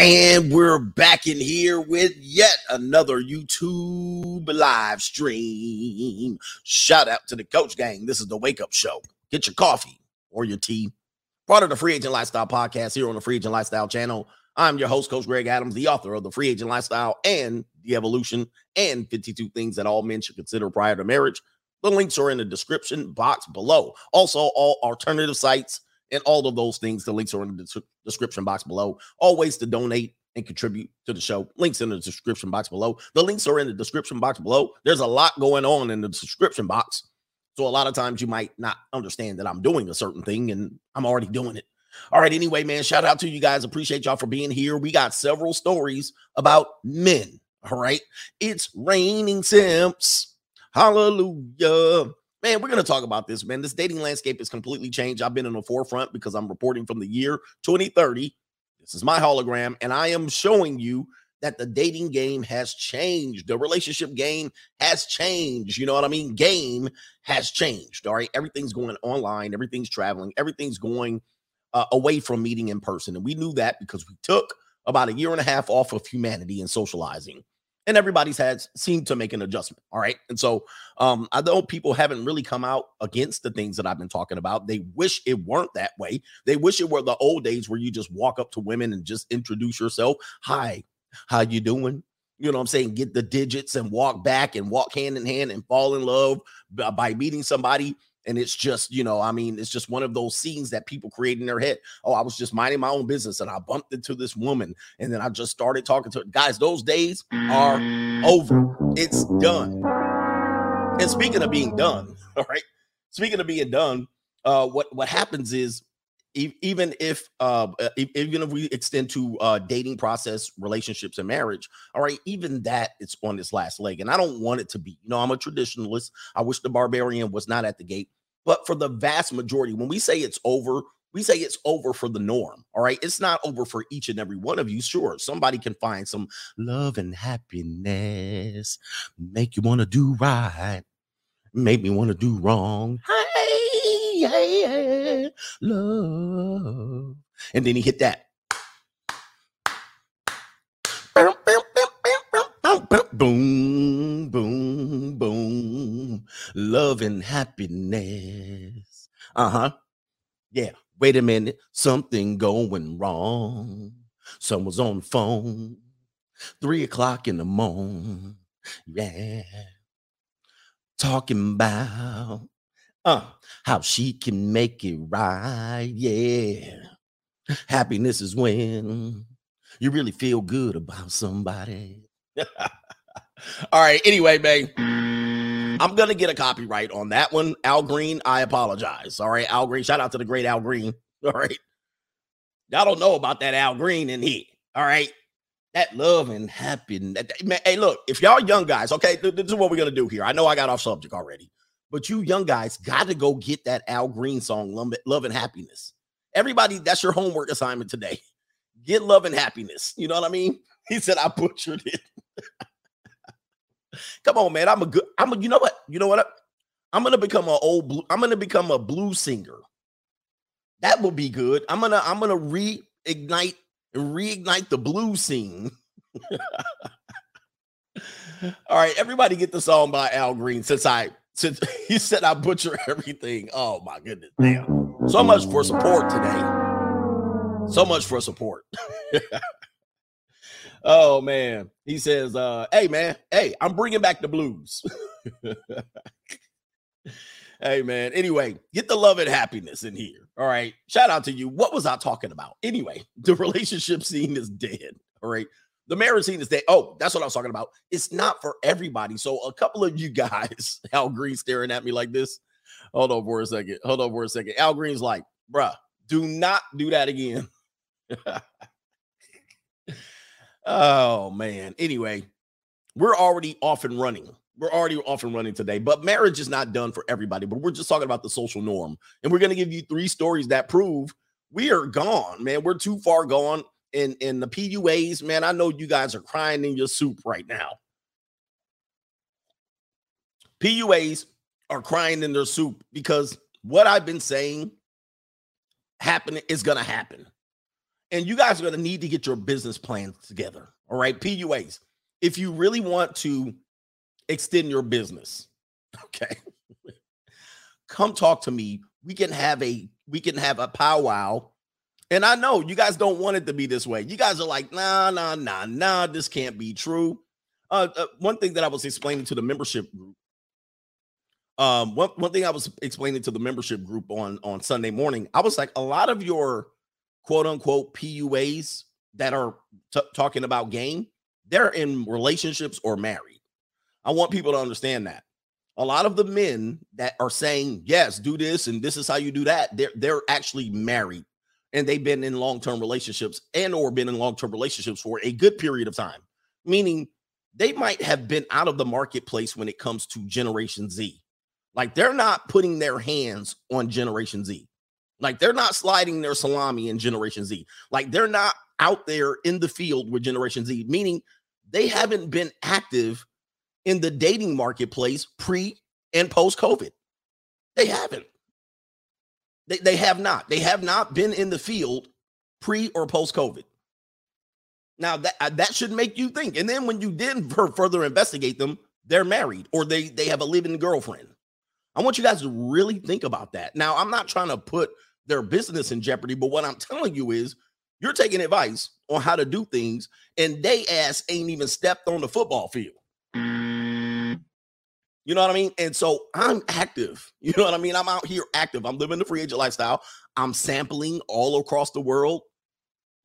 And we're back in here with yet another YouTube live stream. Shout out to the coach gang. This is the wake up show. Get your coffee or your tea. Part of the Free Agent Lifestyle podcast here on the Free Agent Lifestyle channel. I'm your host, Coach Greg Adams, the author of the Free Agent Lifestyle and the Evolution and 52 Things That All Men Should Consider Prior to Marriage. The links are in the description box below. Also, all alternative sites and all of those things. The links are in the description box below. Always to donate and contribute to the show. Links in the description box below. The links are in the description box below. There's a lot going on in the description box. So a lot of times you might not understand that I'm doing a certain thing and I'm already doing it. All right, anyway, man, shout out to you guys. Appreciate y'all for being here. We got several stories about men. All right, it's raining simps. Hallelujah. Man, we're going to talk about this, man. This dating landscape has completely changed. I've been in the forefront because I'm reporting from the year 2030. This is my hologram, and I am showing you that the dating game has changed. The relationship game has changed. You know what I mean? Game has changed. All right. Everything's going online, everything's traveling, everything's going uh, away from meeting in person. And we knew that because we took about a year and a half off of humanity and socializing and everybody's had seemed to make an adjustment. All right. And so um, I know people haven't really come out against the things that I've been talking about. They wish it weren't that way. They wish it were the old days where you just walk up to women and just introduce yourself. Hi, how you doing? You know what I'm saying? Get the digits and walk back and walk hand in hand and fall in love by meeting somebody and it's just, you know, I mean, it's just one of those scenes that people create in their head. Oh, I was just minding my own business and I bumped into this woman and then I just started talking to her. Guys, those days are over. It's done. And speaking of being done, all right. Speaking of being done, uh, what what happens is even if uh, even if we extend to uh, dating process relationships and marriage all right even that it's on its last leg and i don't want it to be you know i'm a traditionalist i wish the barbarian was not at the gate but for the vast majority, when we say it's over, we say it's over for the norm. All right. It's not over for each and every one of you. Sure, somebody can find some love and happiness, make you want to do right, make me want to do wrong. Hey, hey, hey, love. And then he hit that. Boom, boom, boom. Boom, love and happiness. Uh huh. Yeah. Wait a minute. Something going wrong. Someone's on the phone. Three o'clock in the morning. Yeah. Talking about uh, how she can make it right. Yeah. Happiness is when you really feel good about somebody. All right. Anyway, babe, I'm gonna get a copyright on that one. Al Green, I apologize. All right, Al Green. Shout out to the great Al Green. All right. Y'all don't know about that Al Green in here. All right. That love and happiness. Hey, look, if y'all young guys, okay, this is what we're gonna do here. I know I got off subject already, but you young guys got to go get that Al Green song, Love and Happiness. Everybody, that's your homework assignment today. Get love and happiness. You know what I mean? He said I butchered it. Come on, man. I'm a good. I'm a. You know what? You know what? I'm gonna become an old. Blue, I'm gonna become a blues singer. That will be good. I'm gonna. I'm gonna reignite and reignite the blues scene. All right, everybody, get the song by Al Green. Since I since he said I butcher everything. Oh my goodness, damn! So much for support today. So much for support. Oh man, he says, uh, "Hey man, hey, I'm bringing back the blues." hey man. Anyway, get the love and happiness in here. All right. Shout out to you. What was I talking about? Anyway, the relationship scene is dead. All right. The marriage scene is that Oh, that's what I was talking about. It's not for everybody. So a couple of you guys, Al Green staring at me like this. Hold on for a second. Hold on for a second. Al Green's like, bruh, do not do that again. Oh man. Anyway, we're already off and running. We're already off and running today, but marriage is not done for everybody. But we're just talking about the social norm, and we're going to give you three stories that prove we are gone, man. We're too far gone. In in the PUAs, man. I know you guys are crying in your soup right now. PUAs are crying in their soup because what I've been saying happening is going to happen. And you guys are going to need to get your business plans together. All right, PUAs. If you really want to extend your business, okay, come talk to me. We can have a we can have a powwow. And I know you guys don't want it to be this way. You guys are like, nah, nah, nah, nah, this can't be true. Uh, uh, one thing that I was explaining to the membership group um, one, one thing I was explaining to the membership group on on Sunday morning, I was like, a lot of your quote unquote PUAs that are t- talking about game, they're in relationships or married. I want people to understand that. A lot of the men that are saying, yes, do this and this is how you do that, they're they're actually married and they've been in long-term relationships and or been in long-term relationships for a good period of time. Meaning they might have been out of the marketplace when it comes to Generation Z like they're not putting their hands on Generation Z. Like they're not sliding their salami in Generation Z. Like they're not out there in the field with Generation Z, meaning they haven't been active in the dating marketplace pre and post COVID. They haven't. They, they have not. They have not been in the field pre or post COVID. Now that uh, that should make you think. And then when you did further investigate them, they're married or they they have a living girlfriend. I want you guys to really think about that. Now, I'm not trying to put their business in jeopardy, but what I'm telling you is you're taking advice on how to do things, and they ass ain't even stepped on the football field. You know what I mean? And so I'm active. You know what I mean? I'm out here active. I'm living the free agent lifestyle. I'm sampling all across the world.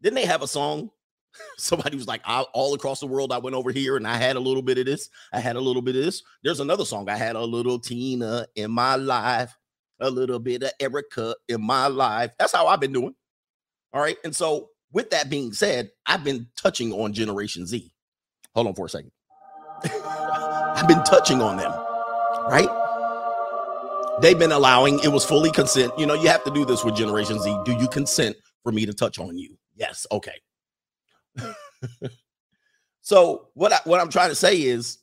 Didn't they have a song somebody was like all across the world i went over here and i had a little bit of this i had a little bit of this there's another song i had a little tina in my life a little bit of erica in my life that's how i've been doing all right and so with that being said i've been touching on generation z hold on for a second i've been touching on them right? They've been allowing it was fully consent. You know you have to do this with generation z. Do you consent for me to touch on you? Yes okay. So what I, what I'm trying to say is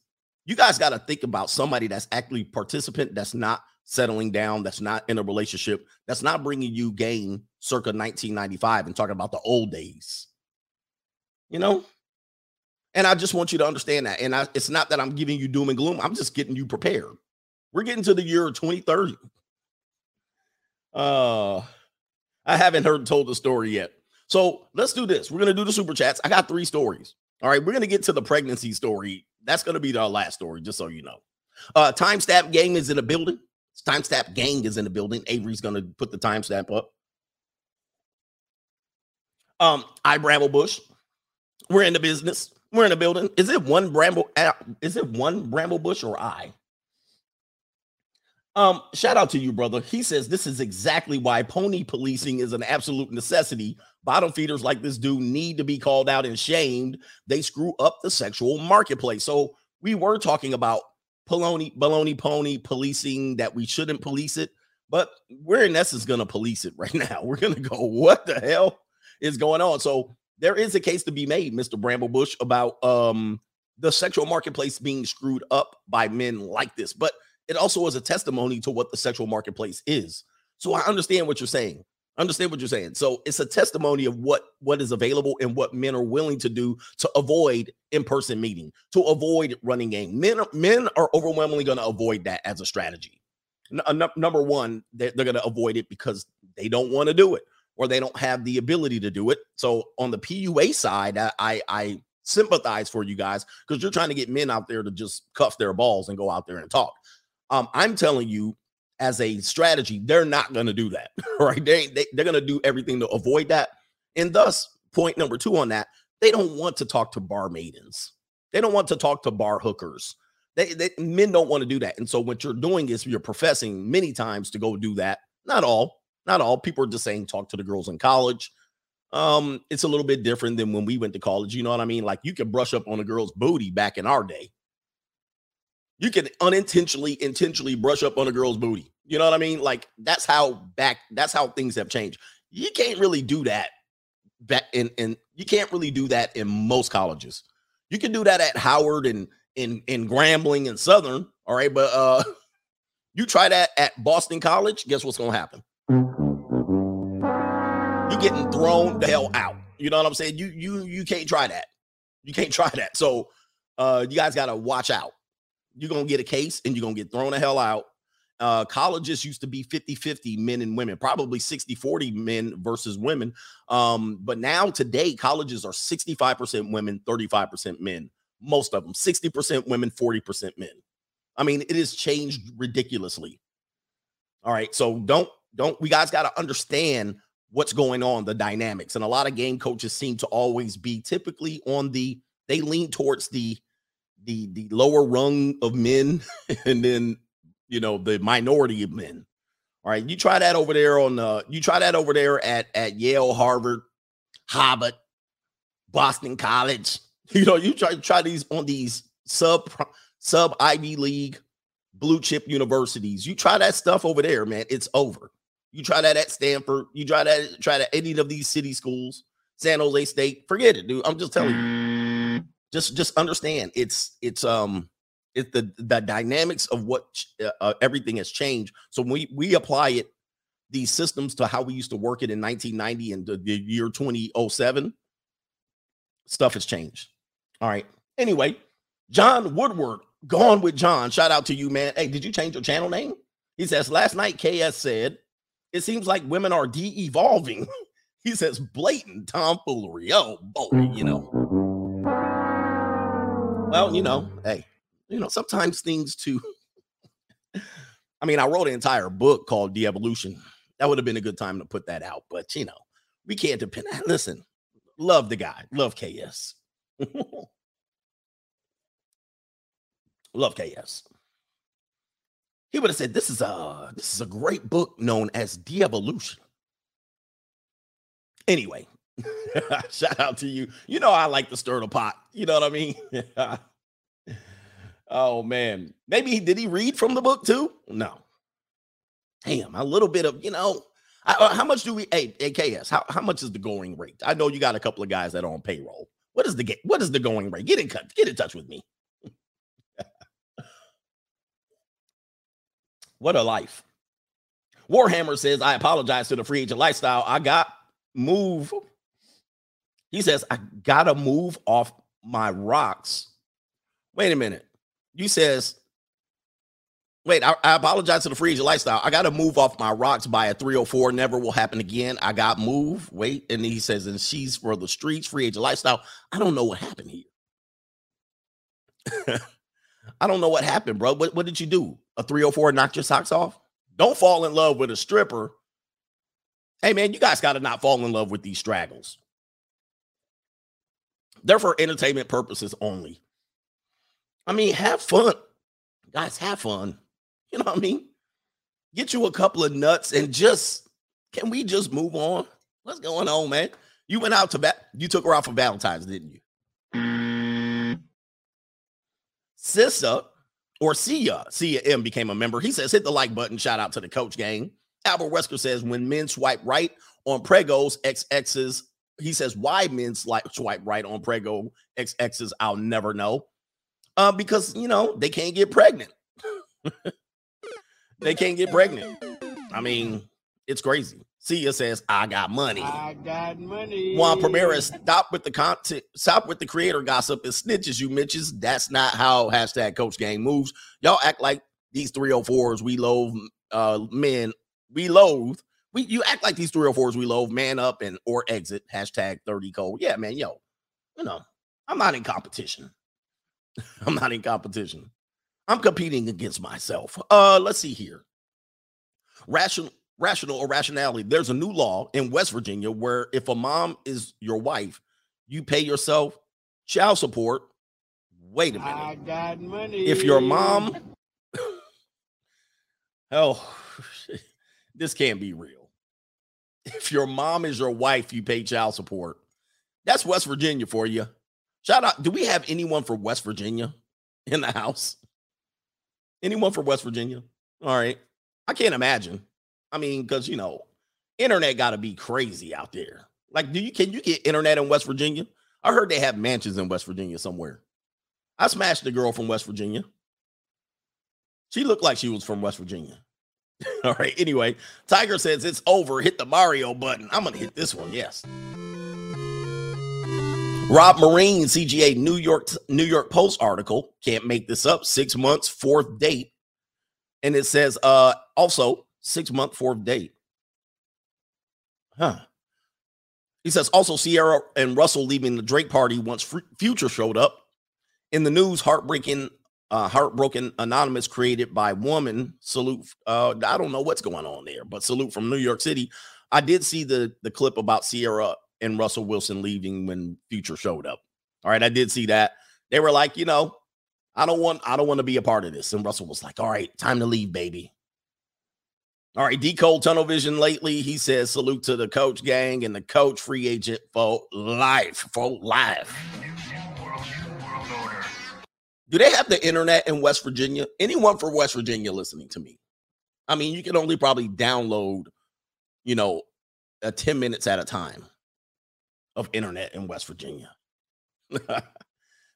you guys got to think about somebody that's actually participant that's not settling down that's not in a relationship that's not bringing you gain circa 1995 and talking about the old days. You know? And i just want you to understand that. And I, it's not that i'm giving you doom and gloom. I'm just getting you prepared we're getting to the year 2030 uh i haven't heard told the story yet so let's do this. We're to do the super chats. I got three stories. All right. We're to get to the pregnancy story. That's to be our last story, just so you know. Uh, timestamp gang is in the building. Timestamp gang is in the building. Avery's to put the timestamp up. Um, I Bramble Bush. We're in the business. We're in the building. Is it one Bramble? Uh, is it one Bramble Bush or I? Um, shout out to you, brother. He says this is exactly why pony policing is an absolute necessity. Bottom feeders like this dude need to be called out and shamed. They screw up the sexual marketplace. So we were talking about baloney, baloney pony policing that we shouldn't police it, but we're in essence going to police it right now. We're going to go, what the hell is going on? So there is a case to be made, Mr. Bramblebush, about um the sexual marketplace being screwed up by men like this. But it also is a testimony to what the sexual marketplace is. So I understand what you're saying. Understand what you're saying. So it's a testimony of what what is available and what men are willing to do to avoid in-person meeting, to avoid running game. Men men are overwhelmingly going to avoid that as a strategy. N- uh, number one, they're, they're going to avoid it because they don't want to do it or they don't have the ability to do it. So on the PUA side, I I, I sympathize for you guys because you're trying to get men out there to just cuff their balls and go out there and talk. Um, I'm telling you, as a strategy, they're not going to do that, right? They, they they're going to do everything to avoid that. And thus, point number two on that, they don't want to talk to bar maidens. They don't want to talk to bar hookers. They, they men don't want to do that. And so what you're doing is you're professing many times to go do that. Not all, not all. People are just saying talk to the girls in college. Um, it's a little bit different than when we went to college. You know what I mean? Like you can brush up on a girl's booty back in our day you can unintentionally intentionally brush up on a girl's booty you know what i mean like that's how back that's how things have changed you can't really do that back in and you can't really do that in most colleges you can do that at howard and in in grambling and southern all right but uh you try that at boston college guess what's gonna happen You're getting thrown the hell out You know what I'm saying? You you you can't try that. You can't try that. So uh you guys gotta watch out. You're gonna get a case and you're gonna get thrown the hell out. Uh, colleges used to be 50 50 men and women, probably 60 40 men versus women. Um, but now today, colleges are 65% women, 35% men. Most of them 60% women, 40% men. I mean, it has changed ridiculously. All right. So don't, don't, we guys got to understand what's going on, the dynamics. And a lot of game coaches seem to always be typically on the, they lean towards the, the, the lower rung of men and then you know, the minority of men. All right, you try that over there on uh you try that over there at at Yale, Harvard, Harvard, Boston College. You know, you try try these on these sub sub Ivy League blue chip universities. You try that stuff over there, man, it's over. You try that at Stanford, you try that try that any of these city schools, San Jose State, forget it, dude. I'm just telling you. Just just understand it's it's um it's the the dynamics of what uh, uh, everything has changed. So we we apply it these systems to how we used to work it in 1990 and the, the year 2007, stuff has changed. All right. Anyway, John Woodward, gone with John. Shout out to you, man. Hey, did you change your channel name? He says last night KS said it seems like women are de-evolving. he says blatant tomfoolery. Oh boy, you know. Well, you know, um, hey, you know, sometimes things too. I mean, I wrote an entire book called De-Evolution. That would have been a good time to put that out, but you know, we can't depend. Listen, love the guy, love KS. love KS. He would have said, This is a this is a great book known as De-Evolution. Anyway, shout out to you. You know, I like to stir the pot. You know what I mean? Oh man, maybe did he read from the book too? No. Damn, a little bit of you know. Uh, how much do we? Hey, AKS, how, how much is the going rate? I know you got a couple of guys that are on payroll. What is the what is the going rate? Get in cut, get in touch with me. what a life. Warhammer says, I apologize to the free agent lifestyle. I got move. He says, I gotta move off my rocks. Wait a minute you says, wait, I, I, apologize to the free agent lifestyle. I got to move off my rocks by a 304. Never will happen again. I got move. Wait. And he says, and she's for the streets, free agent lifestyle. I don't know what happened here. I don't know what happened, bro. What, what did you do? A 304 knocked your socks off? Don't fall in love with a stripper. Hey, man, you guys got to not fall in love with these straggles. They're for entertainment purposes only. I mean, have fun. Guys, have fun. You know what I mean? Get you a couple of nuts and just can we just move on? What's going on, man? You went out to bat, you took her out for Valentine's, didn't you? Mm. Sissa or Sia, Sia M became a member. He says, hit the like button. Shout out to the coach gang. Albert Wesker says, when men swipe right on Pregos, XX's, he says, why men swipe right on Prego XX's, I'll never know uh, because you know they can't get pregnant. they can't get pregnant. I mean, it's crazy. Sia says, I got money. I got money. Juan Primera, stop with the content, stop with the creator gossip and snitches, you mitches. That's not how hashtag coach gang moves. Y'all act like these 304s we loathe uh men, we loathe. We you act like these 304s we loathe, man up and or exit. Hashtag 30 cold. Yeah, man, yo. You know, I'm not in competition. I'm not in competition. I'm competing against myself. Uh, let's see here. Rational, rational or rationality. There's a new law in West Virginia where if a mom is your wife, you pay yourself child support. Wait a minute. I got money. If your mom, oh, this can't be real. If your mom is your wife, you pay child support. That's West Virginia for you. Shout out. Do we have anyone from West Virginia in the house? Anyone from West Virginia? All right. I can't imagine. I mean, because you know, internet got to be crazy out there. Like, do you can you get internet in West Virginia? I heard they have mansions in West Virginia somewhere. I smashed the girl from West Virginia. She looked like she was from West Virginia. All right. Anyway, Tiger says it's over. Hit the Mario button. I'm gonna hit this one. Yes. Rob Marine, CGA New York New York Post article. Can't make this up. Six months, fourth date, and it says uh also six month, fourth date. Huh. He says also Ciara and Russell leaving the Drake party once Future showed up. In the news, heartbreaking, uh, heartbroken anonymous created by woman. Salute. Uh, I don't know what's going on there, but salute from New York City. I did see the the clip about Ciara and Russell Wilson leaving when Future showed up. All right, I did see that. They were like, you know, I don't want I don't want to be a part of this. And Russell was like, all right, time to leave, baby. All right, Decode Tunnel Vision lately. He says salute to the coach gang and the coach free agent for life. For life. Do they have the internet in West Virginia? Anyone from West Virginia listening to me? I mean, you can only probably download, you know, a 10 minutes at a time of internet in West Virginia.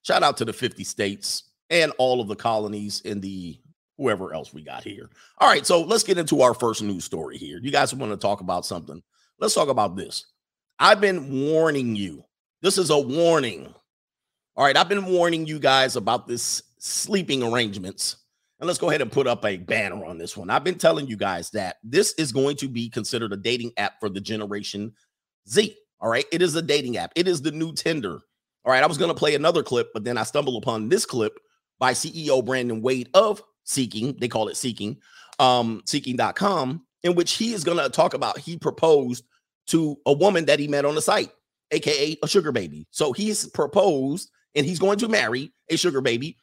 Shout out to the 50 states and all of the colonies in the whoever else we got here. All right, so let's get into our first news story here. You guys want to talk about something? Let's talk about this. I've been warning you. This is a warning. All right, I've been warning you guys about this sleeping arrangements. And let's go ahead and put up a banner on this one. I've been telling you guys that this is going to be considered a dating app for the Generation Z. All right. It is a dating app. It is the new Tinder. All right. I was going to play another clip, but then I stumbled upon this clip by CEO Brandon Wade of Seeking. They call it Seeking, um, Seeking.com, in which he is going to talk about he proposed to a woman that he met on the site, aka a sugar baby. So he's proposed and he's going to marry a sugar baby.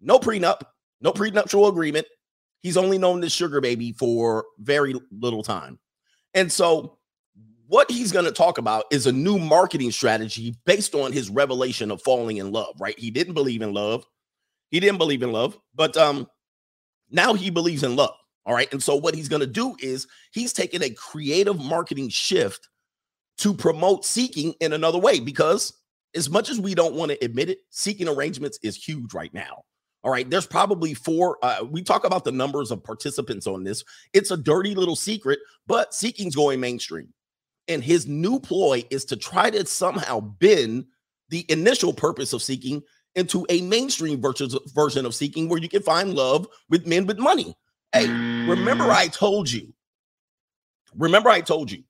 No prenup, no prenuptial agreement. He's only known this sugar baby for very little time. And so what he's going to talk about is a new marketing strategy based on his revelation of falling in love, right? He didn't believe in love. He didn't believe in love, but um now he believes in love. All right. And so what he's going to do is he's taking a creative marketing shift to promote seeking in another way because as much as we don't want to admit it, seeking arrangements is huge right now. All right, there's probably four. Uh, we talk about the numbers of participants on this. It's a dirty little secret, but seeking's going mainstream. And his new ploy is to try to somehow bend the initial purpose of seeking into a mainstream version of seeking where you can find love with men with money. Hey, remember mm. I told you. Remember I told you.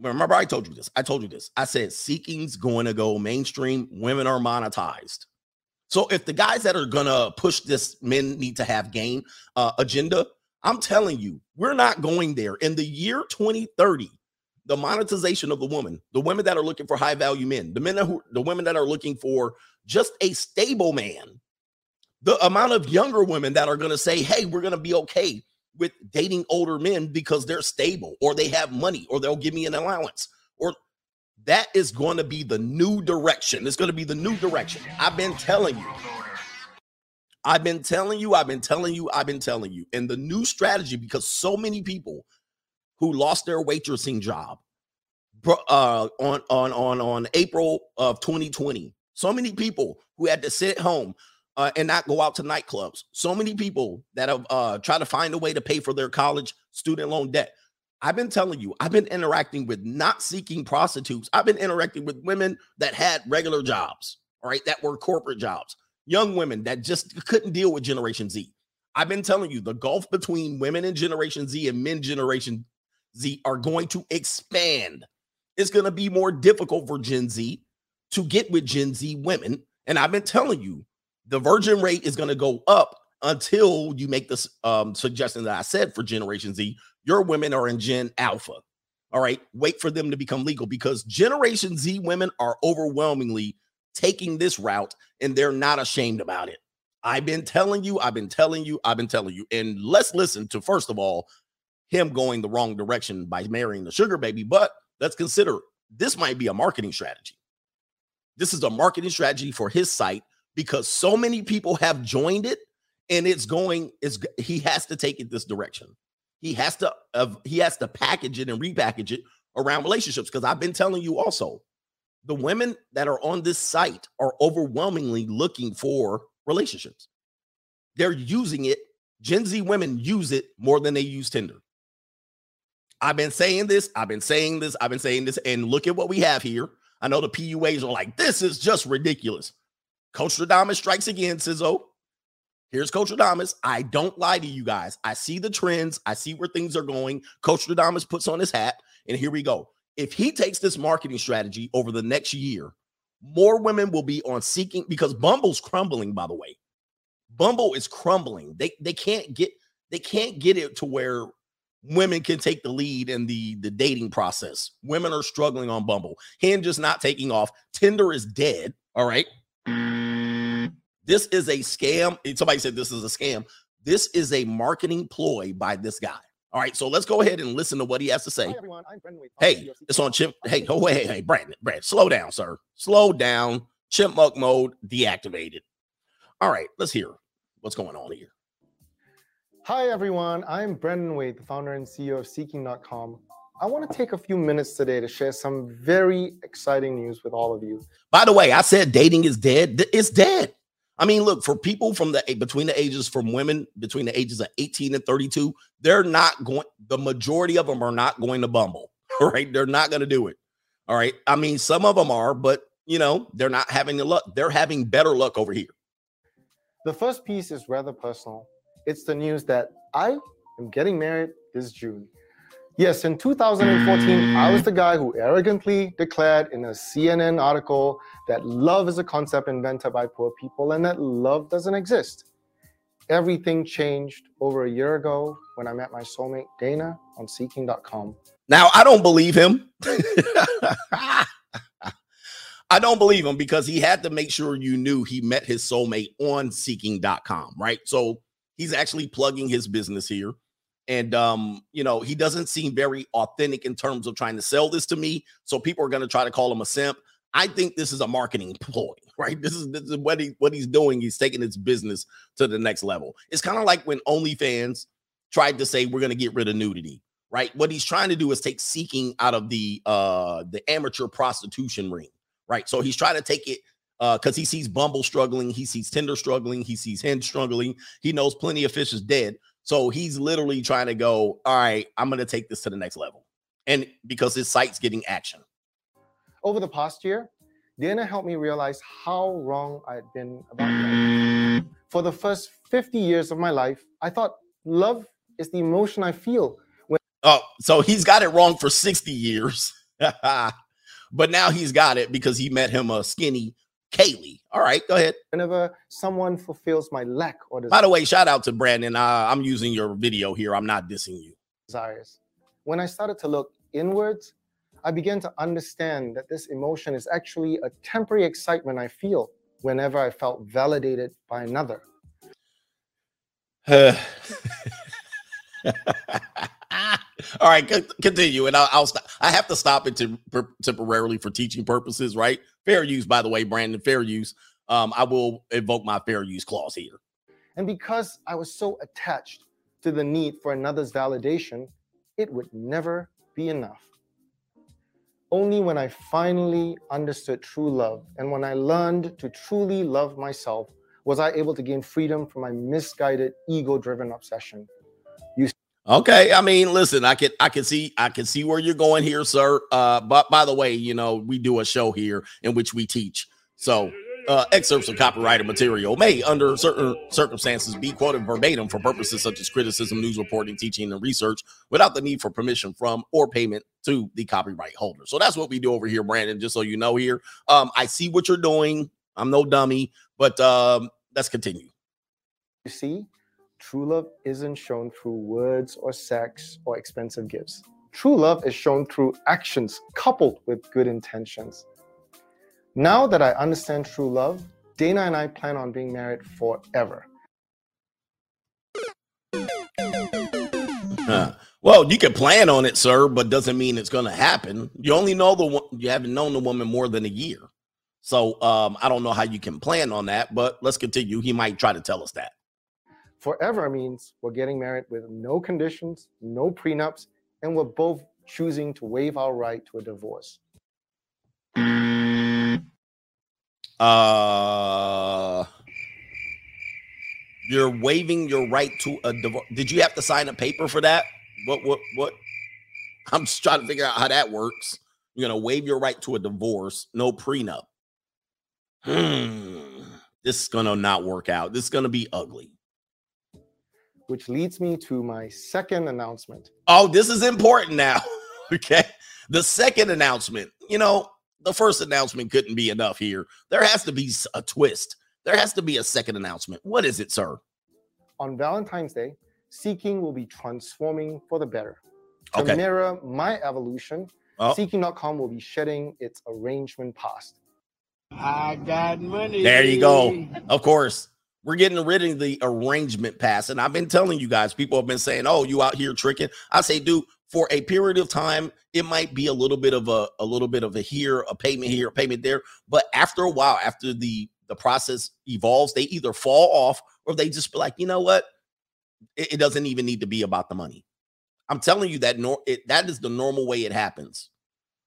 Remember I told you this. I told you this. I said seeking's going to go mainstream. Women are monetized. So if the guys that are to push this men need to have game uh, agenda, I'm telling you, we're not going there. In the year 2030, the monetization of the woman, the women that are looking for high value men, the men who, the women that are looking for just a stable man, the amount of younger women that are going to say, "Hey, we're going to be okay with dating older men because they're stable or they have money or they'll give me an allowance." Or that is going to be the new direction. It's going to be the new direction. I've been telling you. I've been telling you, I've been telling you, I've been telling you. And the new strategy because so many people who lost their waitressing job uh, on on on on April of 2020. So many people who had to sit at home uh, and not go out to nightclubs. So many people that have uh, tried to find a way to pay for their college student loan debt. I've been telling you, I've been interacting with not seeking prostitutes. I've been interacting with women that had regular jobs, all right, that were corporate jobs, young women that just couldn't deal with Generation Z. I've been telling you the gulf between women in Generation Z and men Generation Z are going to expand. It's going to be more difficult for Gen Z to get with Gen Z women. And I've been telling you, the virgin rate is going to go up until you make this um, suggestion that I said for Generation Z. Your women are in Gen Alpha. All right. Wait for them to become legal because Generation Z women are overwhelmingly taking this route and they're not ashamed about it. I've been telling you, I've been telling you, I've been telling you. And let's listen to, first of all, him going the wrong direction by marrying the sugar baby. But let's consider this might be a marketing strategy. This is a marketing strategy for his site because so many people have joined it and it's going is he has to take it this direction. He has to uh, he has to package it and repackage it around relationships because I've been telling you also the women that are on this site are overwhelmingly looking for relationships. They're using it. Gen Z women use it more than they use Tinder. I've been saying this, I've been saying this, I've been saying this, and look at what we have here. I know the PUAs are like, this is just ridiculous. Coach Radamas strikes again, Sizzo. Here's Coach Radamas. I don't lie to you guys. I see the trends. I see where things are going. Coach Radamas puts on his hat, and here we go. If he takes this marketing strategy over the next year, more women will be on seeking because Bumble's crumbling, by the way. Bumble is crumbling. They they can't get they can't get it to where women can take the lead in the the dating process. Women are struggling on Bumble. Hinge is not taking off. Tinder is dead. All right. This is a scam. Somebody said this is a scam. This is a marketing ploy by this guy. All right, so let's go ahead and listen to what he has to say. Hi everyone, I'm Brandon Hey, it's on Chimp. Hey, oh, hey, hey, Brandon, Brandon, slow down, sir. Slow down. Chipmunk mode deactivated. All right, let's hear what's going on here. Hi everyone, I'm Brandon Wade, the founder and CEO of Seeking.com. I want to take a few minutes today to share some very exciting news with all of you. By the way, I said dating is dead. It's dead. I mean, look, for people from the between the ages from women between the ages of 18 and 32, they're not going, the majority of them are not going to bumble. right? They're not going to do it. All right. I mean, some of them are, but you know, they're not having the luck. They're having better luck over here. The first piece is rather personal. It's the news that I am getting married this June. Yes, in 2014, I was the guy who arrogantly declared in a CNN article that love is a concept invented by poor people and that love doesn't exist. Everything changed over a year ago when I met my soulmate Dana on seeking.com. Now, I don't believe him. I don't believe him because he had to make sure you knew he met his soulmate on seeking.com, right? So he's actually plugging his business here and um you know he doesn't seem very authentic in terms of trying to sell this to me so people are going to try to call him a simp. I think this is a marketing ploy right? This is, this is what he what he's doing he's taking his business to the next level. It's kind of like when onlyfans tried to say we're going to get rid of nudity right? What he's trying to do is take seeking out of the uh the amateur prostitution ring right? So he's trying to take it uh because he sees bumble struggling he sees tinder struggling he sees hinge struggling he knows plenty of fish is dead so he's literally trying to go, all right, I'm going to take this to the next level. And because his site's getting action. Over the past year, Dana helped me realize how wrong I had been about love. For the first 50 years of my life, I thought love is the emotion I feel when. Oh, so he's got it wrong for 60 years. but now he's got it because he met him a skinny Kaylee. All right, go ahead. Whenever someone fulfills my lack or desire. By the way, shout out to Brandon. Uh, I'm using your video here. I'm not dissing you. Desires. When I started to look inwards, I began to understand that this emotion is actually a temporary excitement I feel whenever I felt validated by another. All right, continue, and I'll, I'll, stop. I have to stop it to, temporarily for teaching purposes, right? Fair use, by the way, Brandon. Fair use. Um, I will invoke my fair use clause here. And because I was so attached to the need for another's validation, it would never be enough. Only when I finally understood true love and when I learned to truly love myself was I able to gain freedom from my misguided ego driven obsession. Okay, I mean, listen, I can I can see I can see where you're going here, sir. Uh, but by the way, you know, we do a show here in which we teach. So uh, excerpts of copyrighted material may, under certain circumstances, be quoted verbatim for purposes such as criticism, news reporting, teaching, and research without the need for permission from or payment to the copyright holder. So that's what we do over here, Brandon, just so you know here. Um, I see what you're doing. I'm no dummy, but um, let's continue. You see, True love isn't shown through words or sex or expensive gifts. True love is shown through actions coupled with good intentions. Now that I understand true love, Dana and I plan on being married forever. Huh. Well, you can plan on it, sir, but doesn't mean it's going to happen. You only know the one, you haven't known the woman more than a year, so um, I don't know how you can plan on that. But let's continue. He might try to tell us that. Forever means we're getting married with no conditions, no prenups, and we're both choosing to waive our right to a divorce. Uh, you're waiving your right to a divorce. Did you have to sign a paper for that? What? What? What? I'm just trying to figure out how that works. You're gonna waive your right to a divorce, no prenup. Hmm. This is gonna not work out. This is gonna be ugly. Which leads me to my second announcement. Oh, this is important now. okay. The second announcement, you know, the first announcement couldn't be enough here. There has to be a twist. There has to be a second announcement. What is it, sir? On Valentine's Day, Seeking will be transforming for the better. To Okay. mirror my evolution, Oh. Seeking.com will be shedding its arrangement past. I got money. There you go. Of course, we're getting rid of the arrangement pass. And I've been telling you guys, people have been saying, oh, you out here tricking. I say, dude, for a period of time, it might be a little bit of a, a little bit of a here, a payment here, a payment there. But after a while, after the the process evolves, they either fall off or they just be like, you know what? It, it doesn't even need to be about the money. I'm telling you that nor- it, that is the normal way it happens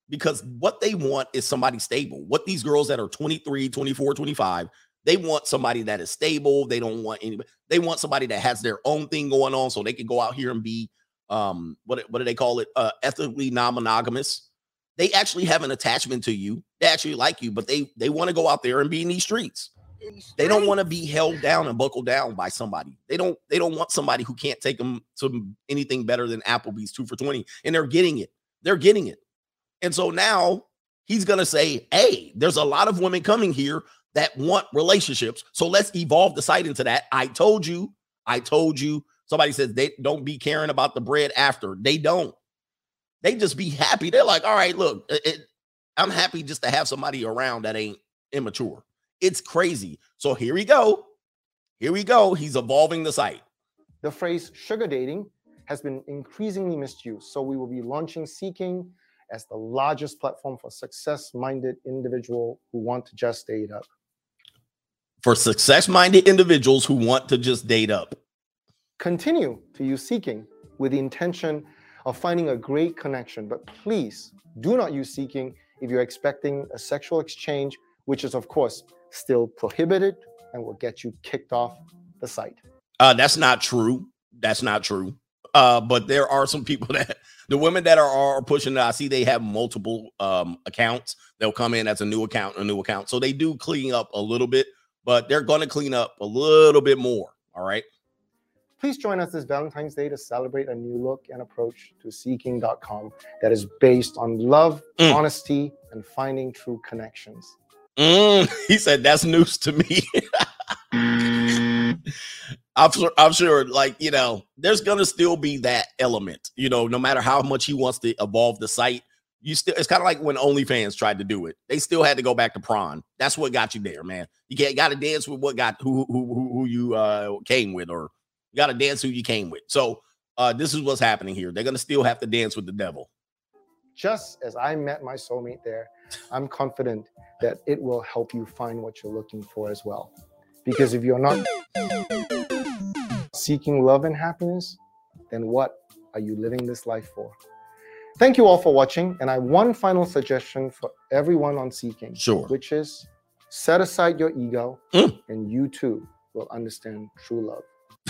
because what they want is somebody stable. What these girls that are 23, 24, 25, they want somebody that is stable. They don't want anybody. They want somebody that has their own thing going on so they can go out here and be um what what do they call it? Uh ethically non-monogamous. They actually have an attachment to you. They actually like you, but they they want to go out there and be in these streets. They don't want to be held down and buckled down by somebody. They don't they don't want somebody who can't take them to anything better than Applebee's 2 for 20 and they're getting it. They're getting it. And so now he's going to say, "Hey, there's a lot of women coming here that want relationships. So let's evolve the site into that. I told you. I told you. Somebody says they don't be caring about the bread after. They don't. They just be happy. They're like, all right, look, it, I'm happy just to have somebody around that ain't immature. It's crazy. So here we go. Here we go. He's evolving the site. The phrase sugar dating has been increasingly misused, so we will be launching Seeking as the largest platform for success minded individual who want to just date up. For success-minded individuals who want to just date up. Continue to use Seeking with the intention of finding a great connection, but please do not use Seeking if you're expecting a sexual exchange, which is, of course, still prohibited and will get you kicked off the site. Uh, that's not true. That's not true. Uh, but there are some people that the women that are, are pushing it. I see they have multiple um accounts. They'll come in as a new account, a new account. So they do clean up a little bit, but they're going to clean up a little bit more. All right. Please join us this Valentine's Day to celebrate a new look and approach to seeking.com that is based on love, Mm. honesty, and finding true connections. Mm, he said that's news to me. I'm sure, I'm sure, like, you know, there's gonna still be that element, you know, no matter how much he wants to evolve the site, you still it's kind of like when OnlyFans tried to do it. They still had to go back to prawn. That's what got you there, man. You can't gotta dance with what got who who who, who you uh came with, or you gotta dance who you came with. So uh this is what's happening here. They're gonna still have to dance with the devil. Just as I met my soulmate there, I'm confident that it will help you find what you're looking for as well. Because if you're not seeking love and happiness, then what are you living this life for? Thank you all for watching. And I have one final suggestion for everyone on Seeking, Sure. which is set aside your ego, Mm. and you too will understand true love.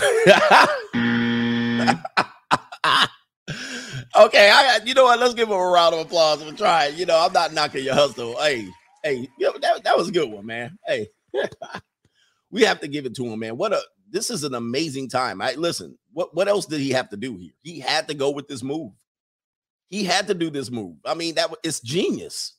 okay, I you know what? Let's give him a round of applause for trying. You know, I'm not knocking your hustle. Hey, hey, yeah, that, that was a good one, man. Hey, we have to give it to him, man. What a this is an amazing time. I listen. What what else did he have to do here? He had to go with this move. He had to do this move. I mean, that it's genius.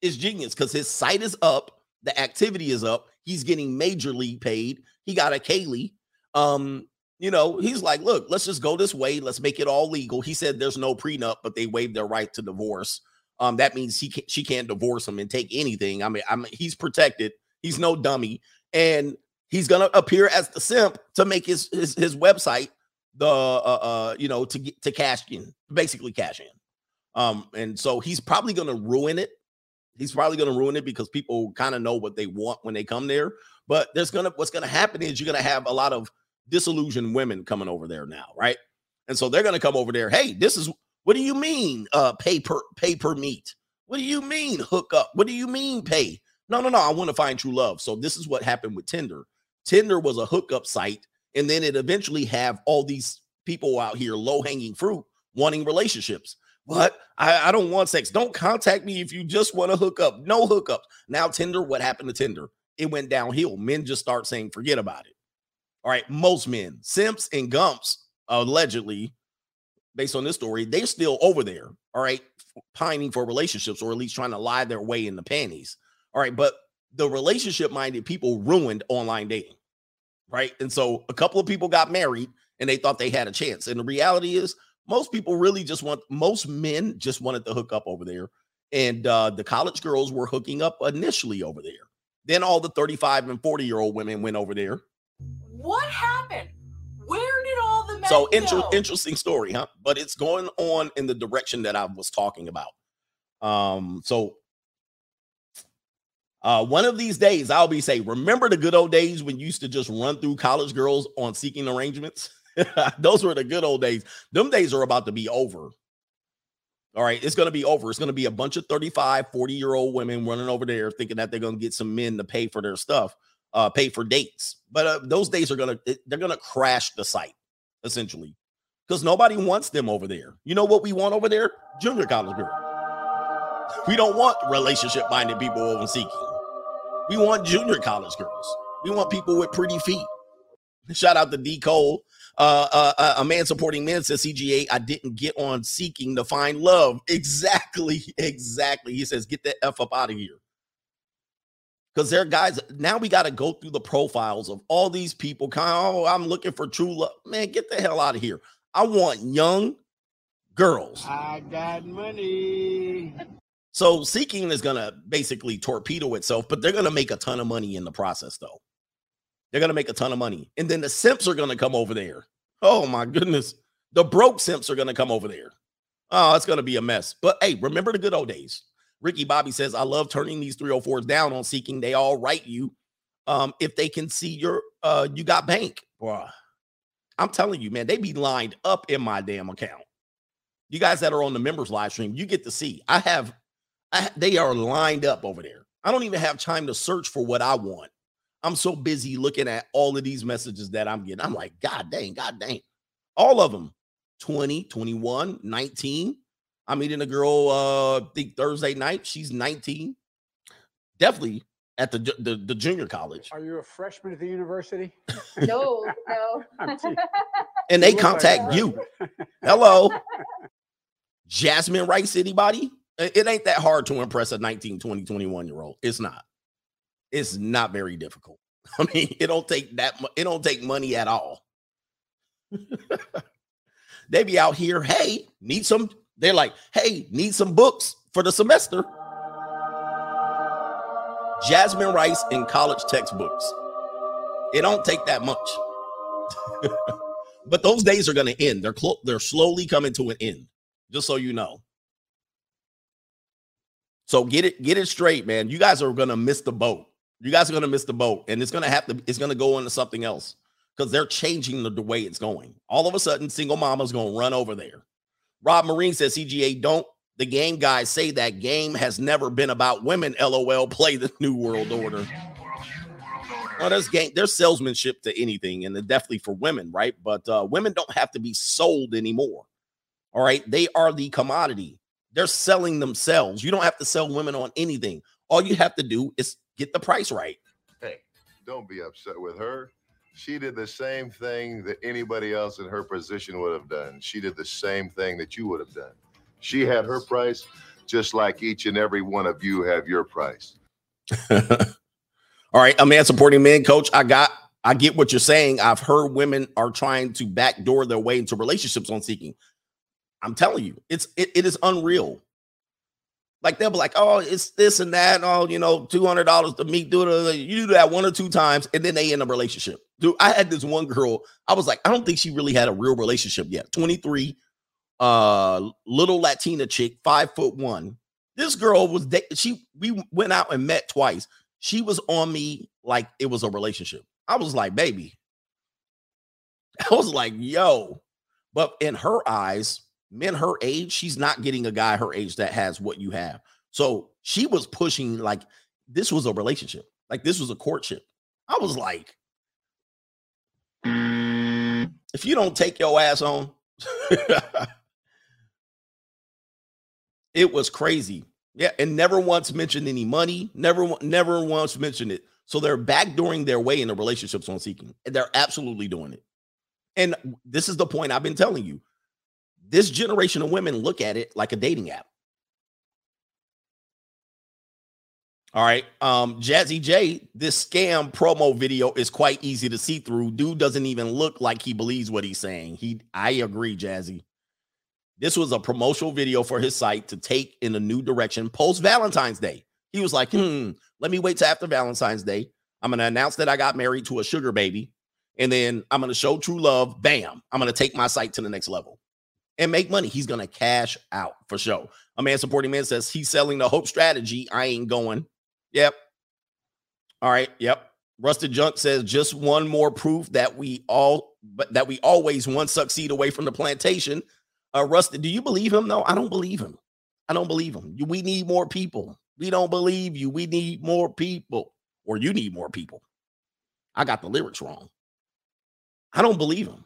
It's genius because his site is up, the activity is up. He's getting major league paid. He got a Kaylee. Um, you know, he's like, look, let's just go this way. Let's make it all legal. He said there's no prenup, but they waived their right to divorce. Um, that means he can't. she can't divorce him and take anything. I mean, I mean, he's protected. He's no dummy, and he's gonna appear as the simp to make his his, his website the uh, uh you know to get to cash in, basically cash in. Um, and so he's probably gonna ruin it. He's probably gonna ruin it because people kind of know what they want when they come there. But there's gonna what's gonna happen is you're gonna have a lot of disillusioned women coming over there now, right? And so they're gonna come over there. Hey, this is what do you mean? Uh, pay per pay per meet. What do you mean hook up? What do you mean pay? No, no, no. I want to find true love. So this is what happened with Tinder. Tinder was a hookup site, and then it eventually have all these people out here low hanging fruit wanting relationships. What? I, I don't want sex. Don't contact me if you just want to hook up. No hookups. Now, Tinder, what happened to Tinder? It went downhill. Men just start saying, forget about it. All right. Most men, simps and gumps, allegedly, based on this story, they're still over there. All right. Pining for relationships or at least trying to lie their way in the panties. All right. But the relationship minded people ruined online dating. Right. And so a couple of people got married and they thought they had a chance. And the reality is, most people really just want, most men just wanted to hook up over there. And uh, the college girls were hooking up initially over there. Then all the 35 and 40 year old women went over there. What happened? Where did all the men So inter- interesting story, huh? But it's going on in the direction that I was talking about. Um, so uh, one of these days, I'll be say, remember the good old days when you used to just run through college girls on seeking arrangements? Those were the good old days. Them days are about to be over. All right, it's going to be over. It's going to be a bunch of 35, 40 year old women running over there thinking that they're going to get some men to pay for their stuff, uh, pay for dates. But uh, those days are going to, they're going to crash the site essentially because nobody wants them over there. You know what we want over there? Junior college girls. We don't want relationship minded people over seeking. We want junior college girls. We want people with pretty feet. Shout out to D. Cole. Uh, uh, uh, a man supporting men says CGA. I didn't get on seeking to find love. Exactly, exactly. He says, get the f up out of here. Because there, are guys. Now we got to go through the profiles of all these people. Kind of, oh, I'm looking for true love. Man, get the hell out of here. I want young girls. I got money. So seeking is going to basically torpedo itself, but they're going to make a ton of money in the process, though. They're going to make a ton of money. And then the simps are going to come over there. Oh, my goodness. The broke simps are going to come over there. Oh, it's going to be a mess. But hey, remember the good old days. Ricky Bobby says, I love turning these 304s down on seeking. They all write you um, if they can see your, uh, you got bank. Bruh. I'm telling you, man, they be lined up in my damn account. You guys that are on the members live stream, you get to see. I have I, they are lined up over there. I don't even have time to search for what I want. I'm so busy looking at all of these messages that I'm getting. I'm like, God dang, God dang. All of them 20, 21, 19. I'm meeting a girl, uh, I think Thursday night. She's 19. Definitely at the, the, the junior college. Are you a freshman at the university? No, no. And they You look like contact you. Hello. Jasmine Rice, anybody? It it ain't that hard to impress a 19, 20, 21 year old. It's not. It's not very difficult. I mean, it don't take that mu- it don't take money at all. they be out here, hey, need some. They're like, hey, need some books for the semester. Jasmine Rice in college textbooks. It don't take that much. but those days are going to end. They're clo- they're slowly coming to an end. Just so you know. So get it get it straight, man. You guys are going to miss the boat. You guys are to miss the boat and it's to have to it's to go into something else cuz they're changing the, the way it's going. All of a sudden single mama's to run over there. Rob Marine says CGA don't the game guys say that game has never been about women. LOL play the new world order. Well, there's game, there's salesmanship to anything, and definitely for women, right? But uh, women don't have to be sold anymore. All right, they are the commodity. They're selling themselves. You don't have to sell women on anything. All you have to do is get the price right. Hey, don't be upset with her. She did the same thing that anybody else in her position would have done. She did the same thing that you would have done. She had her price, just like each and every one of you have your price. All right, a man supporting men, coach. I got, I get what you're saying. I've heard women are trying to backdoor their way into relationships on seeking. I'm telling you, it's it, it is unreal. Like they'll be like, oh, it's this and that, oh, you know, two hundred dollars to meet. Do it. You do that one or two times, and then they in a relationship. Dude, I had this one girl. I was like, I don't think she really had a real relationship yet. 23, uh, little Latina chick, five foot one. This girl was she. We went out and met twice. She was on me like it was a relationship. I was like, baby. I was like, yo. But in her eyes, men her age, she's not getting a guy her age that has what you have. So she was pushing like this was a relationship, like this was a courtship. I was like, if you don't take your ass on, It was crazy. Yeah, and never once mentioned any money. Never, never once mentioned it. So they're backdooring their way into relationships on Seeking. And they're absolutely doing it. And this is the point I've been telling you. This generation of women look at it like a dating app. All right. Um, Jazzy J, this scam promo video is quite easy to see through. Dude doesn't even look like he believes what he's saying. He I agree, Jazzy. This was a promotional video for his site to take in a new direction post Valentine's Day. He was like, hmm, let me wait till after Valentine's Day. I'm gonna announce that I got married to a sugar baby, and then I'm gonna show true love. Bam, I'm gonna take my site to the next level and make money. He's gonna cash out for sure. A man supporting man says he's selling the hope strategy. I ain't going. Yep. All right. Yep. Rusted Junk says just one more proof that we all but that we always one succeed away from the plantation. Uh Rusted, do you believe him? No, I don't believe him. I don't believe him. We need more people. We don't believe you. We need more people. Or you need more people. I got the lyrics wrong. I don't believe him.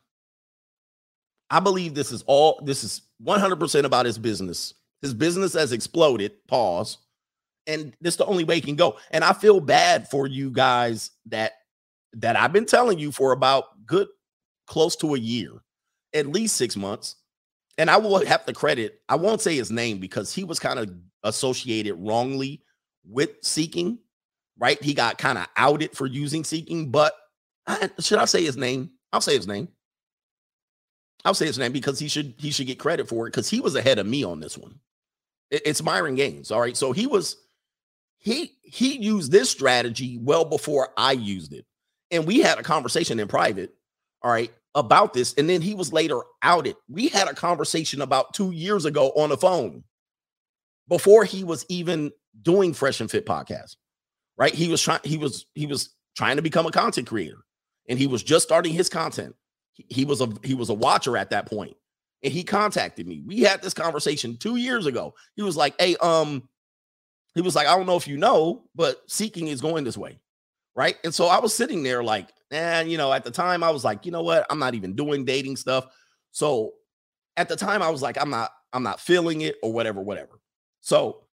I believe this is all this is 100% about his business. His business has exploded. Pause and this the only way he can go. And I feel bad for you guys that that I've been telling you for about good close to a year, at least six months. And I will have to credit, I won't say his name because he was kind of associated wrongly with seeking, right? He got kind of outed for using seeking, but I, should I say his name? I'll say his name. I'll say his name because he should he should get credit for it because he was ahead of me on this one. It- it's Myron Gaines. All right. So he was he he used this strategy well before I used it. And we had a conversation in private, all right, about this. And then he was later outed. We had a conversation about two years ago on the phone before he was even doing Fresh and Fit podcast. Right. He was trying, he was, he was trying to become a content creator and he was just starting his content. He, was a he was a watcher at that. And he contacted me. We had this conversation two years ago. He was like, Hey, um, he was like, I don't know if you know, but seeking is going this way. Right. And so I was sitting there like, and you know, at the time I was like, you know what? I'm not even doing dating stuff. So at the time I was like, I'm not, I'm not feeling it or whatever, whatever. So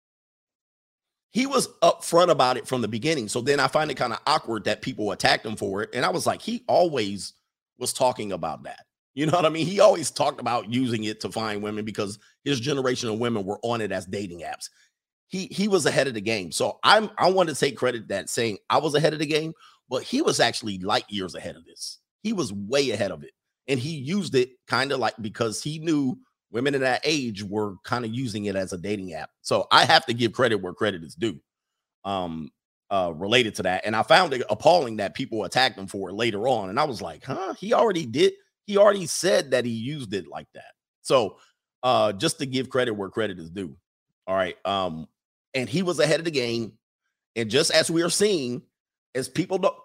he was upfront about it from the beginning. So then I find it kind of awkward that people attacked him for it. And I was like, he always was talking about that. You know what I mean? He always talked about using it to find women because his generation of women were on it as dating apps he he was ahead of the game. So I'm I want to take credit that saying I was ahead of the game, but he was actually light years ahead of this. He was way ahead of it. And he used it kind of like because he knew women in that age were kind of using it as a dating app. So I have to give credit where credit is due. Um uh related to that. And I found it appalling that people attacked him for it later on. And I was like, huh, he already did, he already said that he used it like that. So uh just to give credit where credit is due. All right. Um, and he was ahead of the game. And just as we are seeing, as people don't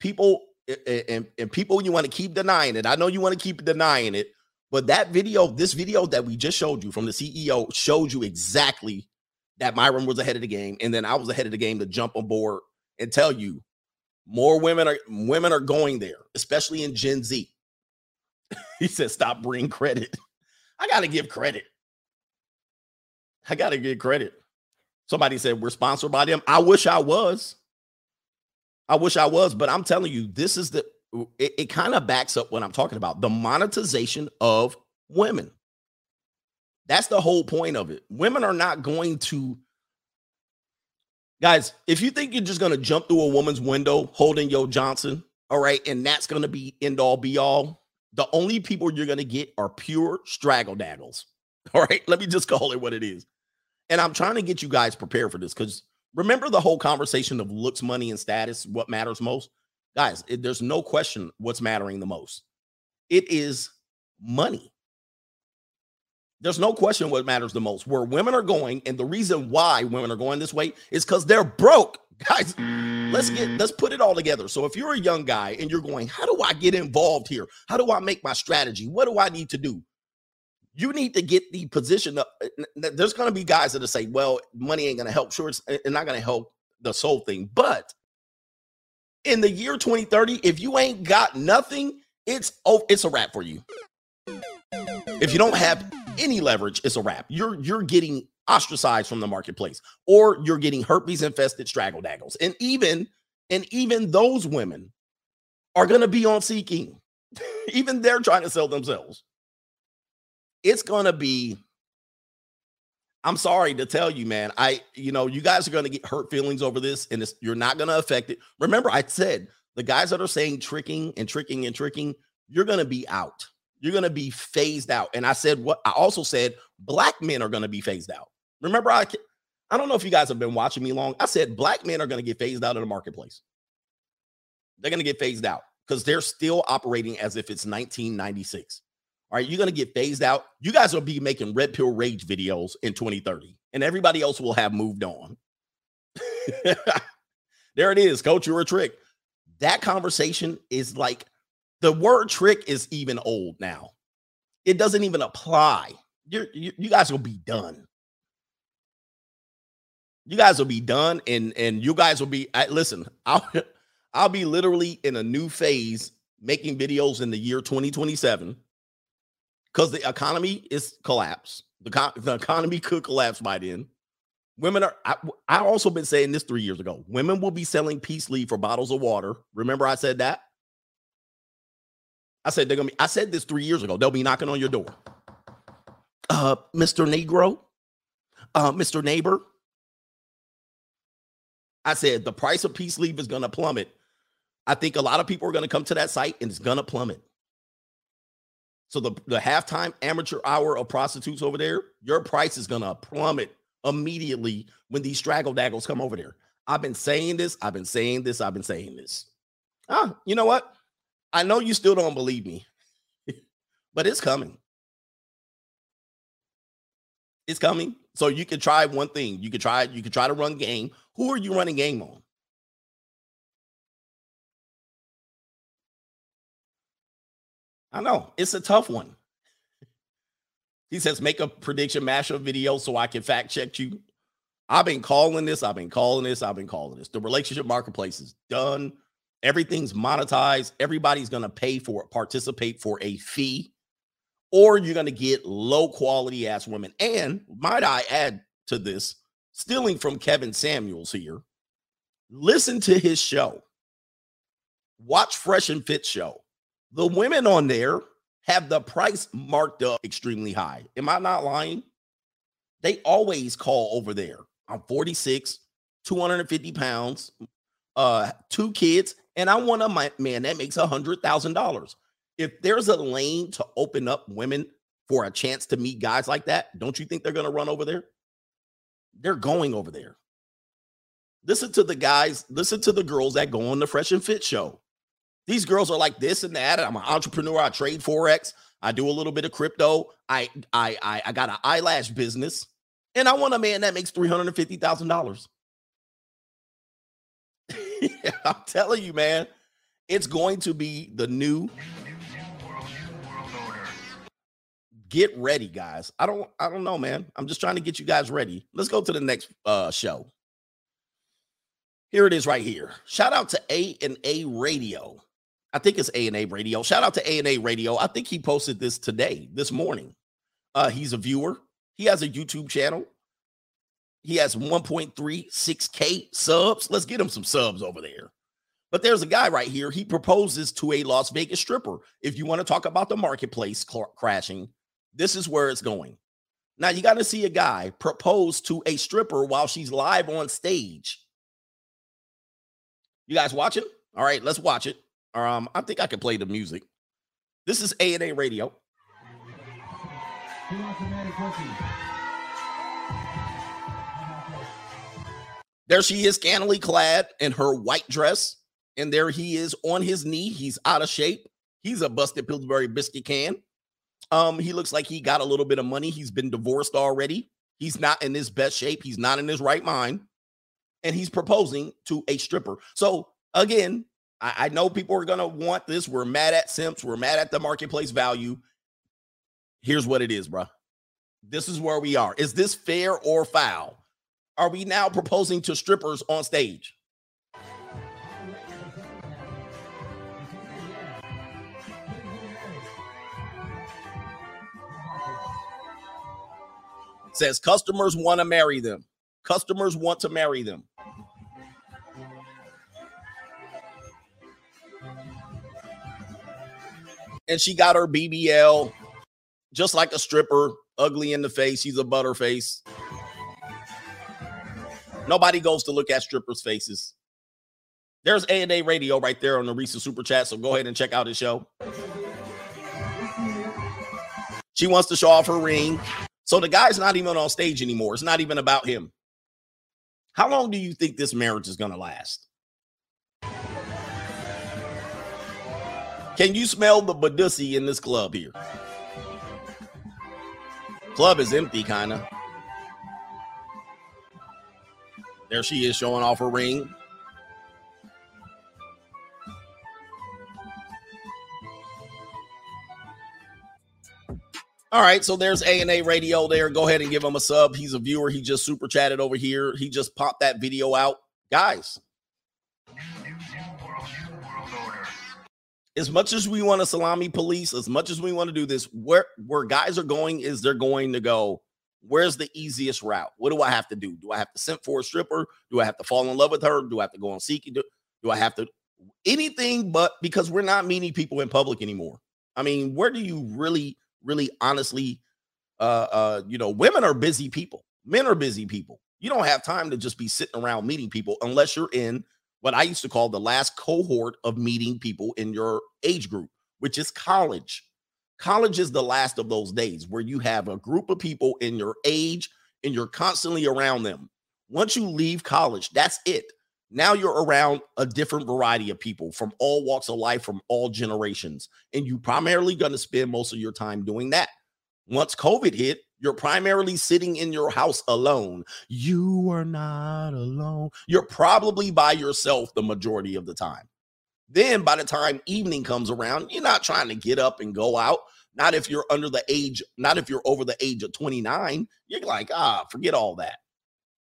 people and, and people you want to keep denying it. I know you want to keep denying it, but that video, this video that we just showed you from the CEO showed you exactly that Myron was ahead of the game, and then I was ahead of the game to jump on board and tell you more women are women are going there, especially in Gen Z. he said, "Stop bringing credit." I got to give credit. I got to give credit. Somebody said we're sponsored by them. I wish I was. I wish I was, but I'm telling you, this is the it, it kind of backs up what I'm talking about. The monetization of women. That's the whole point of it. Women are not going to guys, if you think you're just gonna jump through a woman's window holding your Johnson, all right, and that's gonna be end all be all, the only people you're gonna get are pure straggle daggles. All right, let me just call it what it is. And I'm trying to get you guys prepared for this because remember the whole conversation of looks, money, and status, what matters most? Guys, it, there's no question what's mattering the most. It is money. There's no question what matters the most. Where women are going, and the reason why women are going this way is because they're broke. Guys, let's get let's put it all together. So if you're a young guy and you're going, how do I get involved here? How do I make my strategy? What do I need to do? you need to get the position up. There's going to be guys that say, well, money ain't going to help. Sure, it's it's not going to help the soul thing. But in the year 2030, if you ain't got nothing, it's oh, it's a wrap for you. If you don't have any leverage, it's a wrap. You're you're getting ostracized from the marketplace, or you're getting herpes infested straggle daggles. And even and even those women are to be on seeking. even they're trying to sell themselves. It's to be I'm sorry to tell you, man. I, you know, you guys are going to get hurt feelings over this, and you're not going to affect it. Remember, I said the guys that are saying tricking and tricking and tricking, you're going to be out. You're going to be phased out. And I said what I also said black men are going to be phased out. Remember, I I don't know if you guys have been watching me long. I said black men are going to get phased out of the marketplace. They're going to get phased out because they're still operating as if it's 1996. All right, you're going to get phased out. You guys will be making red pill rage videos in 2030, and everybody else will have moved on. there it is, coach. You're a trick. That conversation is like the word trick is even old now. It doesn't even apply. You're, you, you guys will be done. You guys will be done, and and you guys will be. I, listen, I'll I'll be literally in a new phase making videos in the year 2027 because the economy is collapsed. The, the economy could collapse by then. Women are. I, I also been saying this three years ago. Women will be selling peace leave for bottles of water. Remember, I said that. I said they're gonna be. I said this three years ago. They'll be knocking on your door. Uh, Mr. Negro, uh, Mr. Neighbor. I said the price of peace leave is gonna plummet. I think a lot of people are gonna come to that site and it's gonna plummet. So the, the halftime amateur hour of prostitutes over there, your price is gonna plummet immediately when these straggle daggles come over there. I've been saying this, I've been saying this, I've been saying this. Ah, you know what? I know you still don't believe me, but it's coming. It's coming. So you can try one thing. You can try, you can try to run game. Who are you running game on? I know it's a tough one. He says, make a prediction mashup video so I can fact check you. I've been calling this. I've been calling this. I've been calling this. The relationship marketplace is done. Everything's monetized. Everybody's going to pay for it, participate for a fee, or you're going to get low quality ass women. And might I add to this, stealing from Kevin Samuels here, listen to his show. Watch Fresh and Fit show. The women on there have the price marked up extremely high. Am I not lying? They always call over there. I'm 46, 250 pounds, uh, two kids, and I want a man that makes a hundred thousand dollars. If there's a lane to open up women for a chance to meet guys like that, don't you think they're gonna run over there? They're going over there. Listen to the guys, listen to the girls that go on the Fresh and Fit show. These girls are like this and that. I'm an entrepreneur. I trade forex. I do a little bit of crypto. I I I, I got an eyelash business, and I want a man that makes three hundred and fifty thousand dollars. I'm telling you, man, it's going to be the new. Get ready, guys. I don't I don't know, man. I'm just trying to get you guys ready. Let's go to the next uh show. Here it is right here. Shout out to A and A Radio. I think it's A and A Radio. Shout out to A and A Radio. I think he posted this today, this morning. Uh, he's a viewer. He has a YouTube channel. He has 1.36k subs. Let's get him some subs over there. But there's a guy right here. He proposes to a Las Vegas stripper. If you want to talk about the marketplace crashing, this is where it's going. Now you got to see a guy propose to a stripper while she's live on stage. You guys watching? All right, let's watch it. Um, I think I can play the music. This is A and A Radio. There she is, scantily clad in her white dress, and there he is on his knee. He's out of shape. He's a busted Pillsbury biscuit can. Um, he looks like he got a little bit of money. He's been divorced already. He's not in his best shape. He's not in his right mind, and he's proposing to a stripper. So again, I, I know people are gonna want this. We're mad at Simps. We're mad at the marketplace value. Here's what it is, bro. This is where we are. Is this fair or foul? Are we now proposing to strippers on stage? says customers want to marry them. Customers want to marry them. And she got her BBL just like a stripper, ugly in the face. She's a butterface. Nobody goes to look at strippers' faces. There's A and A Radio right there on the recent super chat. So go ahead and check out his show. She wants to show off her ring. So the guy's not even on stage anymore. It's not even about him. How long do you think this marriage is going to last? Can you smell the badussy in this club here? Club is empty, kind of. There she is showing off her ring. All right, so there's A and A Radio there. Go ahead and give him a sub. He's a viewer. He just super chatted over here. He just popped that video out, guys. As much as we want a salami police, as much as we want to do this, where where guys are going is they're going to go. Where's the easiest route? What do I have to do? Do I have to send for a stripper? Do I have to fall in love with her? Do I have to go on seeking? Do, do I have to anything but because we're not meeting people in public anymore? I mean, where do you really? really honestly uh uh you know women are busy people men are busy people you don't have time to just be sitting around meeting people unless you're in what i used to call the last cohort of meeting people in your age group which is college college is the last of those days where you have a group of people in your age and you're constantly around them once you leave college that's it now you're around a different variety of people from all walks of life, from all generations. And you're primarily going to spend most of your time doing that. Once COVID hit, you're primarily sitting in your house alone. You are not alone. You're probably by yourself the majority of the time. Then by the time evening comes around, you're not trying to get up and go out. Not if you're under the age, not if you're over the age of 29. You're like, ah, forget all that.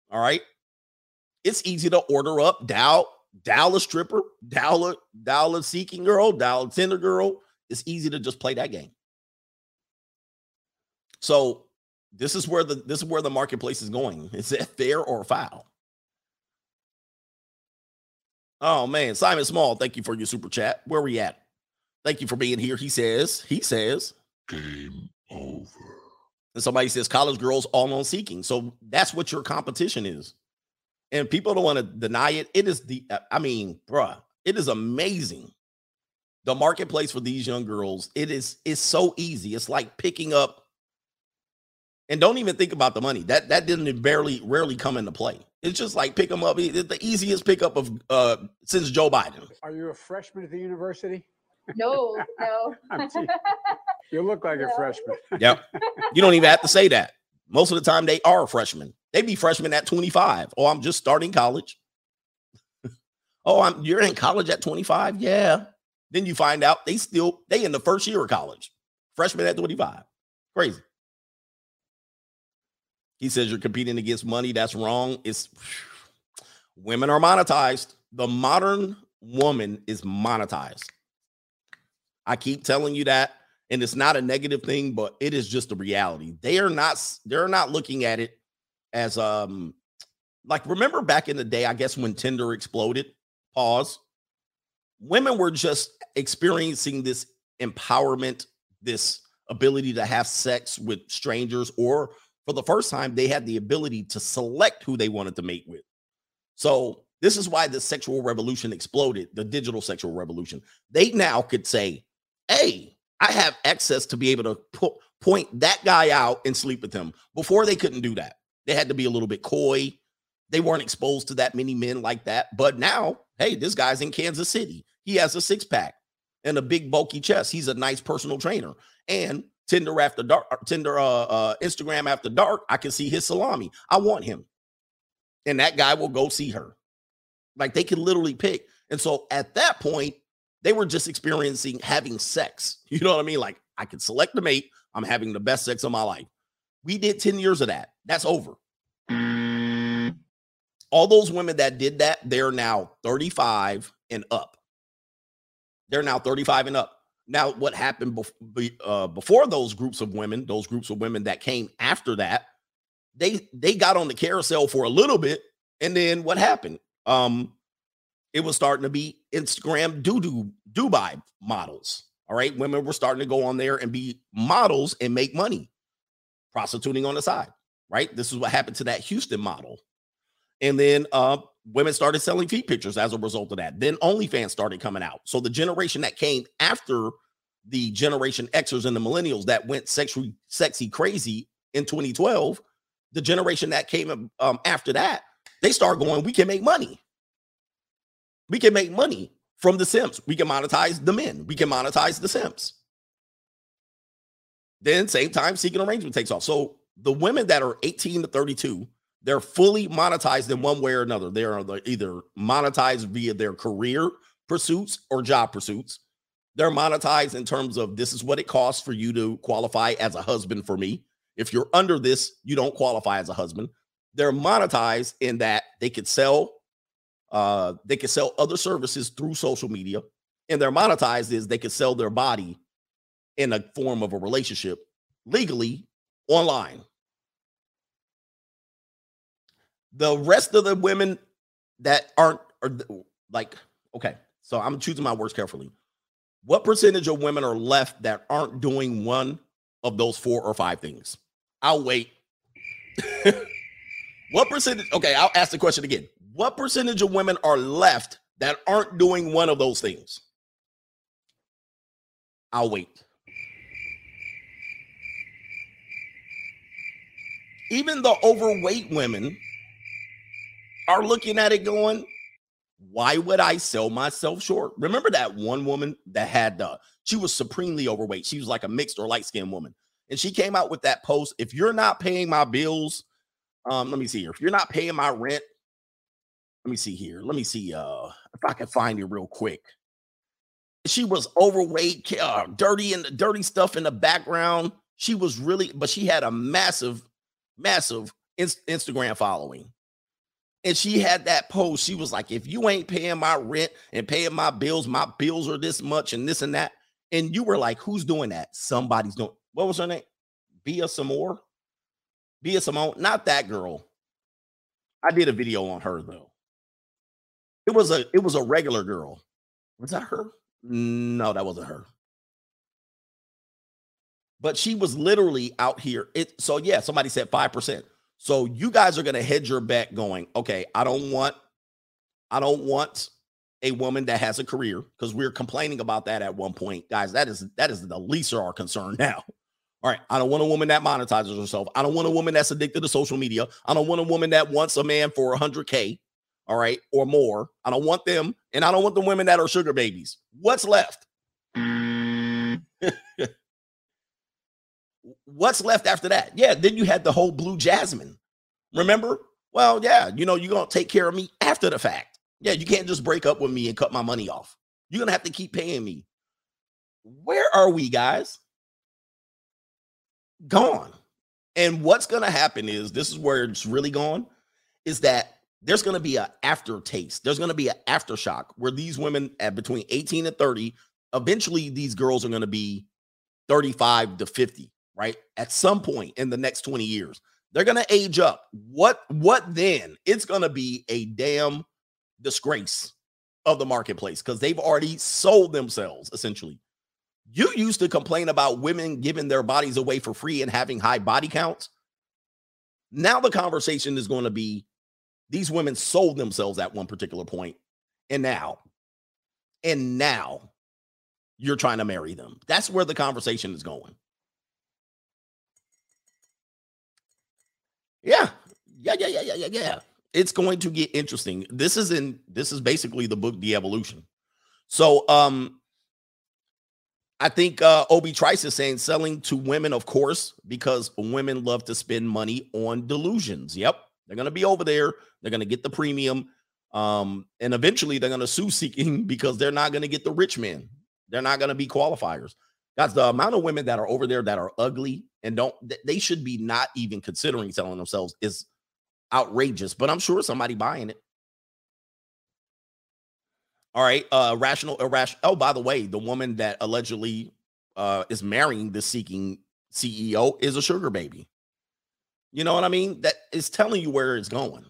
All right it's easy to order up, dial, dial a stripper, dial a, dial a seeking girl, dial a Tinder girl. It's easy to just play that game. So this is where the this is where the marketplace is going. Is it fair or foul? Oh man, Simon Small, thank you for your super chat. Where we at? Thank you for being here. He says, he says, game over. And somebody says college girls all on seeking. So that's what your competition is and people don't want to deny it. It is the, uh, I mean, bruh, it is amazing. The marketplace for these young girls, it is it's so easy. It's like picking up, and don't even think about the money. That that didn't barely rarely come into play. It's just like pick them up. It's the easiest pickup of uh since Joe Biden. Are you a freshman at the university? No, no. you look like no. a freshman. Yep. You don't even have to say that. Most of the time, they are freshmen. They be freshmen at 25. Oh, I'm just starting college. oh, I'm you're in college at 25. Yeah. Then you find out they still they in the first year of college. Freshman at 25. Crazy. He says you're competing against money. That's wrong. It's women are monetized. The modern woman is monetized. I keep telling you that and it's not a negative thing but it is just a reality. They are not they're not looking at it as um like remember back in the day i guess when tinder exploded? Pause. Women were just experiencing this empowerment this ability to have sex with strangers or for the first time they had the ability to select who they wanted to mate with. So this is why the sexual revolution exploded the digital sexual revolution. They now could say hey I have access to be able to po- point that guy out and sleep with him. Before they couldn't do that. They had to be a little bit coy. They weren't exposed to that many men like that. But now, hey, this guy's in Kansas City. He has a six pack and a big bulky chest. He's a nice personal trainer. And Tinder after dark, uh, Tinder, uh, uh, Instagram after dark, I can see his salami. I want him. And that guy will go see her. Like they can literally pick. And so at that point, they were just experiencing having sex. You know what I mean? Like I can select the mate. I'm having the best sex of my life. We did 10 years of that. That's over. All those women that did that, they're now 35 and up. They're now 35 and up. Now, what happened uh, before those groups of women, those groups of women that came after that, they they got on the carousel for a little bit, and then what happened? Um, it was starting to be Instagram doo doo Dubai models. All right, women were starting to go on there and be models and make money, prostituting on the side. Right, this is what happened to that Houston model, and then uh, women started selling feet pictures as a result of that. Then OnlyFans started coming out. So the generation that came after the Generation Xers and the Millennials that went sexually sexy crazy in 2012, the generation that came um, after that, they start going, we can make money. We can make money from the simps. We can monetize the men. We can monetize the simps. Then, same time, seeking arrangement takes off. So the women that are 18 to 32, they're fully monetized in one way or another. They are either monetized via their career pursuits or job pursuits. They're monetized in terms of this is what it costs for you to qualify as a husband for me. If you're under this, you don't qualify as a husband. They're monetized in that they could sell uh they can sell other services through social media and they're monetized is they can sell their body in a form of a relationship legally online. The rest of the women that aren't are like okay, so I'm choosing my words carefully. What percentage of women are left that aren't doing one of those four or five things? I'll wait. what percentage? Okay, I'll ask the question again. What percentage of women are left that aren't doing one of those things? I'll wait. Even the overweight women are looking at it going, why would I sell myself short? Remember that one woman that had the, she was supremely overweight. She was like a mixed or light skinned woman. And she came out with that post. If you're not paying my bills, um, let me see here. If you're not paying my rent, let me see here. Let me see uh if I can find it real quick. She was overweight, uh, dirty and the dirty stuff in the background. She was really, but she had a massive, massive Instagram following and she had that post. She was like, if you ain't paying my rent and paying my bills, my bills are this much and this and that. And you were like, who's doing that? Somebody's doing what was her name? Bia Samore? Bia Simone, not that girl. I did a video on her though. It was a it was a regular girl. Was that her? No, that wasn't her. But she was literally out here. It so yeah, somebody said 5%. So you guys are to hedge your bet going, okay, I don't want I don't want a woman that has a career because we are complaining about that at one point. Guys, that is that is the least of our concern now. All right, I don't want a woman that monetizes herself. I don't want a woman that's addicted to social media. I don't want a woman that wants a man for 100k, all right, or more. I don't want them and I don't want the women that are sugar babies. What's left? Mm. what's left after that? Yeah, then you had the whole Blue Jasmine. Remember? Well, yeah, you know, you're going to take care of me after the fact. Yeah, you can't just break up with me and cut my money off. You're going to have to keep paying me. Where are we, guys? Gone. And what's going to happen is this is where it's really gone is that there's going to be an aftertaste. There's going to be an aftershock where these women at between 18 and 30, eventually these girls are going to be 35 to 50 right? At some point in the next 20 years, they're going to age up. What what then? It's going to be a damn disgrace of the marketplace because they've already sold themselves essentially. You used to complain about women giving their bodies away for free and having high body counts. Now the conversation is going to be these women sold themselves at one particular point and now and now you're trying to marry them. That's where the conversation is going. Yeah. Yeah, yeah, yeah, yeah, yeah. It's going to get interesting. This is in this is basically the book The Evolution. So um I think uh Obi Trice is saying selling to women, of course, because women love to spend money on delusions. Yep. They're gonna be over there, they're gonna get the premium. Um, and eventually they're gonna sue seeking because they're not gonna get the rich men, they're not gonna be qualifiers. That's the amount of women that are over there that are ugly and don't they should be not even considering selling themselves is outrageous, but I'm sure somebody buying it. All right, uh rational irrational. Oh, by the way, the woman that allegedly uh is marrying the seeking CEO is a sugar baby. You know what I mean? That is telling you where it's going.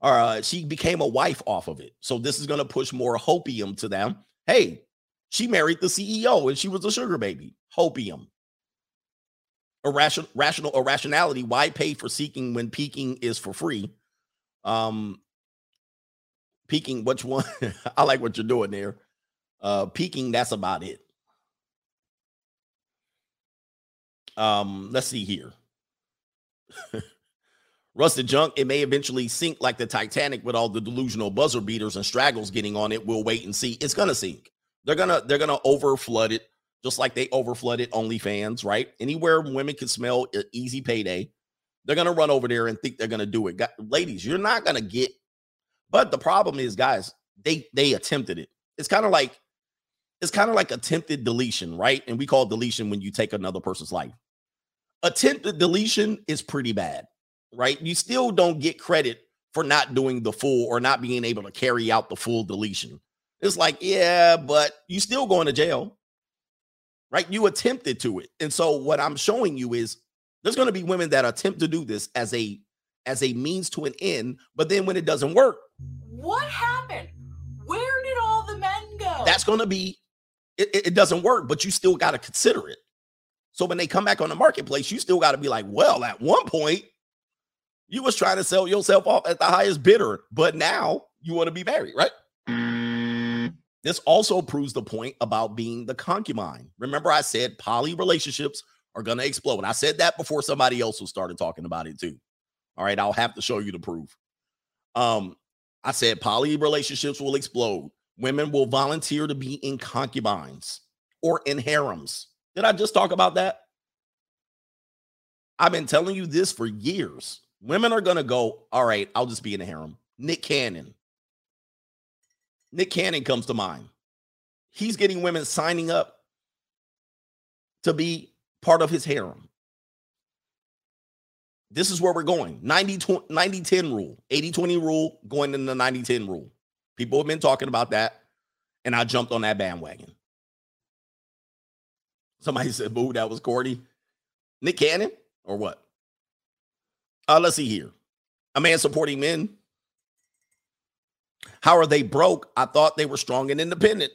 Uh, she became a wife off of it. So this is going to push more hopium to them. Hey, she married the CEO and she was a sugar baby. Hopium. Irrational, rational irrationality. Why pay for seeking when peaking is for free? Um, peaking, which one? I like what you're doing there. Uh, peaking, that's about it. Um, let's see here. Rusted junk, it may eventually sink like the Titanic with all the delusional buzzer beaters and straggles getting on it. We'll wait and see. It's gonna sink. They're gonna they're gonna over flood it, just like they over flooded OnlyFans, right? Anywhere women can smell easy payday, they're gonna run over there and think they're gonna do it. Ladies, you're not gonna get. But the problem is, guys, they they attempted it. It's kind of like it's kind of like attempted deletion, right? And we call deletion when you take another person's life. Attempted deletion is pretty bad right? You still don't get credit for not doing the full or not being able to carry out the full deletion. It's like, yeah, but you still going to jail, right? You attempted to it. And so what I'm showing you is there's going to be women that attempt to do this as a as a means to an end, but then when it doesn't work, What happened? Where did all the men go? that's going to be it, it it doesn't work, but you still got to consider it. So when they come back on the marketplace, you still got to be like, well, at one point, you was trying to sell yourself off at the highest bidder, but now you want to be married, right? This also proves the point about being the concubine. Remember, I said poly relationships are going to explode. I said that before somebody else was started talking about it too. All right, I'll have to show you the proof. Um, I said poly relationships will explode. Women will volunteer to be in concubines or in harems. Did I just talk about that? I've been telling you this for years. Women are going to go, all right, I'll just be in a harem. Nick Cannon. Nick Cannon comes to mind. He's getting women signing up to be part of his harem. This is where we're going 90 90 10 rule, 80 20 rule, going into the 90 10 rule. People have been talking about that, and I jumped on that bandwagon. Somebody said, boo, that was corny. Nick Cannon or what? Uh, let's see here. A man supporting men. How are they broke? I thought they were strong and independent.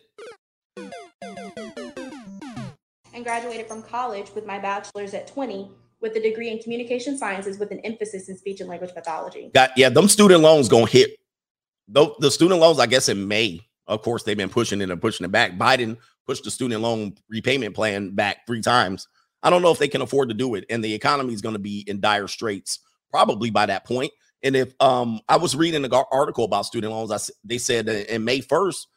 and graduated from college with my bachelor's at 20 with a degree in communication sciences with an emphasis in speech and language pathology. Got yeah, them student loans gonna hit. Though the student loans, I guess in May. Of course, they've been pushing it and pushing it back. Biden pushed the student loan repayment plan back three times. I don't know if they can afford to do it, and the economy is going to be in dire straits probably by that point. And if um, I was reading an article about student loans, I they said in May first,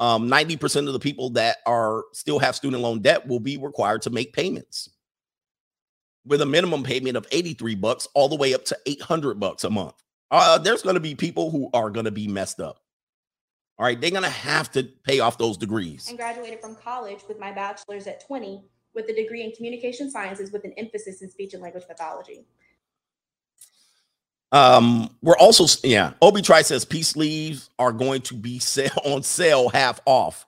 um, ninety percent of the people that are still have student loan debt will be required to make payments with a minimum payment of eighty three bucks all the way up to eight hundred bucks a month. Uh, there's going to be people who are going to be messed up. All right, they're going to have to pay off those degrees. And graduated from college with my bachelor's at 20 with a degree in communication sciences with an emphasis in speech and language pathology. Um, we're also yeah. Obi Trice says peace leaves are going to be sale on sale half off.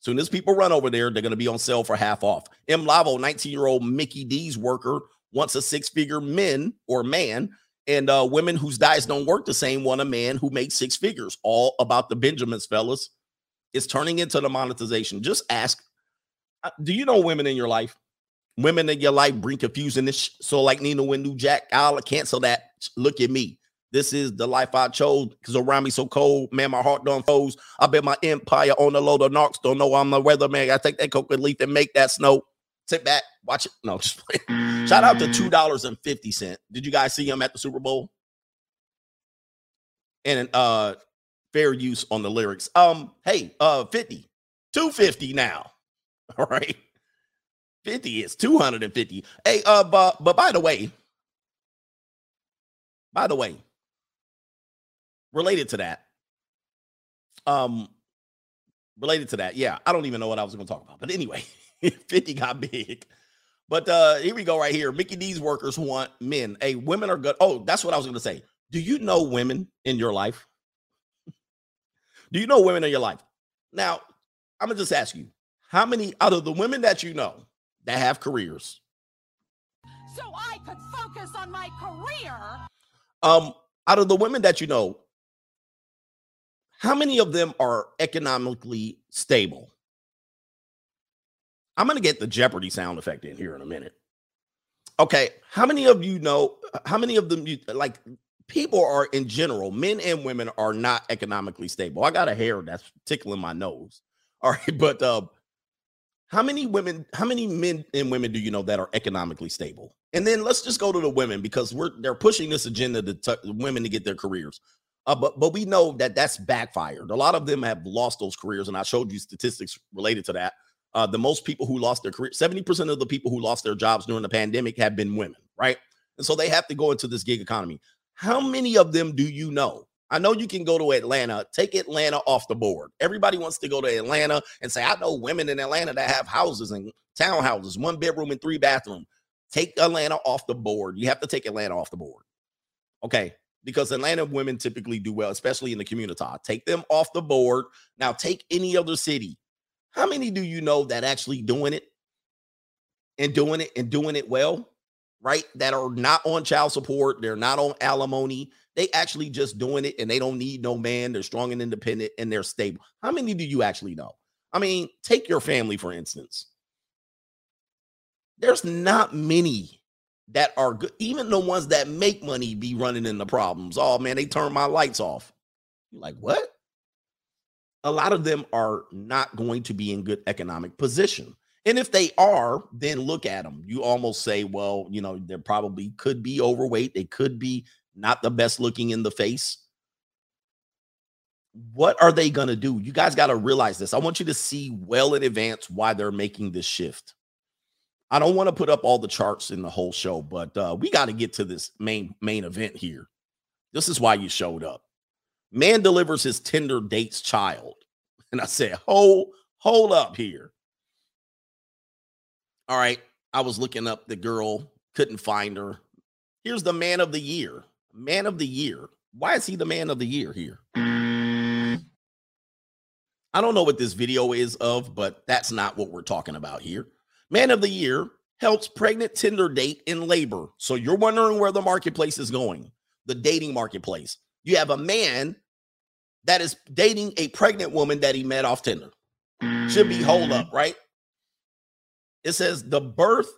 Soon as people run over there, they're going to be on sale for half off. M Lavo, 19 year old Mickey D's worker, wants a six figure men or man, and uh, women whose diets don't work the same want a man who makes six figures. All about the Benjamins, fellas. It's turning into the monetization. Just ask uh, Do you know women in your life? Women in your life bring confusion. This sh- so like Nina Windu Jack, I'll cancel that. Look at me. This is the life I chose because around me so cold, man. My heart done froze. I bet my empire on the load of knocks. Don't know I'm the weatherman. I take that coconut leaf and make that snow. Sit back, watch it. No, just playing. Shout out to two dollars and fifty cent. Did you guys see him at the Super Bowl? And uh, fair use on the lyrics. Um, hey, uh, 50, 250 now. All right. 50 is 250. Hey, uh, but but by the way, by the way, related to that, um, related to that, yeah, I don't even know what I was gonna talk about, but anyway, 50 got big. But uh here we go, right here. Mickey D's workers want men. Hey, women are good. Oh, that's what I was gonna say. Do you know women in your life? Do you know women in your life? Now, I'm gonna just ask you, how many out of the women that you know that have careers, so I could focus on my career. Um, out of the women that you know, how many of them are economically stable? I'm going to get the Jeopardy sound effect in here in a minute. Okay, how many of you know? How many of them you like? People are in general, men and women are not economically stable. I got a hair that's tickling my nose. All right, but uh, how many women, how many men and women do you know that are economically stable? And then let's just go to the women because we're they're pushing this agenda to t- women to get their careers. Uh, but but we know that that's backfired. A lot of them have lost those careers, and I showed you statistics related to that. Uh, the most people who lost their career, 70% of the people who lost their jobs during the pandemic have been women, right? And so they have to go into this gig economy. How many of them do you know? I know you can go to Atlanta, take Atlanta off the board. Everybody wants to go to Atlanta and say, I know women in Atlanta that have houses and townhouses, one bedroom and three bathroom. Take Atlanta off the board. You have to take Atlanta off the board. Okay. Because Atlanta women typically do well, especially in the community. Take them off the board. Now take any other city. How many do you know that actually doing it and doing it and doing it well, right? That are not on child support, they're not on alimony. They actually just doing it and they don't need no man. They're strong and independent and they're stable. How many do you actually know? I mean, take your family, for instance. There's not many that are good. Even the ones that make money be running into problems. Oh man, they turn my lights off. You're like, what? A lot of them are not going to be in good economic position. And if they are, then look at them. You almost say, well, you know, they probably could be overweight. They could be not the best looking in the face. What are they going to do? You guys got to realize this. I want you to see well in advance why they're making this shift. I don't want to put up all the charts in the whole show, but uh, we got to get to this main main event here. This is why you showed up. Man delivers his Tinder date's child. And I said, hold, hold up here. All right. I was looking up the girl, couldn't find her. Here's the man of the year. Man of the year. Why is he the man of the year here? I don't know what this video is of, but that's not what we're talking about here. Man of the year helps pregnant Tinder date in labor. So you're wondering where the marketplace is going, the dating marketplace. You have a man that is dating a pregnant woman that he met off Tinder. Should be hold up, mm. right? It says the birth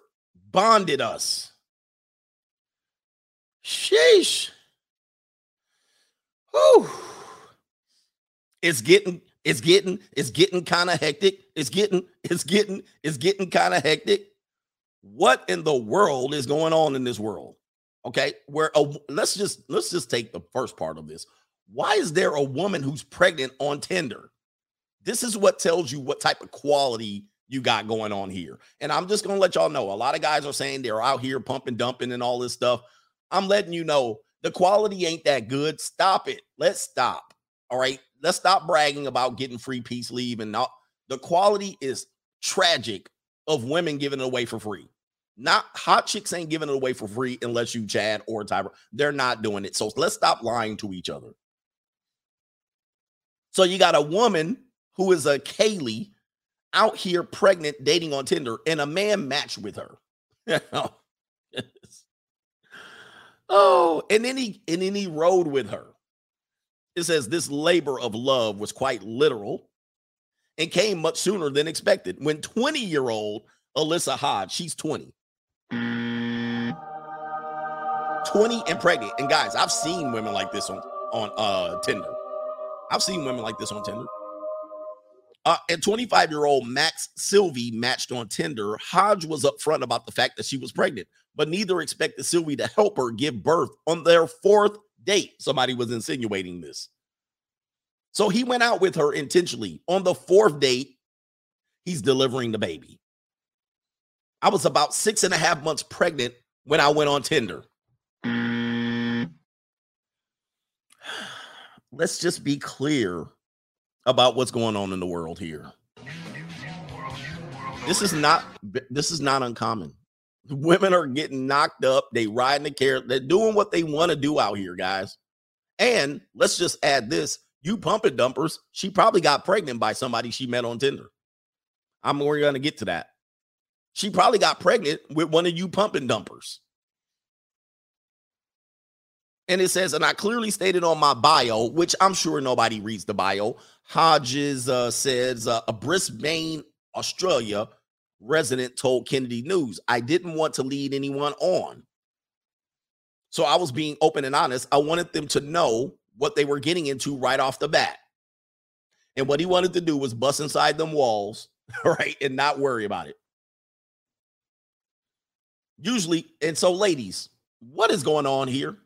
bonded us. Sheesh. Whew. It's getting, it's getting, it's getting kind of hectic. It's getting, it's getting, it's getting kind of hectic. What in the world is going on in this world? Okay, where a, let's just let's just take the first part of this. Why is there a woman who's pregnant on Tinder? This is what tells you what type of quality you got going on here. And I'm just going to let y'all know a lot of guys are saying they're out here pumping, dumping, and all this stuff. I'm letting you know the quality ain't that good. Stop it. Let's stop. All right. Let's stop bragging about getting free peace leave and not the quality is tragic of women giving it away for free. Not hot chicks ain't giving it away for free unless you Chad or Tyra. They're not doing it. So let's stop lying to each other. So you got a woman who is a Kaylee out here pregnant, dating on Tinder, and a man matched with her. oh, and then he and then he rode with her. It says this labor of love was quite literal and came much sooner than expected. When 20-year-old Alyssa Hodge, she's 20. 20 and pregnant. And guys, I've seen women like this on on uh Tinder. I've seen women like this on Tinder. Uh, and 25 year old Max Sylvie matched on Tinder. Hodge was upfront about the fact that she was pregnant, but neither expected Sylvie to help her give birth on their fourth date. Somebody was insinuating this. So he went out with her intentionally. On the fourth date, he's delivering the baby. I was about six and a half months pregnant when I went on Tinder. Let's just be clear about what's going on in the world here. This is not this is not uncommon. Women are getting knocked up, they riding the care, they're doing what they want to do out here, guys. And let's just add this: you pumping dumpers, she probably got pregnant by somebody she met on Tinder. I'm we're gonna get to that. She probably got pregnant with one of you pumping dumpers. And it says, and I clearly stated on my bio, which I'm sure nobody reads the bio. Hodges uh, says uh, a Brisbane, Australia resident told Kennedy News, I didn't want to lead anyone on. So I was being open and honest. I wanted them to know what they were getting into right off the bat. And what he wanted to do was bust inside them walls, right? And not worry about it. Usually, and so ladies, what is going on here?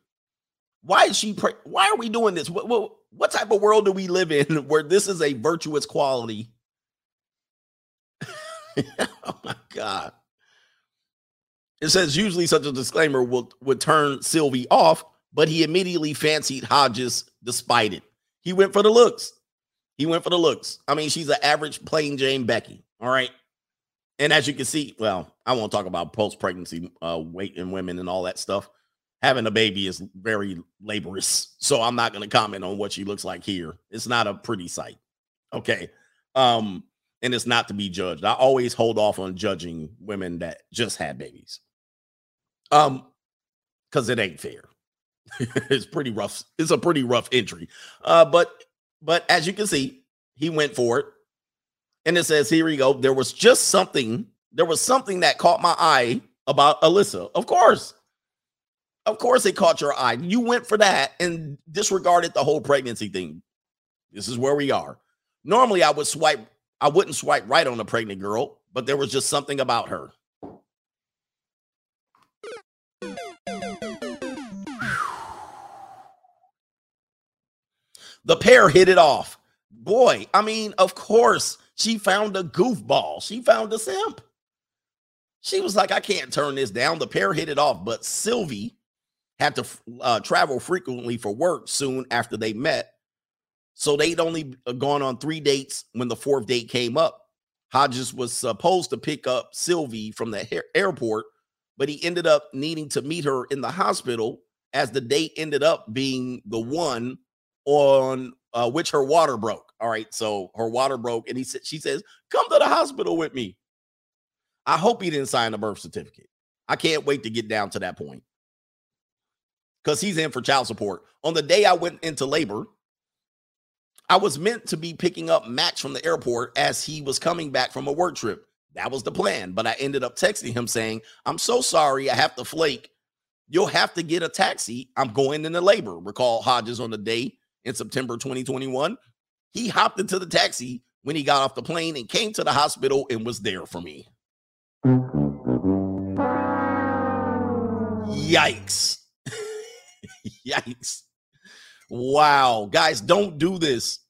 Why is she pre- why are we doing this? What, what what type of world do we live in where this is a virtuous quality? oh my god. It says usually such a disclaimer will would turn Sylvie off, but he immediately fancied Hodges despite it. He went for the looks. He went for the looks. I mean, she's an average plain Jane Becky. All right. And as you can see, well, I won't talk about post pregnancy uh, weight in women and all that stuff. Having a baby is very laborious. So I'm not going to comment on what she looks like here. It's not a pretty sight. Okay. Um, and it's not to be judged. I always hold off on judging women that just had babies. Um, because it ain't fair. it's pretty rough. It's a pretty rough entry. Uh, but but as you can see, he went for it. And it says, here we go. There was just something, there was something that caught my eye about Alyssa. Of course. Of course, it caught your eye. You went for that and disregarded the whole pregnancy thing. This is where we are. Normally, I would swipe, I wouldn't swipe right on a pregnant girl, but there was just something about her. The pair hit it off. Boy, I mean, of course, she found a goofball. She found a simp. She was like, I can't turn this down. The pair hit it off, but Sylvie had to uh, travel frequently for work soon after they met. So they'd only uh, gone on three dates when the fourth date came up. Hodges was supposed to pick up Sylvie from the airport, but he ended up needing to meet her in the hospital as the date ended up being the one on uh, which her water broke. All right, so her water broke, and he said, "She says, come to the hospital with me." I hope he didn't sign a birth certificate. I can't wait to get down to that point because he's in for child support. On the day I went into labor, I was meant to be picking up Max from the airport as he was coming back from a work trip. That was the plan, but I ended up texting him saying, "I'm so sorry, I have to flake. You'll have to get a taxi. I'm going into labor." Recall Hodges on the day in September 2021. He hopped into the taxi when he got off the plane and came to the hospital and was there for me. Yikes. Yikes. Wow. Guys, don't do this.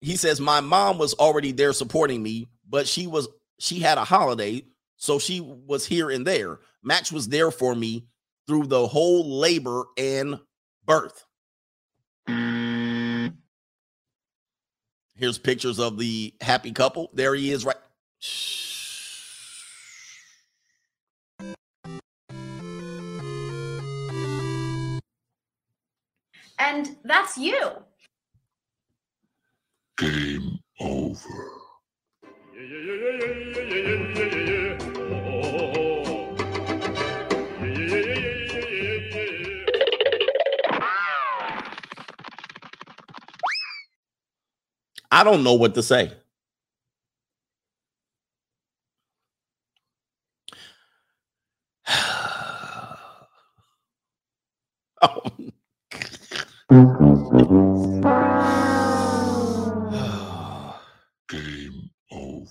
He says, My mom was already there supporting me, but she was she had a holiday, so she was here and there. Match was there for me through the whole labor and birth. Here's pictures of the happy couple. There he is, right. And that's you. Game over. I don't know what to say. oh. Game over.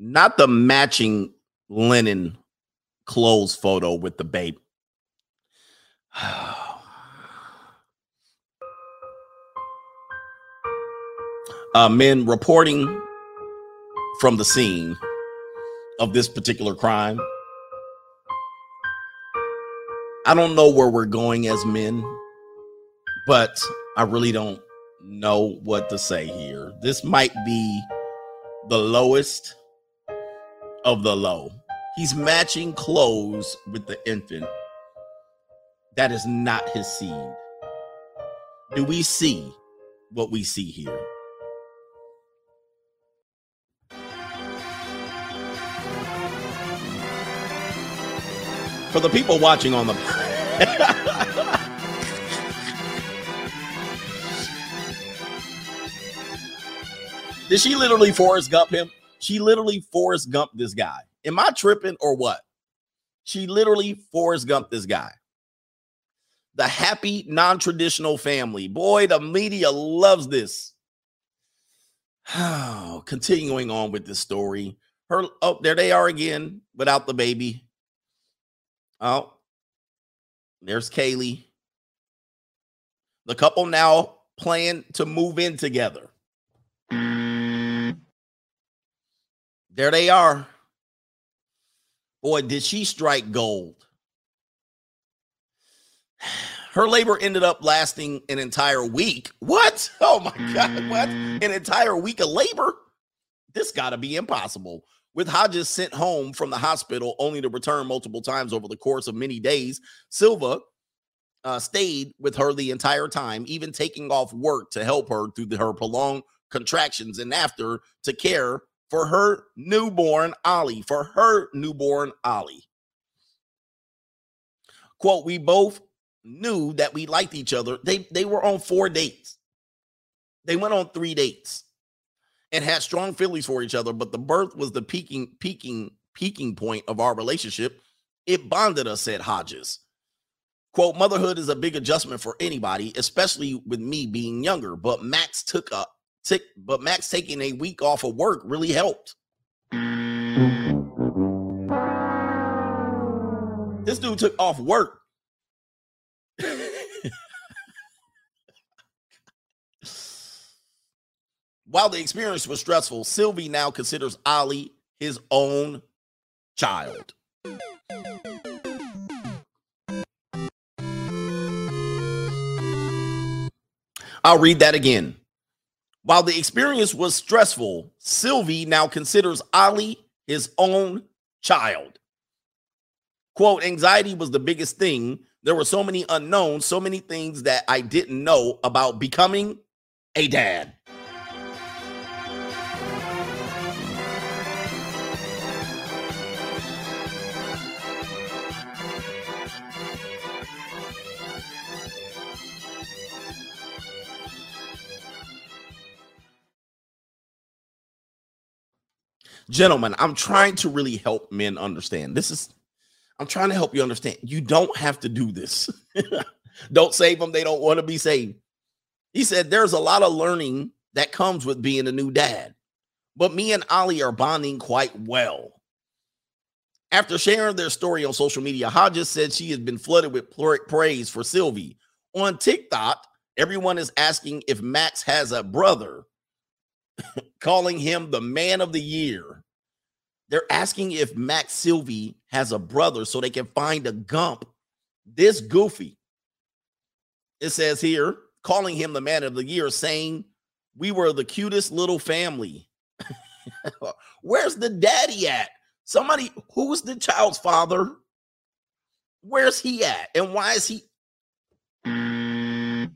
Not the matching linen clothes photo with the babe. uh, men reporting from the scene of this particular crime. I don't know where we're going as men, but I really don't know what to say here. This might be the lowest of the low. He's matching clothes with the infant. That is not his seed. Do we see what we see here? For the people watching on the Did she literally Forrest Gump him? She literally Forrest Gump this guy. Am I tripping or what? She literally Forrest Gump this guy. The happy non-traditional family. Boy, the media loves this. Continuing on with the story. Her oh, there they are again without the baby. Oh, there's Kaylee. The couple now plan to move in together. Mm. There they are. Boy, did she strike gold. Her labor ended up lasting an entire week. What? Oh my God. What? An entire week of labor? This got to be impossible. With Hodges sent home from the hospital only to return multiple times over the course of many days, Silva uh, stayed with her the entire time, even taking off work to help her through the, her prolonged contractions and after to care for her newborn Ollie, for her newborn Ollie. Quote, we both knew that we liked each other. They they were on four dates. They went on three dates and had strong feelings for each other, but the birth was the peaking, peaking, peaking point of our relationship. It bonded us, said Hodges. Quote, motherhood is a big adjustment for anybody, especially with me being younger. But Max took a tick, but Max taking a week off of work really helped. This dude took off work. While the experience was stressful, Sylvie now considers Ollie his own child. I'll read that again. While the experience was stressful, Sylvie now considers Ali his own child. Quote, anxiety was the biggest thing. There were so many unknowns, so many things that I didn't know about becoming a dad. Gentlemen, I'm trying to really help men understand. This is, I'm trying to help you understand. You don't have to do this. don't save them. They don't want to be saved. He said, There's a lot of learning that comes with being a new dad, but me and Ali are bonding quite well. After sharing their story on social media, Hodges said she has been flooded with praise for Sylvie. On TikTok, everyone is asking if Max has a brother, calling him the man of the year. They're asking if Max Sylvie has a brother so they can find a Gump this goofy. It says here, calling him the man of the year, saying, We were the cutest little family. Where's the daddy at? Somebody, who's the child's father? Where's he at? And why is he? And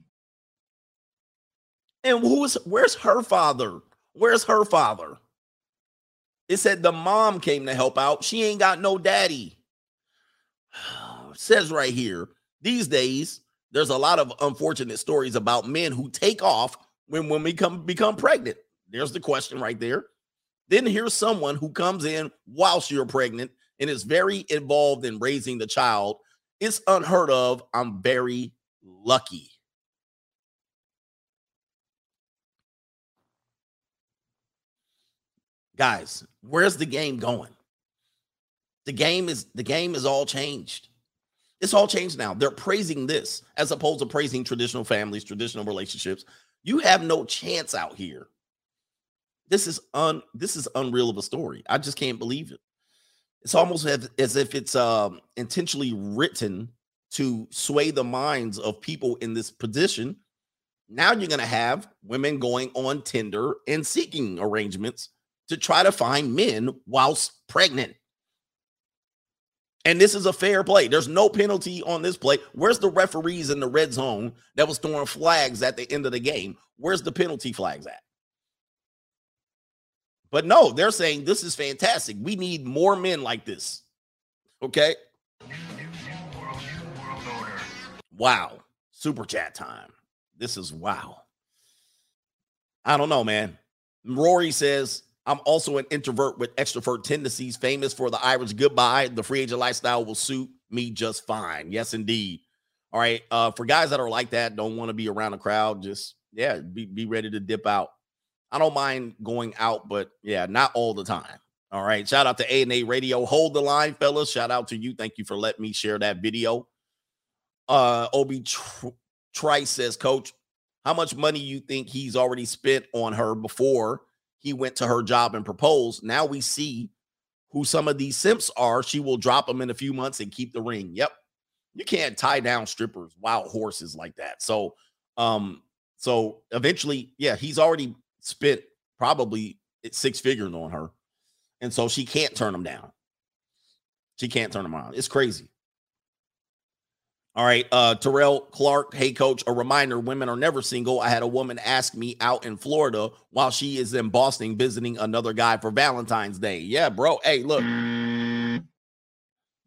who's where's her father? Where's her father? It said the mom came to help out. She ain't got no daddy. Says right here, these days, there's a lot of unfortunate stories about men who take off when women become become pregnant. There's the question right there. Then here's someone who comes in whilst you're pregnant and is very involved in raising the child. It's unheard of. I'm very lucky. Guys, where's the game going? The game is the game is all changed. It's all changed now. They're praising this as opposed to praising traditional families, traditional relationships. You have no chance out here. This is un this is unreal of a story. I just can't believe it. It's almost as, as if it's um, intentionally written to sway the minds of people in this position. Now you're going to have women going on Tinder and seeking arrangements to try to find men whilst pregnant. And this is a fair play. There's no penalty on this play. Where's the referees in the red zone that was throwing flags at the end of the game? Where's the penalty flags at? But no, they're saying this is fantastic. We need more men like this. Okay. Wow. Super chat time. This is wow. I don't know, man. Rory says, I'm also an introvert with extrovert tendencies, famous for the Irish goodbye. The free agent lifestyle will suit me just fine. Yes, indeed. All right. Uh, for guys that are like that, don't want to be around a crowd, just yeah, be, be ready to dip out. I don't mind going out, but yeah, not all the time. All right. Shout out to A and A Radio. Hold the line, fellas. Shout out to you. Thank you for letting me share that video. Uh, Obi Trice says, Coach, how much money you think he's already spent on her before he went to her job and proposed? Now we see who some of these simps are. She will drop them in a few months and keep the ring. Yep. You can't tie down strippers, wild horses like that. So, um, so eventually, yeah, he's already spent probably six figures on her. And so she can't turn him down. She can't turn him on. It's crazy. All right. Uh, Terrell Clark. Hey, coach. A reminder women are never single. I had a woman ask me out in Florida while she is in Boston visiting another guy for Valentine's Day. Yeah, bro. Hey, look.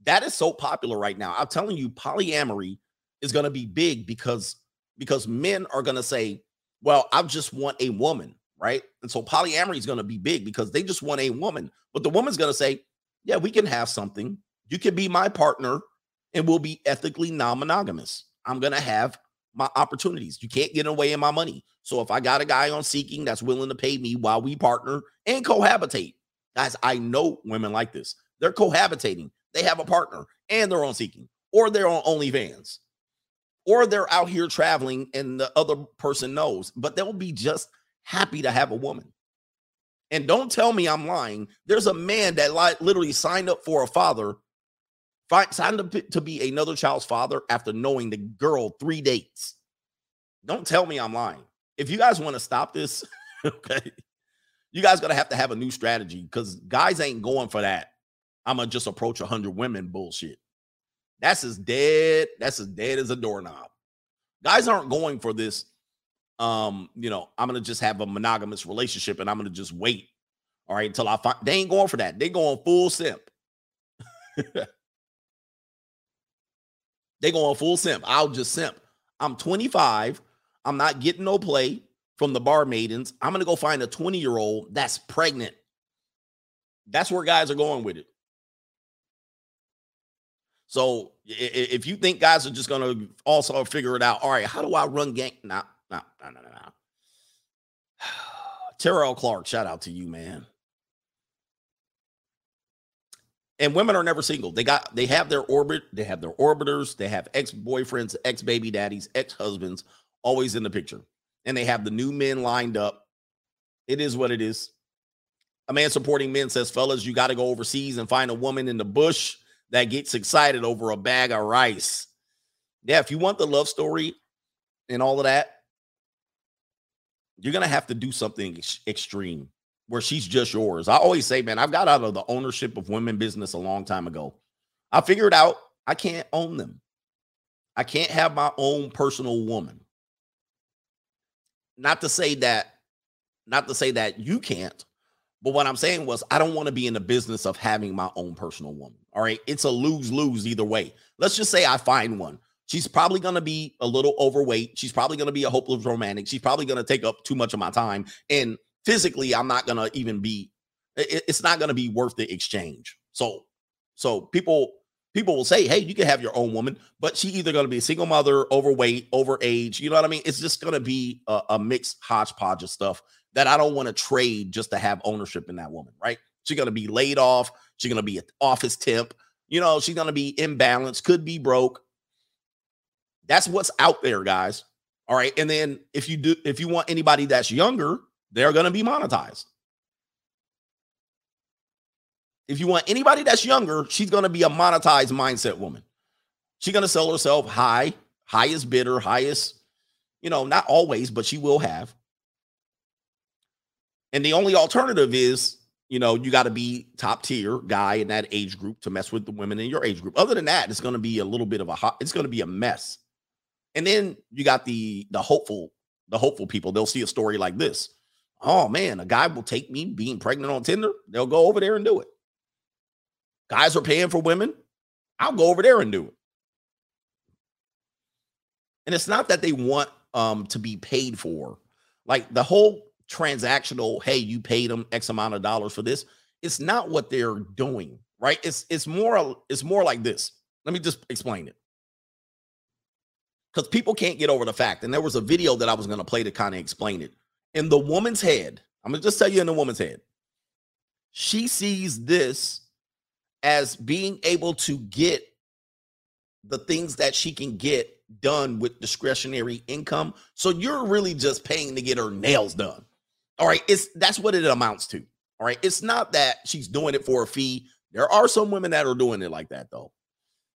That is so popular right now. I'm telling you, polyamory is going to be big because because men are going to say, "Well, I just want a woman." Right. And so polyamory is going to be big because they just want a woman. But the woman's going to say, Yeah, we can have something. You can be my partner and we'll be ethically non monogamous. I'm going to have my opportunities. You can't get away in my money. So if I got a guy on seeking that's willing to pay me while we partner and cohabitate, guys, I know women like this. They're cohabitating, they have a partner and they're on seeking, or they're on OnlyFans, or they're out here traveling and the other person knows, but they'll be just happy to have a woman. And don't tell me I'm lying. There's a man that li- literally signed up for a father signed up to be another child's father after knowing the girl three dates. Don't tell me I'm lying. If you guys want to stop this, okay, you guys gonna have to have a new strategy because guys ain't going for that. I'm gonna just approach 100 women bullshit. That's as dead. That's as dead as a doorknob. Guys aren't going for this. Um, you know, I'm gonna just have a monogamous relationship and I'm gonna just wait. All right, until I find they ain't going for that. They going full simp. They going full simp. I'll just simp. I'm 25. I'm not getting no play from the bar maidens. I'm gonna go find a 20 year old that's pregnant. That's where guys are going with it. So if you think guys are just gonna also figure it out, all right, how do I run gang? No, no, no, no, no. Terrell Clark, shout out to you, man. And women are never single. They got they have their orbit, they have their orbiters, they have ex-boyfriends, ex-baby daddies, ex-husbands always in the picture. And they have the new men lined up. It is what it is. A man supporting men says, fellas, you got to go overseas and find a woman in the bush that gets excited over a bag of rice. Yeah, if you want the love story and all of that, you're going to have to do something ex- extreme where she's just yours. I always say, man, I've got out of the ownership of women business a long time ago. I figured out I can't own them. I can't have my own personal woman. Not to say that, not to say that you can't, but what I'm saying was I don't want to be in the business of having my own personal woman. All right. It's a lose-lose either way. Let's just say I find one. She's probably going to be a little overweight. She's probably going to be a hopeless romantic. She's probably going to take up too much of my time. And physically i'm not gonna even be it's not gonna be worth the exchange. So so people people will say hey you can have your own woman but she either gonna be a single mother overweight over age you know what i mean? It's just gonna be a, a mixed hodgepodge of stuff that i don't want to trade just to have ownership in that woman right? She's gonna be laid off she's gonna be an office temp you know she's gonna be imbalanced could be broke. That's what's out there guys all right? And then if you do if you want anybody that's younger they're going to be monetized. If you want anybody that's younger, she's going to be a monetized mindset woman. She's going to sell herself high, highest bidder, highest, you know, not always, but she will have. And the only alternative is you know, you got to be top tier guy in that age group to mess with the women in your age group. Other than that, it's going to be a little bit of a hot, it's going to be a mess. And then you got the the hopeful, the hopeful people. They'll see a story like this. Oh man, a guy will take me being pregnant on Tinder. They'll go over there and do it. Guys are paying for women. I'll go over there and do it. And it's not that they want um to be paid for. Like the whole transactional, hey, you paid them X amount of dollars for this. It's not what they're doing, right? It's it's more it's more like this. Let me just explain it. Because people can't get over the fact, and there was a video that I was going to play to kind of explain it. In the woman's head, I'm gonna just tell you in the woman's head, she sees this as being able to get the things that she can get done with discretionary income. So you're really just paying to get her nails done. All right, it's that's what it amounts to. All right, it's not that she's doing it for a fee. There are some women that are doing it like that though.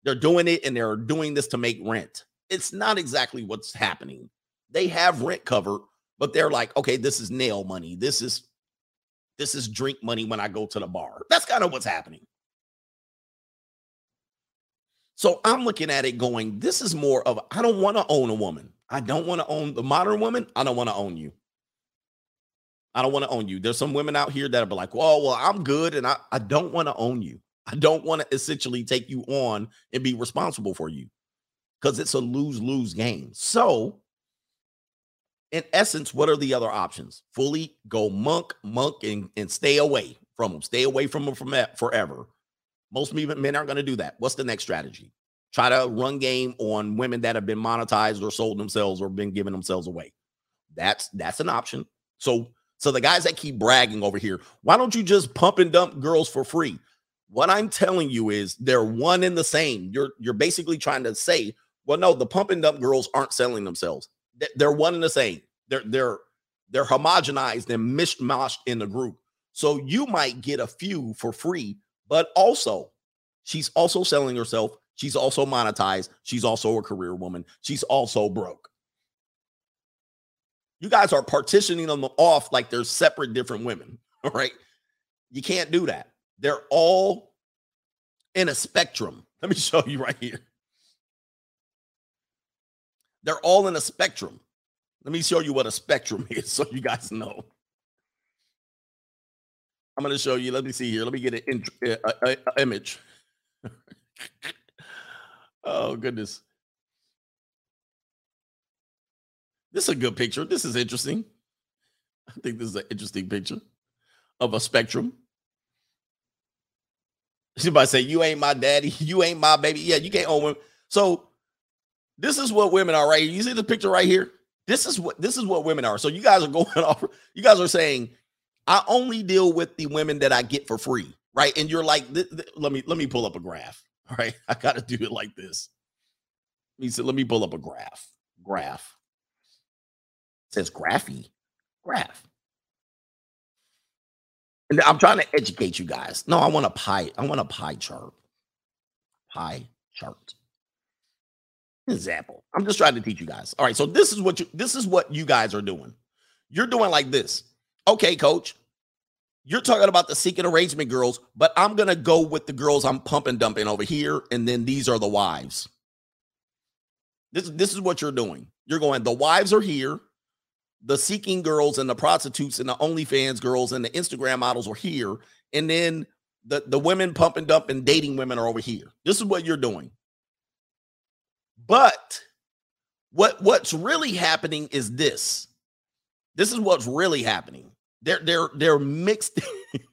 They're doing it and they're doing this to make rent. It's not exactly what's happening. They have rent covered, but they're like, okay, this is nail money. This is this is drink money when I go to the bar. That's kind of what's happening. So I'm looking at it going, this is more of I don't want to own a woman. I don't want to own the modern woman. I don't want to own you. I don't want to own you. There's some women out here that are like, well, well, I'm good and I, I don't want to own you. I don't want to essentially take you on and be responsible for you because it's a lose lose game. So, in essence, what are the other options? Fully go monk, monk, and, and stay away from them. Stay away from them from forever. Most men aren't going to do that. What's the next strategy? Try to run game on women that have been monetized or sold themselves or been giving themselves away. That's that's an option. So so the guys that keep bragging over here, why don't you just pump and dump girls for free? What I'm telling you is they're one and the same. You're you're basically trying to say, well, no, the pump and dump girls aren't selling themselves. They're one and the same. They're they're they're homogenized and mishmashed in the group. So you might get a few for free, but also she's also selling herself. She's also monetized. She's also a career woman. She's also broke. You guys are partitioning them off like they're separate different women. All right. You can't do that. They're all in a spectrum. Let me show you right here. They're all in a spectrum. Let me show you what a spectrum is so you guys know. I'm going to show you. Let me see here. Let me get an image. oh, goodness. This is a good picture. This is interesting. I think this is an interesting picture of a spectrum. Somebody say, You ain't my daddy, you ain't my baby. Yeah, you can't own women. So this is what women are right. You see the picture right here? This is what this is what women are. So you guys are going off, you guys are saying, I only deal with the women that I get for free, right? And you're like, let me let me pull up a graph. All right. I gotta do it like this. He said, let me pull up a graph. Graph says graphy. Graph. And I'm trying to educate you guys. No, I want a pie. I want a pie chart. Pie chart. Example. I'm just trying to teach you guys. All right. So this is what you this is what you guys are doing. You're doing like this. Okay, coach. You're talking about the seeking arrangement girls, but I'm gonna go with the girls I'm pumping dumping over here, and then these are the wives. This, this is what you're doing. You're going, the wives are here, the seeking girls and the prostitutes and the OnlyFans girls and the Instagram models are here, and then the the women pump and dump and dating women are over here. This is what you're doing. But what what's really happening is this. This is what's really happening. They're they're they're mixed.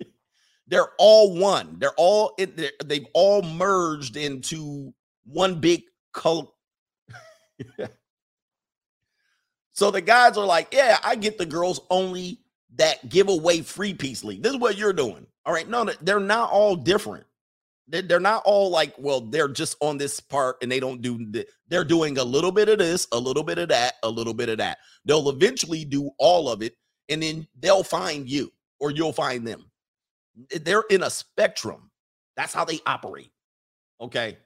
they're all one. They're all in, they're, they've all merged into one big cult. So the guys are like, yeah, I get the girls only that give away free piece league. This is what you're doing. All right. No, they're not all different. They're not all like, well, they're just on this part and they don't do, they're doing a little bit of this, a little bit of that, a little bit of that. They'll eventually do all of it and then they'll find you or you'll find them. They're in a spectrum. That's how they operate. Okay.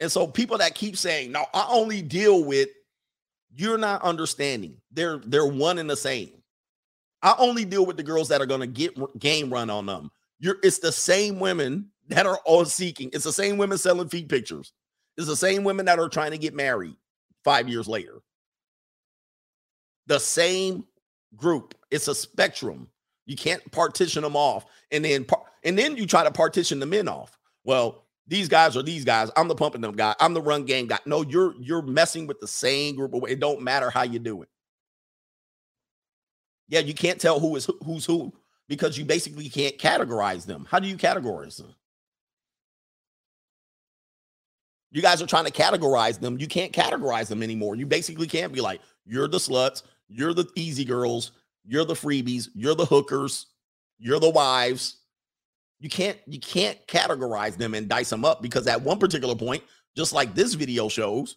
And so people that keep saying, no, I only deal with you're not understanding. They're they're one and the same. I only deal with the girls that are to get game run on them. You're it's the same women that are all seeking. It's the same women selling feet pictures. It's the same women that are trying to get married 5 years later. The same group. It's a spectrum. You can't partition them off and then par- and then you try to partition the men off. Well, these guys are these guys. I'm the pumping them guy. I'm the run game guy. No, you're you're messing with the same group it don't matter how you do it. Yeah, you can't tell who is who- who's who because you basically can't categorize them. How do you categorize them? You guys are trying to categorize them. You can't categorize them anymore. You basically can't be like, you're the sluts, you're the easy girls, you're the freebies, you're the hookers, you're the wives. You can't you can't categorize them and dice them up because at one particular point, just like this video shows,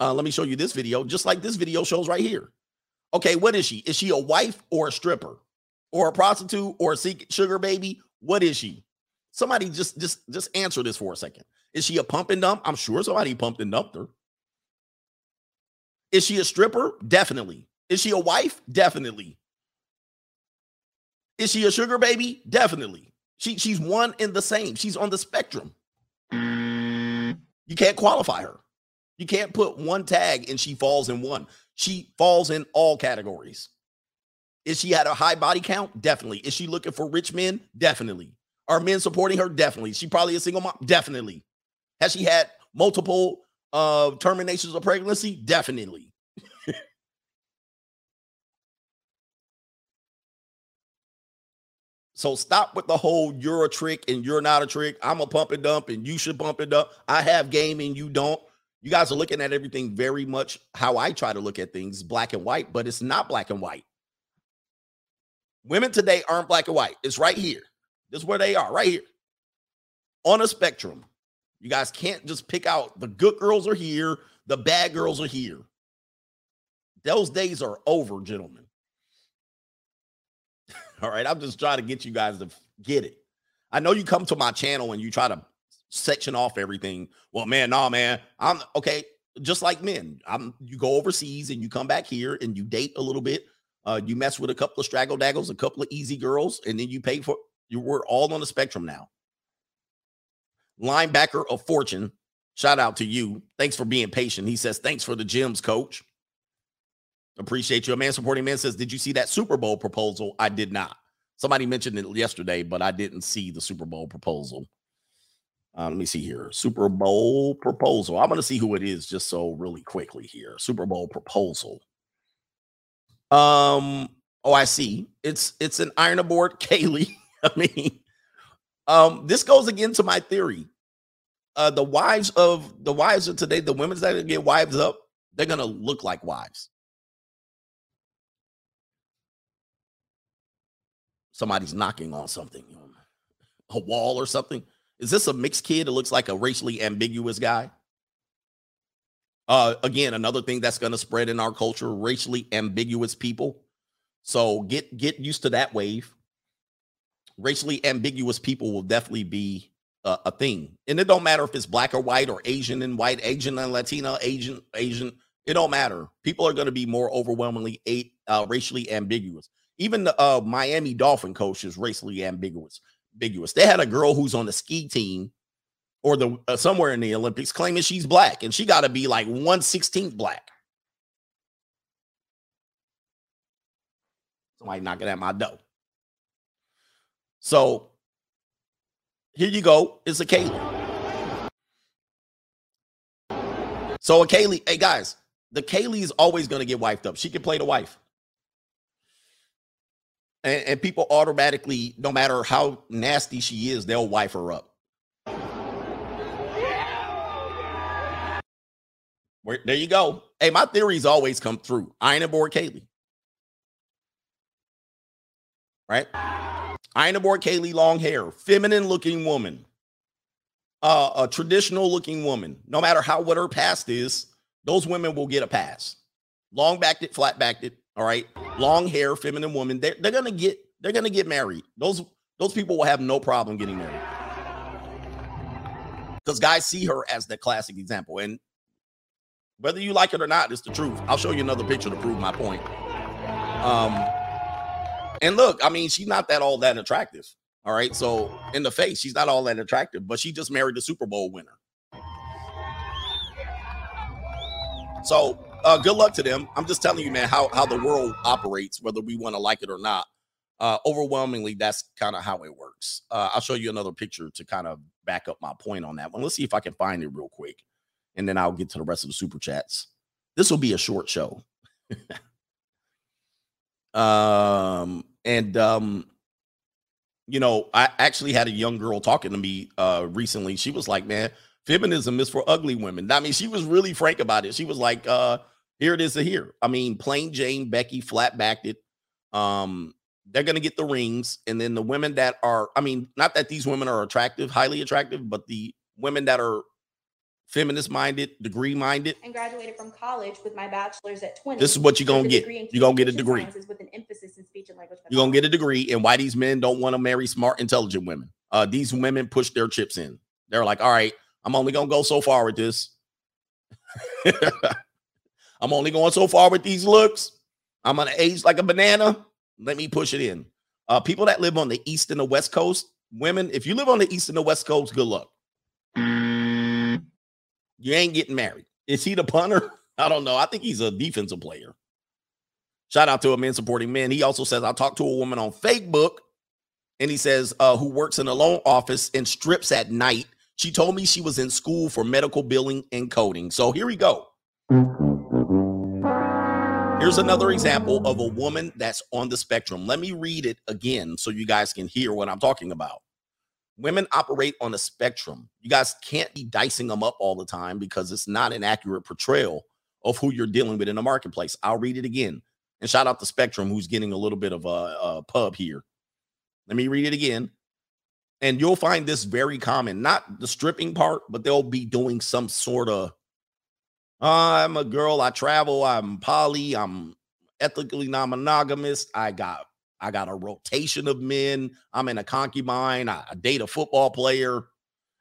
uh, let me show you this video, just like this video shows right here. Okay, what is she? Is she a wife or a stripper or a prostitute or a sugar baby? What is she? Somebody just just just answer this for a second. Is she a pump and dump? I'm sure somebody pumped and dumped her. Is she a stripper? Definitely. Is she a wife? Definitely. Is she a sugar baby? Definitely. She she's one in the same. She's on the spectrum. You can't qualify her. You can't put one tag and she falls in one. She falls in all categories. Is she at a high body count? Definitely. Is she looking for rich men? Definitely. Are men supporting her? Definitely. She probably a single mom? Definitely. Has she had multiple uh terminations of pregnancy? Definitely. So stop with the whole you're a trick and you're not a trick. I'm a pump and dump and you should pump and dump. I have game and you don't. You guys are looking at everything very much how I try to look at things, black and white, but it's not black and white. Women today aren't black and white. It's right here. This is where they are, right here. On a spectrum. You guys can't just pick out the good girls are here, the bad girls are here. Those days are over, gentlemen. All right. I'm just trying to get you guys to get it. I know you come to my channel and you try to section off everything. Well, man, nah, man. I'm okay. Just like men, I'm you go overseas and you come back here and you date a little bit. Uh, you mess with a couple of straggle daggles, a couple of easy girls, and then you pay for you. We're all on the spectrum now. Linebacker of fortune. Shout out to you. Thanks for being patient. He says, Thanks for the gyms, coach. Appreciate you. A man supporting man says, Did you see that Super Bowl proposal? I did not. Somebody mentioned it yesterday, but I didn't see the Super Bowl proposal. Uh, let me see here. Super Bowl proposal. I'm going to see who it is just so really quickly here. Super Bowl proposal. Um, oh, I see. It's it's an iron aboard Kaylee. I mean, um, this goes again to my theory. Uh, the wives of the wives of today, the women that get wives up, they're gonna look like wives. Somebody's knocking on something, a wall or something. Is this a mixed kid? It looks like a racially ambiguous guy. Uh, again, another thing that's going to spread in our culture: racially ambiguous people. So get get used to that wave. Racially ambiguous people will definitely be a, thing, and it don't matter if it's black or white or Asian and white, Asian and Latina, Asian Asian. It don't matter. People are going to be more overwhelmingly a, uh, racially ambiguous. Even the uh, Miami Dolphin coach is racially ambiguous. Ambiguous. They had a girl who's on the ski team or the uh, somewhere in the Olympics claiming she's black, and she got to be like one sixteenth black. Somebody knocking at my door. So here you go. It's a Kaylee. So a Kaylee, hey guys, the Kaylee is always going to get wifed up. She can play the wife. And, and people automatically, no matter how nasty she is, they'll wife her up. Where, there you go. Hey, my theories always come through. Iron and board Kaylee. Right? And board Kaylee, long hair, feminine looking woman, uh, a traditional looking woman. No matter how what her past is, those women will get a pass. Long backed it, flat backed it. All right. Long hair, feminine woman. They're, they're gonna get they're gonna get married. Those those people will have no problem getting married. Because guys see her as the classic example. And whether you like it or not, it's the truth. I'll show you another picture to prove my point. Um, And look, I mean, she's not that all that attractive. All right. So in the face, she's not all that attractive, but she just married the Super Bowl winner. So uh, good luck to them. I'm just telling you, man, how how the world operates, whether we want to like it or not. Uh, overwhelmingly, that's kind of how it works. Uh, I'll show you another picture to kind of back up my point on that one. Let's see if I can find it real quick, and then I'll get to the rest of the super chats. This will be a short show. um, and um, you know, I actually had a young girl talking to me uh recently. She was like, "Man, feminism is for ugly women." I mean, she was really frank about it. She was like, "Uh, here it is here." I mean, plain Jane Becky flat backed it. Um, they're to get the rings. And then the women that are, I mean, not that these women are attractive, highly attractive, but the women that are feminist minded, degree minded. And graduated from college with my bachelor's at 20. This is what you're going to get. You're going to get a degree. With an emphasis in speech and language. You're going to get a degree. And why these men don't want to marry smart, intelligent women. Uh, these women push their chips in. They're like, all right, I'm only going to go so far with this. I'm only going so far with these looks. I'm going to age like a banana. Let me push it in. Uh, people that live on the east and the west coast, women, if you live on the east and the west coast, good luck. You ain't getting married. Is he the punter? I don't know. I think he's a defensive player. Shout out to a man supporting men. He also says, I talked to a woman on Facebook, and he says, uh, who works in a loan office and strips at night. She told me she was in school for medical billing and coding. So here we go. Here's another example of a woman that's on the spectrum. Let me read it again so you guys can hear what I'm talking about. Women operate on a spectrum. You guys can't be dicing them up all the time because it's not an accurate portrayal of who you're dealing with in the marketplace. I'll read it again. And shout out to Spectrum, who's getting a little bit of a, a pub here. Let me read it again. And you'll find this very common, not the stripping part, but they'll be doing some sort of I'm a girl. I travel. I'm poly. I'm ethically non-monogamous. I got I got a rotation of men. I'm in a concubine. I, I date a football player.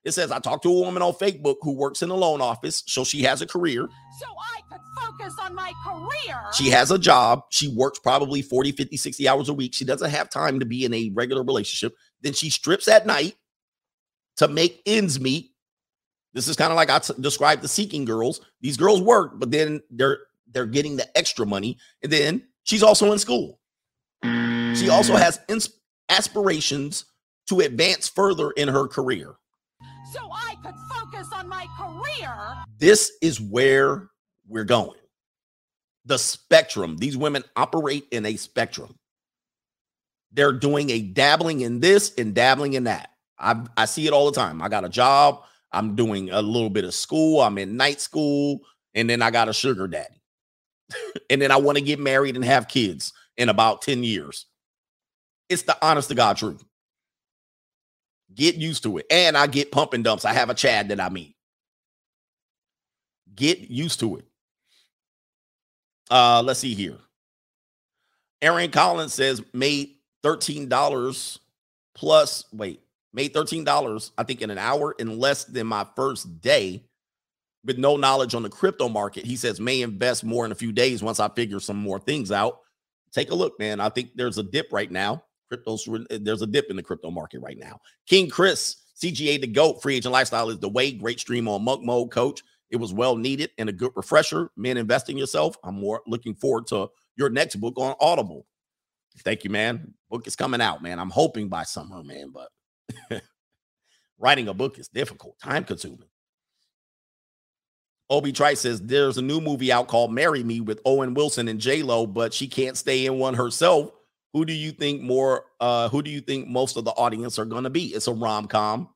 It says I talked to a woman on Facebook who works in the loan office, so she has a career. So I could focus on my career. She has a job. She works probably 40, 50, 60 hours a week. She doesn't have time to be in a regular relationship. Then she strips at night to make ends meet this is kind of like I t- described the seeking girls. These girls work, but then they're they're getting the extra money, and then she's also in school. She also has ins- aspirations to advance further in her career. So I could focus on my career. This is where we're going. The spectrum. These women operate in a spectrum. They're doing a dabbling in this and dabbling in that. I, I see it all the time. I got a job. I'm doing a little bit of school. I'm in night school, and then I got a sugar daddy. and then I want to get married and have kids in about 10 years. It's the honest to God truth. Get used to it. And I get pump and dumps. I have a Chad that I meet. Get used to it. Uh, let's see here. Aaron Collins says made $13 plus. Wait, made $13, I think, in an hour in less than my first day with no knowledge on the crypto market. He says may invest more in a few days once I figure some more things out. Take a look, man. I think there's a dip right now. Crypto's eh, there's a dip in the crypto market right now. King Chris, CGA the GOAT, free agent lifestyle is the way. Great stream on Monk Mode, coach. It was well needed and a good refresher. Men investing yourself. I'm more looking forward to your next book on Audible. Thank you, man. Book is coming out, man. I'm hoping by summer, man, but Writing a book is difficult, time consuming. Obi Trice says there's a new movie out called Marry Me with Owen Wilson and J Lo, but she can't stay in one herself. Who do you think more? Uh, who do you think most of the audience are to be? It's a rom com.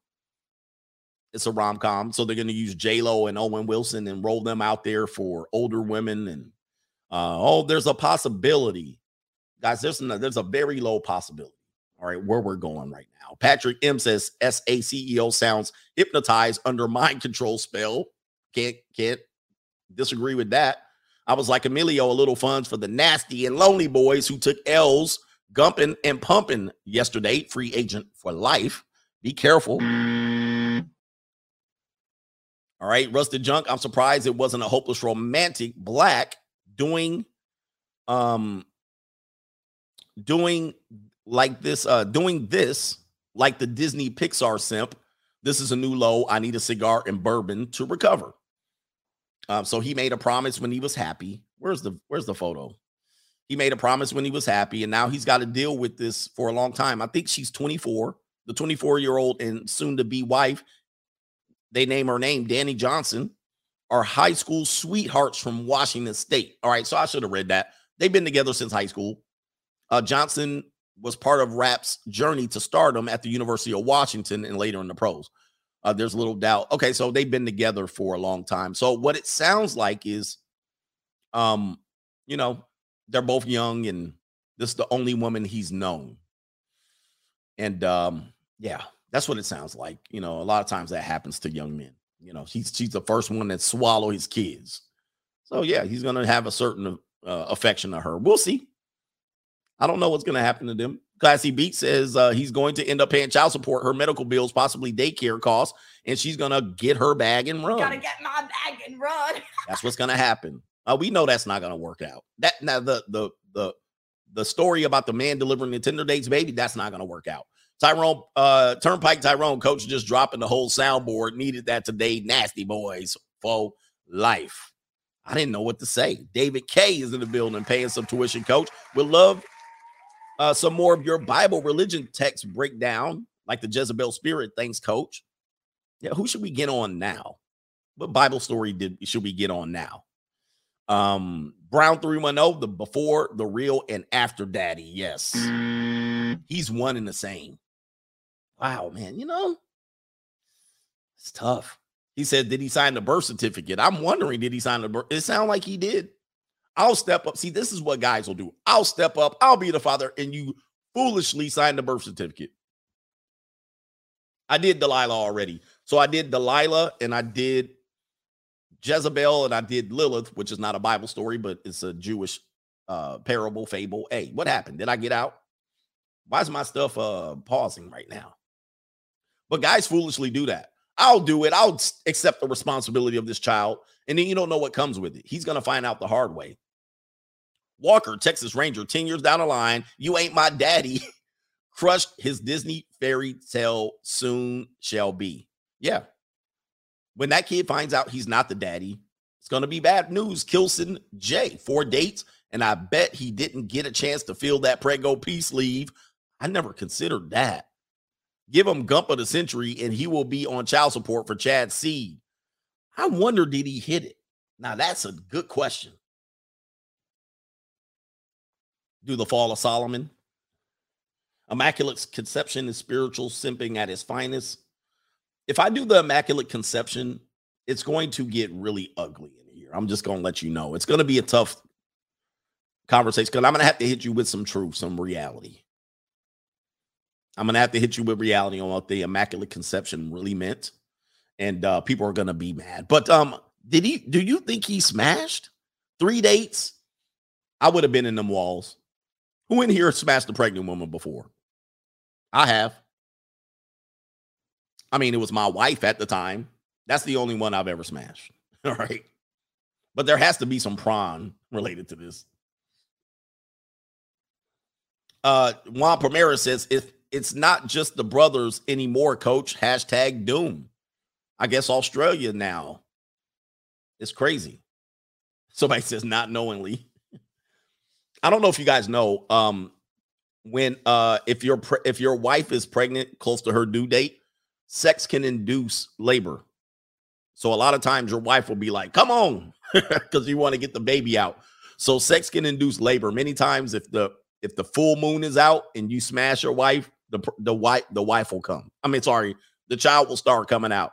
It's a rom com, so they're to use J Lo and Owen Wilson and roll them out there for older women. And uh, oh, there's a possibility, guys. There's a, there's a very low possibility all right, where we're going right now. Patrick M says SACEO sounds hypnotized under mind control spell. Can't can't disagree with that. I was like Emilio, a little funds for the nasty and lonely boys who took L's, gumping and pumping yesterday. Free agent for life. Be careful. All right, Rusted Junk. I'm surprised it wasn't a hopeless romantic black doing um doing like this, uh, doing this like the Disney Pixar simp. This is a new low. I need a cigar and bourbon to recover. Um, so he made a promise when he was happy. Where's the where's the photo? He made a promise when he was happy, and now he's got to deal with this for a long time. I think she's 24, the 24 year old and soon to be wife. They name her name Danny Johnson, are high school sweethearts from Washington State. All right, so I should have read that. They've been together since high school. Uh, Johnson was part of Rap's journey to stardom at the University of Washington and later in the pros. Uh, there's little doubt. Okay, so they've been together for a long time. So what it sounds like is, um, you know, they're both young, and this is the only woman he's known. And um, yeah, that's what it sounds like. You know, a lot of times that happens to young men. You know, she's she's the first one that swallow his kids. So yeah, he's gonna have a certain uh, affection to her. We'll see. I don't know what's gonna happen to them. Classy Beat says uh, he's going to end up paying child support, her medical bills, possibly daycare costs, and she's gonna get her bag and run. Gotta get my bag and run. That's what's gonna happen. Uh, we know that's not gonna work out. That now the the the the story about the man delivering the Tinder dates, baby, that's not gonna work out. Tyrone, uh, Turnpike Tyrone, coach just dropping the whole soundboard. Needed that today. Nasty boys for life. I didn't know what to say. David K is in the building paying some tuition, coach. We'll love uh, some more of your Bible religion text breakdown, like the Jezebel spirit. Thanks, coach. Yeah, who should we get on now? What Bible story did should we get on now? Um, Brown 310, the before, the real, and after daddy. Yes. He's one and the same. Wow, man, you know, it's tough. He said, Did he sign the birth certificate? I'm wondering, did he sign the birth? It sounded like he did. I'll step up. See, this is what guys will do. I'll step up, I'll be the father, and you foolishly sign the birth certificate. I did Delilah already. So I did Delilah and I did Jezebel and I did Lilith, which is not a Bible story, but it's a Jewish uh parable, fable. Hey, what happened? Did I get out? Why is my stuff uh pausing right now? But guys foolishly do that. I'll do it. I'll accept the responsibility of this child. And then you don't know what comes with it. He's going to find out the hard way. Walker, Texas Ranger, 10 years down the line, you ain't my daddy. Crushed his Disney fairy tale soon shall be. Yeah. When that kid finds out he's not the daddy, it's going to be bad news. Kilson J, four dates. And I bet he didn't get a chance to fill that Prego peace leave. I never considered that. Give him Gump of the Century, and he will be on child support for Chad Seed. I wonder, did he hit it? Now, that's a good question. Do the fall of Solomon? Immaculate Conception is spiritual simping at its finest. If I do the Immaculate Conception, it's going to get really ugly in here. I'm just going to let you know. It's going to be a tough conversation because I'm going to have to hit you with some truth, some reality. I'm gonna have to hit you with reality on what the Immaculate Conception really meant, and uh, people are gonna be mad. But um, did he? Do you think he smashed three dates? I would have been in them walls. Who in here smashed a pregnant woman before? I have. I mean, it was my wife at the time. That's the only one I've ever smashed. All right. But there has to be some prawn related to this. Uh Juan Primera says if it's not just the brothers anymore, coach. Hashtag doom. I guess Australia now. It's crazy. Somebody says not knowingly. I don't know if you guys know. Um, when uh if your pre- if your wife is pregnant close to her due date, sex can induce labor. So a lot of times your wife will be like, "Come on," because you want to get the baby out. So sex can induce labor. Many times, if the if the full moon is out and you smash your wife, the the wife the wife will come. I mean, sorry, the child will start coming out.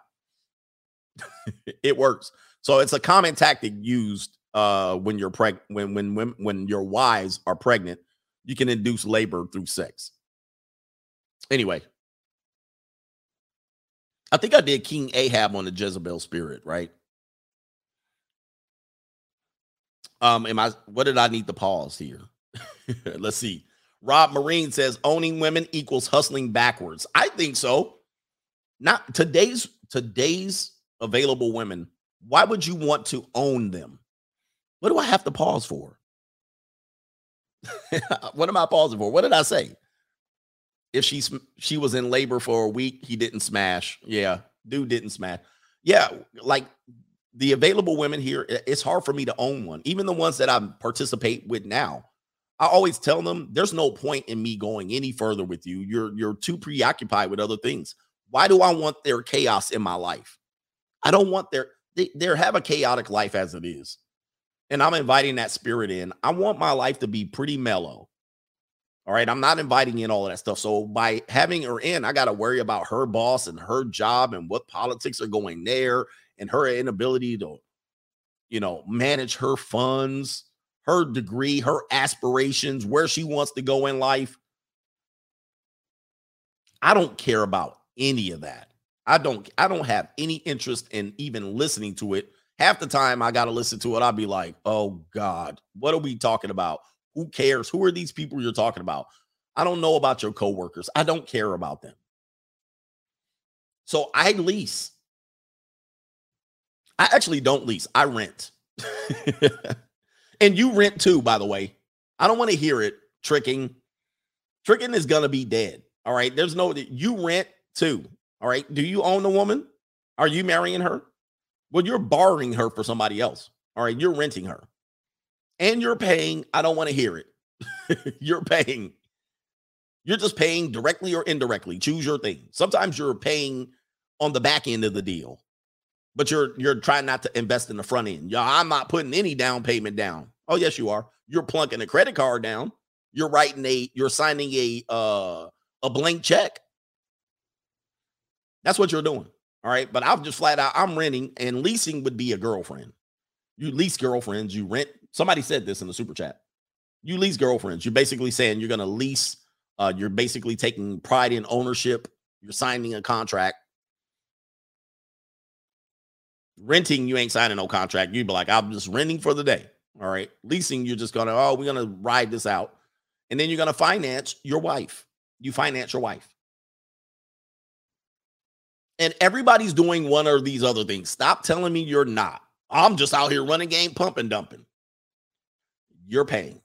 it works. So it's a common tactic used uh when you're pregnant when when when when your wives are pregnant, you can induce labor through sex. Anyway, I think I did King Ahab on the Jezebel spirit, right? Um, am I what did I need to pause here? Let's see. Rob Marine says owning women equals hustling backwards. I think so. Not today's today's available women. Why would you want to own them? What do I have to pause for? what am I pausing for? What did I say? If she's she was in labor for a week, he didn't smash. Yeah, dude didn't smash. Yeah, like the available women here, it's hard for me to own one. Even the ones that I participate with now, I always tell them there's no point in me going any further with you. You're you're too preoccupied with other things. Why do I want their chaos in my life? I don't want their they, they have a chaotic life as it is. And I'm inviting that spirit in. I want my life to be pretty mellow. All right. I'm not inviting in all of that stuff. So by having her in, I got to worry about her boss and her job and what politics are going there and her inability to, you know, manage her funds, her degree, her aspirations, where she wants to go in life. I don't care about any of that. I don't I don't have any interest in even listening to it. Half the time I got to listen to it, I'll be like, "Oh god, what are we talking about? Who cares? Who are these people you're talking about? I don't know about your coworkers. I don't care about them." So I lease. I actually don't lease. I rent. and you rent too, by the way. I don't want to hear it tricking. Tricking is going to be dead. All right. There's no, you rent too. All right. Do you own the woman? Are you marrying her? Well, you're borrowing her for somebody else. All right. You're renting her and you're paying. I don't want to hear it. you're paying. You're just paying directly or indirectly. Choose your thing. Sometimes you're paying on the back end of the deal, but you're you're trying not to invest in the front end. Yeah, I'm not putting any down payment down. Oh, yes, you are. You're plunking a credit card down. You're writing a, you're signing a uh a blank check. That's what you're doing. All right. But I'm just flat out, I'm renting, and leasing would be a girlfriend. You lease girlfriends, you rent. Somebody said this in the super chat. You lease girlfriends. You're basically saying you're going to lease, uh, you're basically taking pride in ownership. You're signing a contract. Renting, you ain't signing no contract. You'd be like, I'm just renting for the day. All right. Leasing, you're just going to, oh, we're going to ride this out. And then you're going to finance your wife. You finance your wife. And everybody's doing one or these other things. Stop telling me you're not. I'm just out here running game, pumping, dumping. You're paying.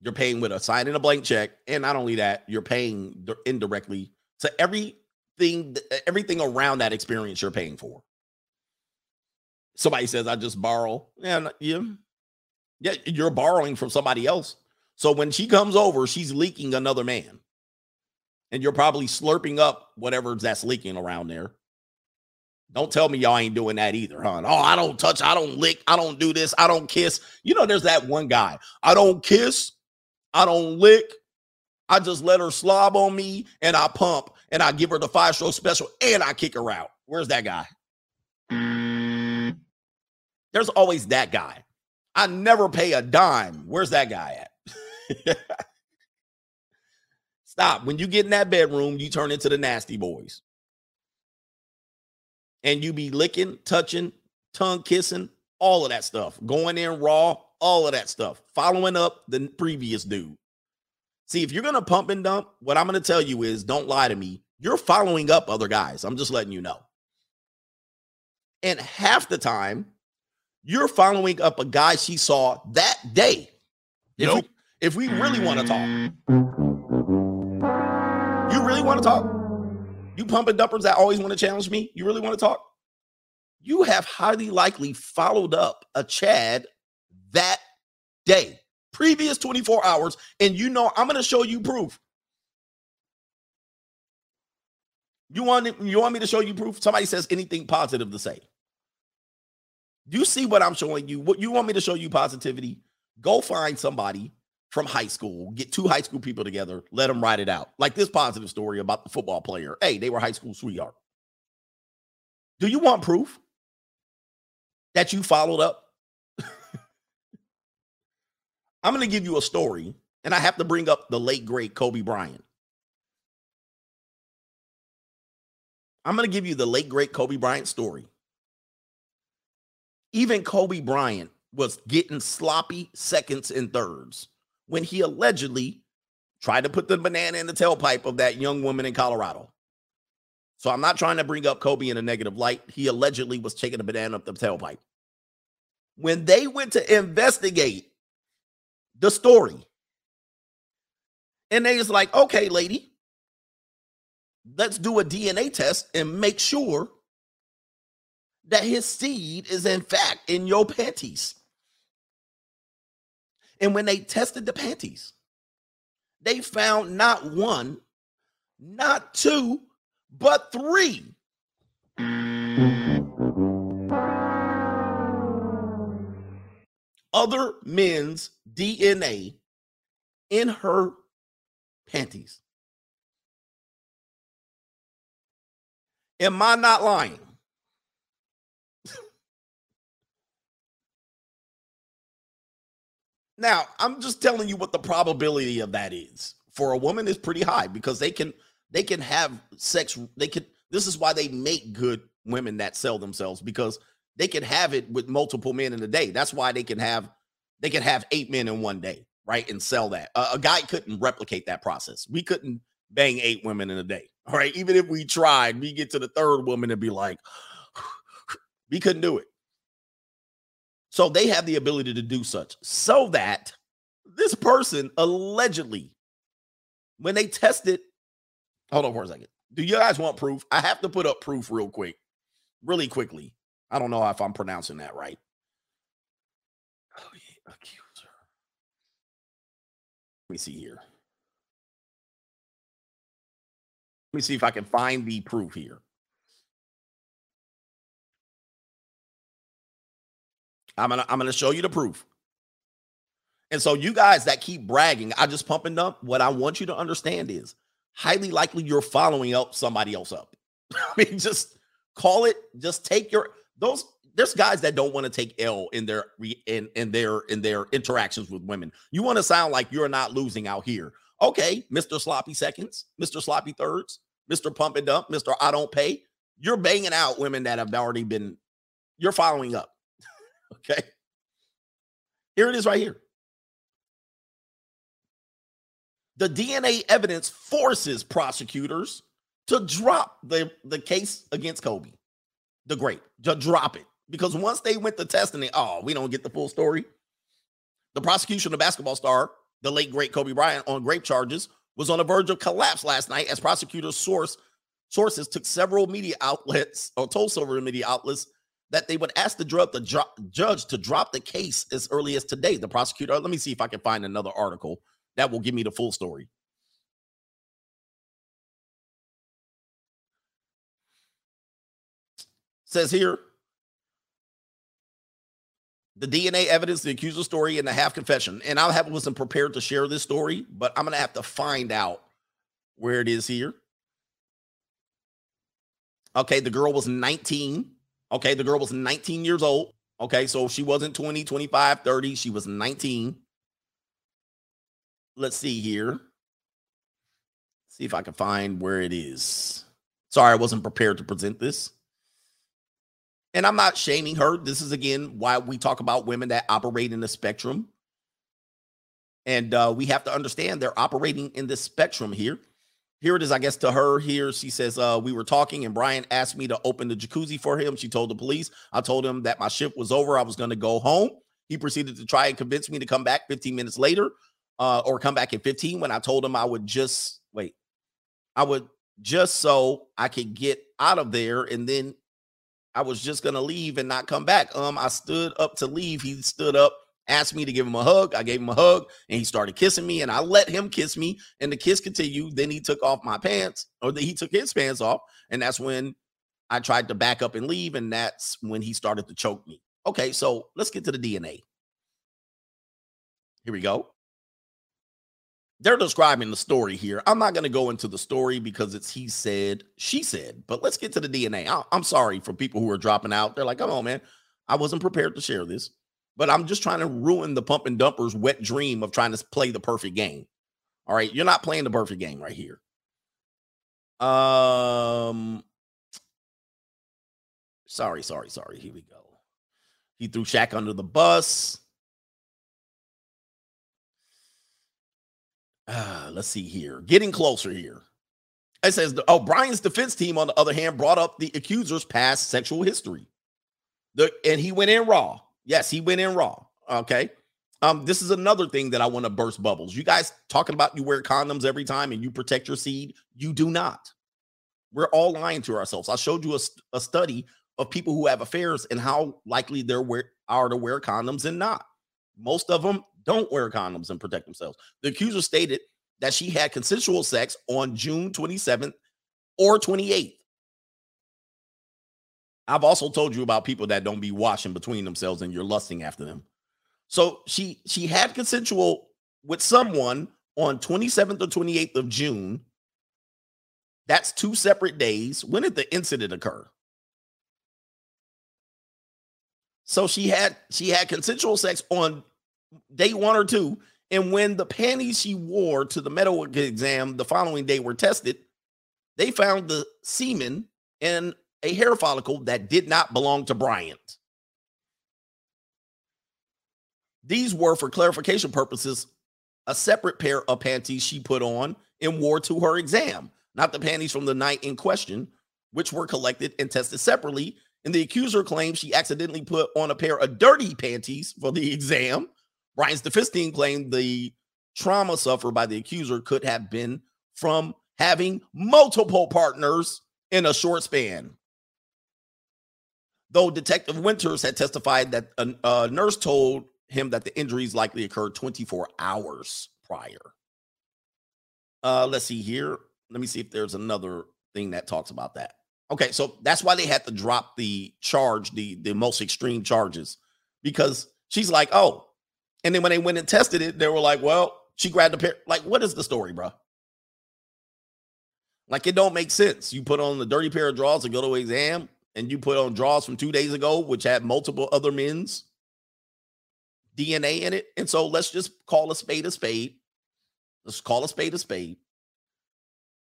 You're paying with a sign and a blank check. And not only that, you're paying indirectly to everything, everything around that experience you're paying for. Somebody says, I just borrow. Yeah, yeah. Yeah, you're borrowing from somebody else. So when she comes over, she's leaking another man and you're probably slurping up whatever that's leaking around there. Don't tell me y'all ain't doing that either, huh? Oh, I don't touch, I don't lick, I don't do this, I don't kiss. You know, there's that one guy. I don't kiss, I don't lick. I just let her slob on me and I pump and I give her the five stroke special and I kick her out. Where's that guy? There's always that guy. I never pay a dime. Where's that guy at? Stop. When you get in that bedroom, you turn into the nasty boys. And you be licking, touching, tongue kissing, all of that stuff. Going in raw, all of that stuff. Following up the previous dude. See, if you're going to pump and dump, what I'm going to tell you is don't lie to me. You're following up other guys. I'm just letting you know. And half the time, you're following up a guy she saw that day. If, nope. we, if we really want to talk. You really want to talk? You pumping dumpers that always want to challenge me? You really want to talk? You have highly likely followed up a Chad that day, previous 24 hours, and you know I'm going to show you proof. You want you want me to show you proof? Somebody says anything positive to say. You see what I'm showing you? What you want me to show you positivity? Go find somebody from high school, get two high school people together, let them write it out. Like this positive story about the football player. Hey, they were high school sweetheart. Do you want proof that you followed up? I'm going to give you a story, and I have to bring up the late, great Kobe Bryant. I'm going to give you the late, great Kobe Bryant story. Even Kobe Bryant was getting sloppy seconds and thirds when he allegedly tried to put the banana in the tailpipe of that young woman in Colorado. So I'm not trying to bring up Kobe in a negative light. He allegedly was taking a banana up the tailpipe. When they went to investigate, the story. And they was like, okay, lady, let's do a DNA test and make sure that his seed is in fact in your panties. And when they tested the panties, they found not one, not two, but three. Other men's DNA in her panties. Am I not lying? Now, I'm just telling you what the probability of that is. For a woman is pretty high because they can they can have sex they can this is why they make good women that sell themselves because they can have it with multiple men in a day. That's why they can have they can have eight men in one day, right? And sell that. A guy couldn't replicate that process. We couldn't bang eight women in a day. All right. Even if we tried, we get to the third woman and be like, we couldn't do it. So they have the ability to do such so that this person allegedly, when they tested, hold on for a second. Do you guys want proof? I have to put up proof real quick, really quickly. I don't know if I'm pronouncing that right. Oh, yeah, accuser. Let me see here. Let me see if I can find the proof here. I'm gonna I'm gonna show you the proof. And so you guys that keep bragging, I just pump and dump. What I want you to understand is highly likely you're following up somebody else up. I mean, just call it, just take your those there's guys that don't want to take L in their in in their in their interactions with women. You want to sound like you're not losing out here. Okay, Mr. Sloppy Seconds, Mr. Sloppy Thirds, Mr. Pump and Dump, Mr. I don't pay. You're banging out women that have already been you're following up. Okay. Here it is right here. The DNA evidence forces prosecutors to drop the, the case against Kobe, the great, to drop it. Because once they went to testing it, oh, we don't get the full story. The prosecution of basketball star, the late great Kobe Bryant, on grape charges was on the verge of collapse last night as prosecutors source sources took several media outlets or told several media outlets that they would ask the drug the judge to drop the case as early as today. The prosecutor, let me see if I can find another article that will give me the full story. Says here the DNA evidence, the accuser story, and the half confession. And I have wasn't prepared to share this story, but I'm gonna have to find out where it is here. Okay, the girl was 19. Okay, the girl was 19 years old. Okay, so she wasn't 20, 25, 30. She was 19. Let's see here. See if I can find where it is. Sorry, I wasn't prepared to present this. And I'm not shaming her. This is again why we talk about women that operate in the spectrum. And uh, we have to understand they're operating in the spectrum here. Here it is, I guess, to her here. She says, uh, We were talking, and Bryant asked me to open the jacuzzi for him. She told the police. I told him that my shift was over. I was going to go home. He proceeded to try and convince me to come back 15 minutes later uh, or come back at 15 when I told him I would just wait. I would just so I could get out of there. And then I was just going to leave and not come back. Um, I stood up to leave. He stood up asked me to give him a hug. I gave him a hug and he started kissing me and I let him kiss me and the kiss continued. Then he took off my pants or he took his pants off. And that's when I tried to back up and leave. And that's when he started to choke me. Okay, so let's get to the DNA. Here we go. They're describing the story here. I'm not going to go into the story because it's he said, she said, but let's get to the DNA. I, I'm sorry for people who are dropping out. They're like, come on, man. I wasn't prepared to share this but I'm just trying to ruin the pump and dumpers wet dream of trying to play the perfect game. All right, you're not playing the perfect game right here. Um sorry, sorry, sorry. Here we go. He threw Shaq under the bus. Uh, let's see here. Getting closer here. It says, oh, defense team, on the other hand, brought up the accuser's past sexual history. The, and he went in raw. Yes, he went in raw. Okay. Um, this is another thing that I want to burst bubbles. You guys talking about you wear condoms every time and you protect your seed. You do not. We're all lying to ourselves. I showed you a, a study of people who have affairs and how likely they're wear, are to wear condoms and not. Most of them don't wear condoms and protect themselves. The accuser stated that she had consensual sex on June 27th or 28th. I've also told you about people that don't be washing between themselves and you're lusting after them. So she she had consensual with someone on 27th or 28th of June. That's two separate days. When did the incident occur? So she had she had consensual sex on day one or two, and when the panties she wore to the medical exam the following day were tested, they found the semen in a hair follicle that did not belong to Bryant. These were, for clarification purposes, a separate pair of panties she put on and wore to her exam, not the panties from the night in question, which were collected and tested separately. And the accuser claims she accidentally put on a pair of dirty panties for the exam. Bryant's defense team claimed the trauma suffered by the accuser could have been from having multiple partners in a short span. Though Detective Winters had testified that a, a nurse told him that the injuries likely occurred 24 hours prior. Uh, let's see here. Let me see if there's another thing that talks about that. Okay, so that's why they had to drop the charge, the the most extreme charges, because she's like, oh, and then when they went and tested it, they were like, well, she grabbed a pair. Like, what is the story, bro? Like, it don't make sense. You put on the dirty pair of drawers to go to exam, and you put on draws from two days ago, which had multiple other men's DNA in it. And so let's just call a spade a spade. Let's call a spade a spade.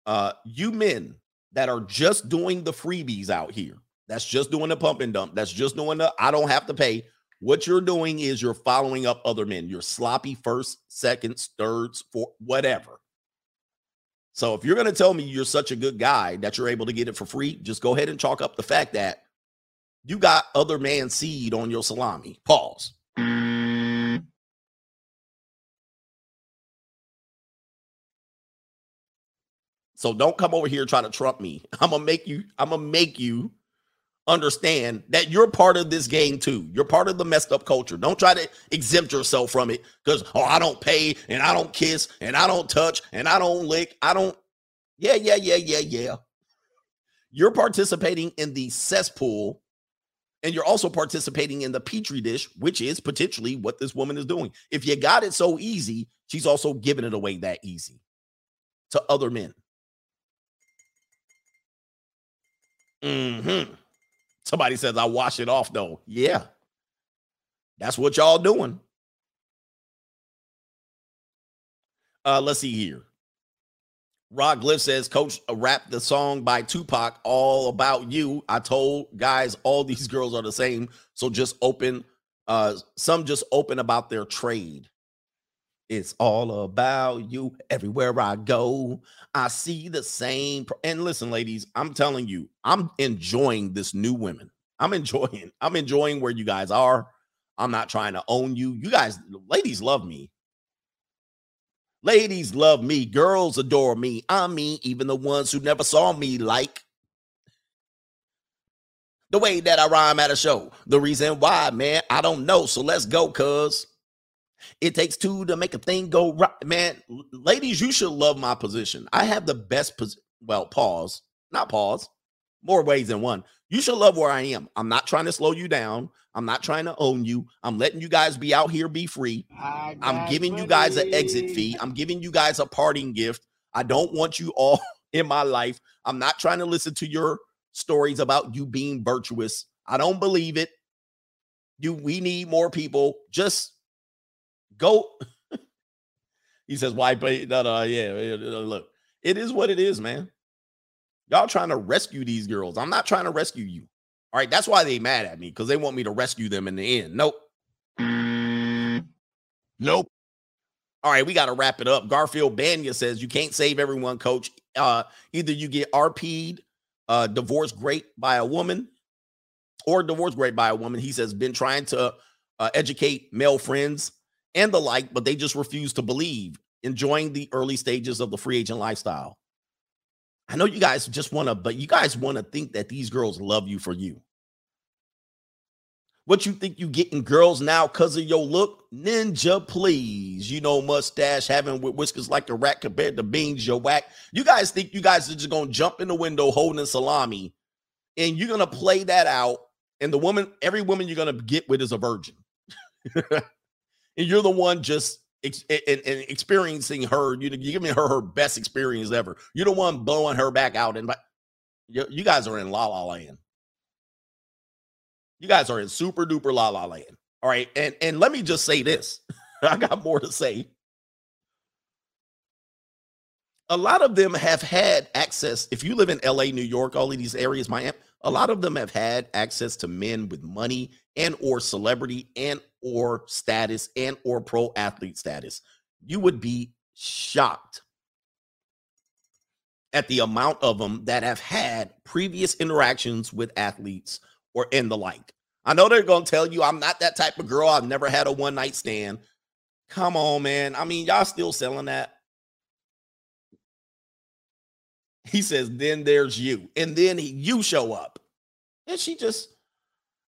Uh, you men that are just doing the freebies out here, that's just doing the pump and dump, that's just doing the I don't have to pay. What you're doing is you're following up other men. You're sloppy first, seconds, thirds, for whatever. So if you're going to tell me you're such a good guy that you're able to get it for free, just go ahead and chalk up the fact that you got other man seed on your salami. Pause. So don't come over here trying to trump me. I'm gonna make you, I'm gonna make you understand that you're part of this game too. You're part of the messed up culture. Don't try to exempt yourself from it because oh, I don't pay and I don't kiss and I don't touch and I don't lick. I don't. Yeah, yeah, yeah, yeah, yeah. You're participating in the cesspool and you're also participating in the petri dish, which is potentially what this woman is doing. If you got it so easy, she's also giving it away that easy to other men. Hmm. Somebody says I wash it off though. Yeah, that's what y'all doing. Uh, let's see here. Rock Glyph says, Coach, uh, rap the song by Tupac, All About You. I told guys all these girls are the same. So just open, uh, some just open about their trade. It's all about you. Everywhere I go, I see the same. Pro- and listen, ladies, I'm telling you, I'm enjoying this new women. I'm enjoying. I'm enjoying where you guys are. I'm not trying to own you. You guys, ladies, love me. Ladies love me. Girls adore me. I mean, even the ones who never saw me like the way that I rhyme at a show. The reason why, man, I don't know. So let's go, cuz. It takes two to make a thing go right. Man, ladies, you should love my position. I have the best position. Well, pause, not pause, more ways than one. You should love where I am. I'm not trying to slow you down. I'm not trying to own you. I'm letting you guys be out here, be free. I'm giving you guys an exit fee. I'm giving you guys a parting gift. I don't want you all in my life. I'm not trying to listen to your stories about you being virtuous. I don't believe it. You we need more people. Just Go. he says, why play? No, no, yeah. Look, it is what it is, man. Y'all trying to rescue these girls. I'm not trying to rescue you. All right. That's why they mad at me because they want me to rescue them in the end. Nope. Nope. All right, we got to wrap it up. Garfield Banya says you can't save everyone, coach. Uh, either you get RP'd, uh, divorced great by a woman, or divorced great by a woman. He says, been trying to uh, educate male friends and the like, but they just refuse to believe, enjoying the early stages of the free agent lifestyle. I know you guys just want to, but you guys want to think that these girls love you for you. What you think you getting girls now because of your look? Ninja, please. You know, mustache having with whiskers like a rat compared to beans, your whack. You guys think you guys are just gonna jump in the window holding salami and you're gonna play that out. And the woman, every woman you're gonna get with is a virgin. and you're the one just ex- and, and experiencing her. You, you're giving her her best experience ever. You're the one blowing her back out. And you, you guys are in la la land. You guys are in super duper la la land. All right. And and let me just say this. I got more to say. A lot of them have had access. If you live in LA, New York, all of these areas, Miami, a lot of them have had access to men with money and or celebrity and or status and or pro athlete status. You would be shocked at the amount of them that have had previous interactions with athletes or in the like. I know they're going to tell you I'm not that type of girl. I've never had a one night stand. Come on, man. I mean, y'all still selling that. He says, then there's you. And then he, you show up. And she just,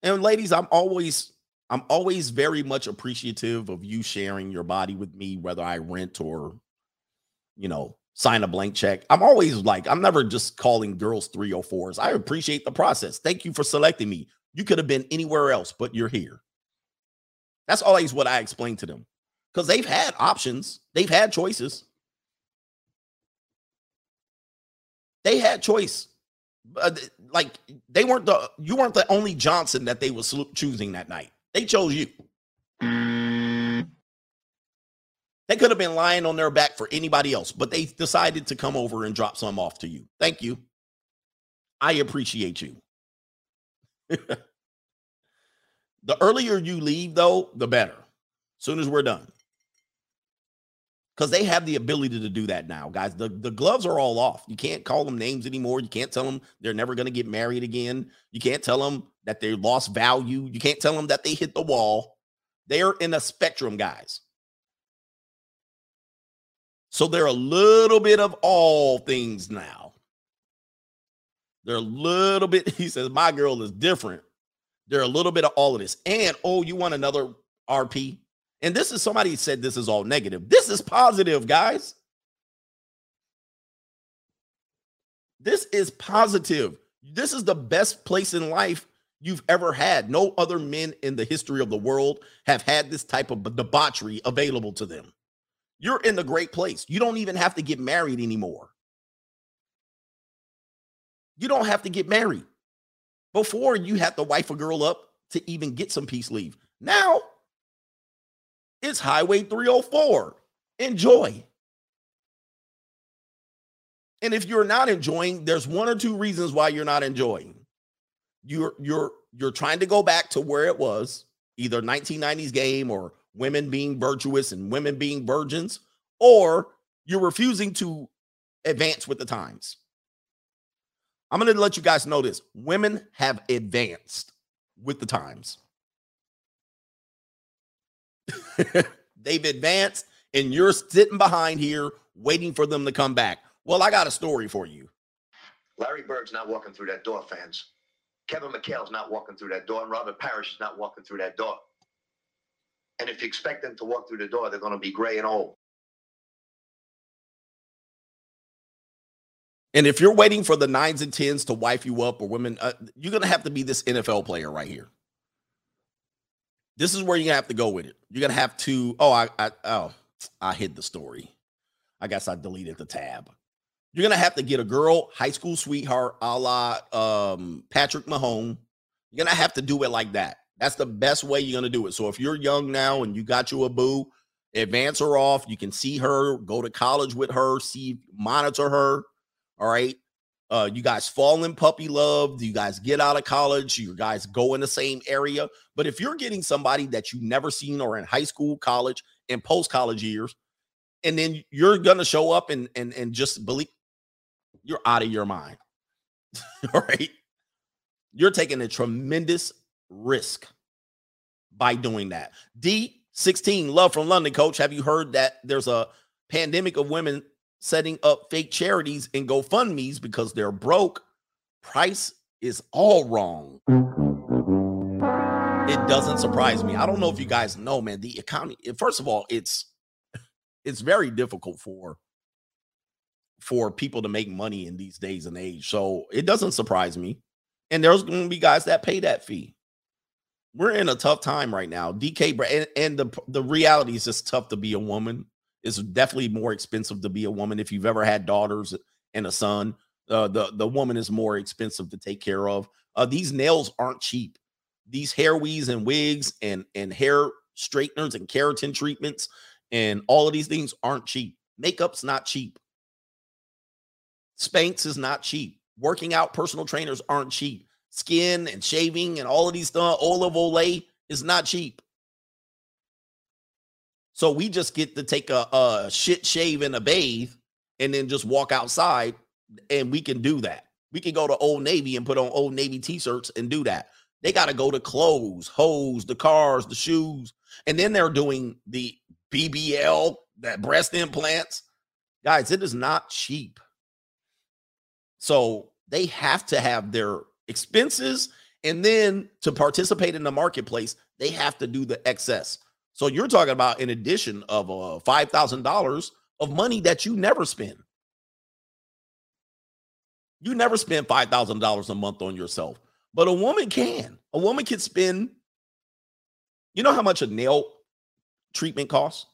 and ladies, I'm always, I'm always very much appreciative of you sharing your body with me, whether I rent or, you know, sign a blank check. I'm always like, I'm never just calling girls 304s. I appreciate the process. Thank you for selecting me. You could have been anywhere else, but you're here. That's always what I explain to them because they've had options, they've had choices. They had choice. Uh, like they weren't the you weren't the only Johnson that they were choosing that night. They chose you. Mm. They could have been lying on their back for anybody else, but they decided to come over and drop some off to you. Thank you. I appreciate you. the earlier you leave, though, the better. Soon as we're done. Because they have the ability to do that now, guys. The, the gloves are all off. You can't call them names anymore. You can't tell them they're never going to get married again. You can't tell them that they lost value. You can't tell them that they hit the wall. They're in a spectrum, guys. So they're a little bit of all things now. They're a little bit, he says, my girl is different. They're a little bit of all of this. And oh, you want another RP? And this is somebody said this is all negative. This is positive, guys. This is positive. This is the best place in life you've ever had. No other men in the history of the world have had this type of debauchery available to them. You're in the great place. You don't even have to get married anymore. You don't have to get married. Before you had to wife a girl up to even get some peace leave. Now it's Highway 304. Enjoy. And if you're not enjoying, there's one or two reasons why you're not enjoying. You're you're you're trying to go back to where it was, either 1990s game or women being virtuous and women being virgins, or you're refusing to advance with the times. I'm going to let you guys know this women have advanced with the times. They've advanced, and you're sitting behind here waiting for them to come back. Well, I got a story for you. Larry Bird's not walking through that door, fans. Kevin McHale's not walking through that door, and Robert Parish is not walking through that door. And if you expect them to walk through the door, they're going to be gray and old. And if you're waiting for the nines and tens to wife you up or women, uh, you're going to have to be this NFL player right here. This is where you're to have to go with it. You're to have to, oh, I, I, oh, I hid the story. I guess I deleted the tab. You're to have to get a girl, high school sweetheart, a la um, Patrick Mahone. You're to have to do it like that. That's the best way you're to do it. So if you're young now and you got you a boo, advance her off. You can see her, go to college with her, see, monitor her. All right. Uh, you guys fall in puppy love. You guys get out of college. You guys go in the same area. But if you're getting somebody that you've never seen or in high school, college, and post college years, and then you're gonna show up and and and just believe you're out of your mind. All right. You're taking a tremendous risk by doing that. D, 16, love from London, coach. Have you heard that there's a pandemic of women setting up fake charities and GoFundMe's because they're broke? Price is all wrong. It doesn't surprise me. I don't know if you guys know, man. The economy, first of all, it's it's very difficult for for people to make money in these days and age. So it doesn't surprise me. And there's going to be guys that pay that fee. We're in a tough time right now. DK and, and the the reality is just tough to be a woman. It's definitely more expensive to be a woman. If you've ever had daughters and a son, uh, the the woman is more expensive to take care of. Uh, these nails aren't cheap. These hair weaves and wigs and and hair straighteners and keratin treatments and all of these things aren't cheap. Makeup's not cheap. Spanx is not cheap. Working out personal trainers aren't cheap. Skin and shaving and all of these stuff, Oil of Olay is not cheap. So we just get to take a, a shit shave and a bathe and then just walk outside and we can do that. We can go to Old Navy and put on Old Navy t-shirts and do that. They got to go to clothes, hose, the cars, the shoes, and then they're doing the BBL, that breast implants. Guys, it is not cheap. So they have to have their expenses and then to participate in the marketplace, they have to do the excess. So you're talking about an addition of uh, $5,000 of money that you never spend. You never spend $5,000 a month on yourself, but a woman can. A woman can spend, you know how much a nail treatment costs?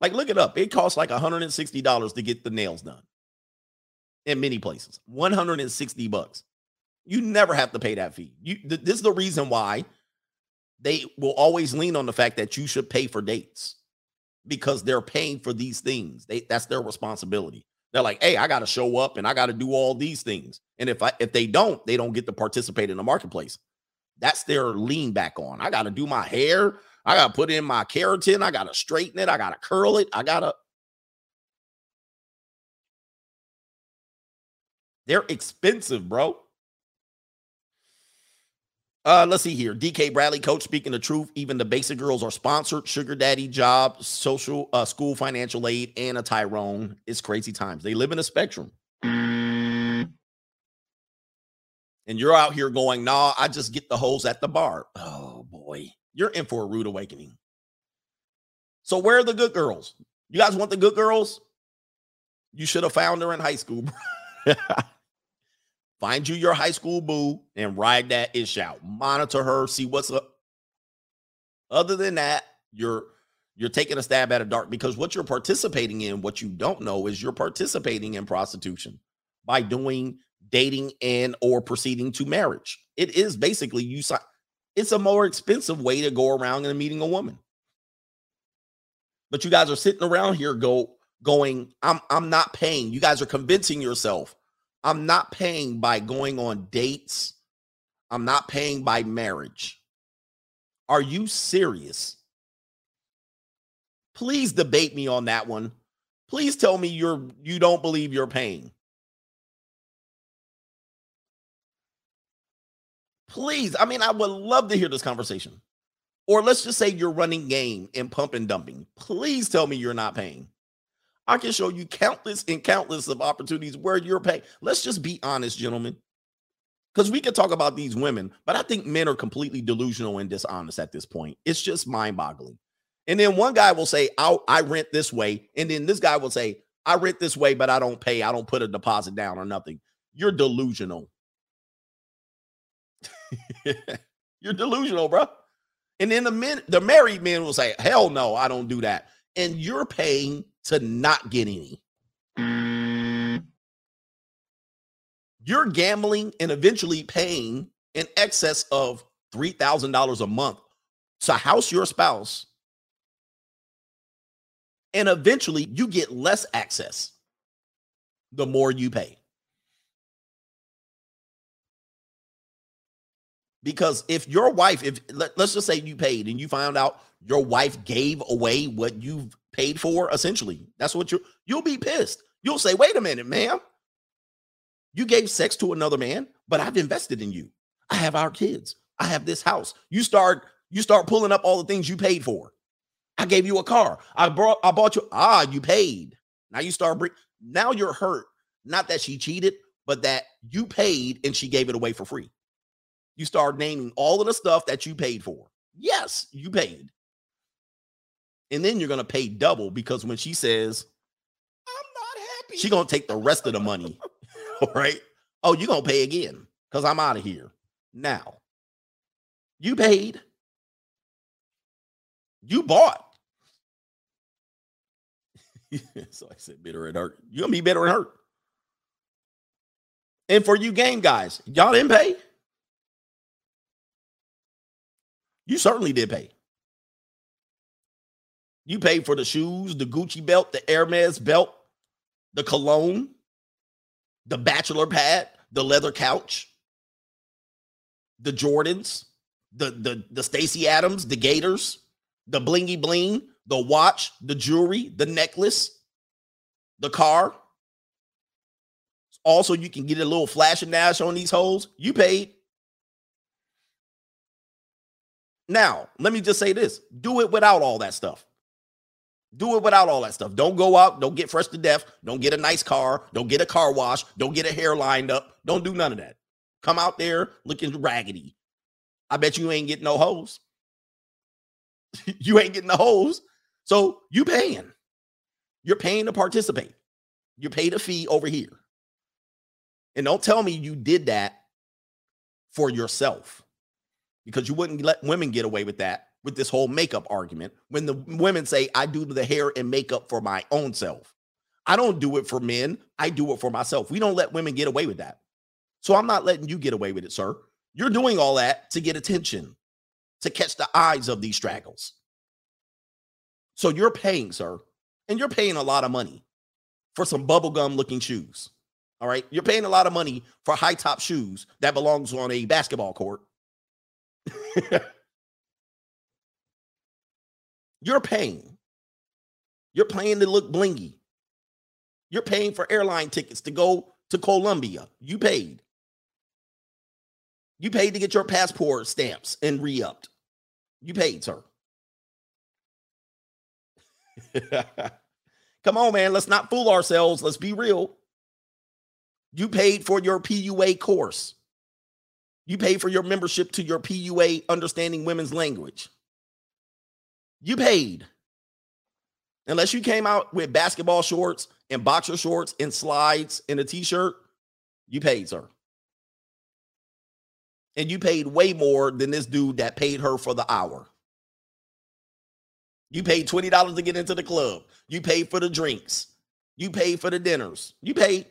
Like, look it up. It costs like $160 to get the nails done in many places. 160 bucks. You never have to pay that fee. You th- this is the reason why they will always lean on the fact that you should pay for dates because they're paying for these things. They that's their responsibility. They're like, "Hey, I got to show up and I got to do all these things." And if I if they don't, they don't get to participate in the marketplace. That's their lean back on. I got to do my hair. I got to put in my keratin. I got to straighten it. I got to curl it. I got to. They're expensive, bro. Uh, let's see here. DK Bradley, coach, speaking the truth. Even the basic girls are sponsored. Sugar daddy job, social, uh, school financial aid, and a Tyrone. It's crazy times. They live in a spectrum. And you're out here going, nah, I just get the holes at the bar. Oh boy you're in for a rude awakening. So where are the good girls? You guys want the good girls? You should have found her in high school. Find you your high school boo and ride that ish out. Monitor her, see what's up. Other than that, you're you're taking a stab at a dark because what you're participating in, what you don't know is you're participating in prostitution by doing dating and or proceeding to marriage. It is basically you it's a more expensive way to go around and meeting a woman. But you guys are sitting around here go going, I'm I'm not paying. You guys are convincing yourself I'm not paying by going on dates. I'm not paying by marriage. Are you serious? Please debate me on that one. Please tell me you're you don't believe you're paying. Please, I mean, I would love to hear this conversation. Or let's just say you're running game and pump and dumping. Please tell me you're not paying. I can show you countless and countless of opportunities where you're paying. Let's just be honest, gentlemen. Because we could talk about these women, but I think men are completely delusional and dishonest at this point. It's just mind boggling. And then one guy will say, I rent this way. And then this guy will say, I rent this way, but I don't pay. I don't put a deposit down or nothing. You're delusional. You're delusional, bro. And then the men, the married men will say, Hell no, I don't do that. And you're paying to not get any. Mm. You're gambling and eventually paying in excess of $3,000 a month to house your spouse. And eventually you get less access the more you pay. Because if your wife, if let, us just say you paid and you found out your wife gave away what you've paid for, essentially, that's what you you'll be pissed. You'll say, wait a minute, ma'am. You gave sex to another man, but I've invested in you. I have our kids. I have this house. You start You start pulling up all the things you paid for. I gave you a car. I brought I bought you ah, you paid. Now you start now you're hurt. Not that she cheated, but that you paid and she gave it away for free. You start naming all of the stuff that you paid for. Yes, you paid. And then you're to pay double because when she says, I'm not happy, she to take the rest of the money. all right. Oh, you're to pay again because I'm out of here. Now, you paid. You bought. so I said bitter and hurt. You're going to be bitter and hurt. And for you game guys, y'all didn't pay. You certainly did pay. You paid for the shoes, the Gucci belt, the Hermes belt, the cologne, the bachelor pad, the leather couch, the Jordans, the the the Stacy Adams, the Gators, the blingy bling, the watch, the jewelry, the necklace, the car. Also, you can get a little flash and dash on these holes. You paid. Now, let me just say this do it without all that stuff. Do it without all that stuff. Don't go out. Don't get fresh to death. Don't get a nice car. Don't get a car wash. Don't get a hair lined up. Don't do none of that. Come out there looking raggedy. I bet you ain't getting no hoes. you ain't getting the hoes. So you paying. You're paying to participate. You paid a fee over here. And don't tell me you did that for yourself because you wouldn't let women get away with that with this whole makeup argument when the women say, I do the hair and makeup for my own self. I don't do it for men. I do it for myself. We don't let women get away with that. So I'm not letting you get away with it, sir. You're doing all that to get attention, to catch the eyes of these straggles. So you're paying, sir, and you're paying a lot of money for some bubblegum looking shoes. All right. You're paying a lot of money for high top shoes that belongs on a basketball court. You're paying. You're paying to look blingy. You're paying for airline tickets to go to Colombia. You paid. You paid to get your passport stamps and re upped. You paid, sir. Come on, man. Let's not fool ourselves. Let's be real. You paid for your PUA course. You paid for your membership to your PUA Understanding Women's Language. You paid. Unless you came out with basketball shorts and boxer shorts and slides and a t-shirt, you paid, sir. And you paid way more than this dude that paid her for the hour. You paid $20 to get into the club. You paid for the drinks. You paid for the dinners. You paid.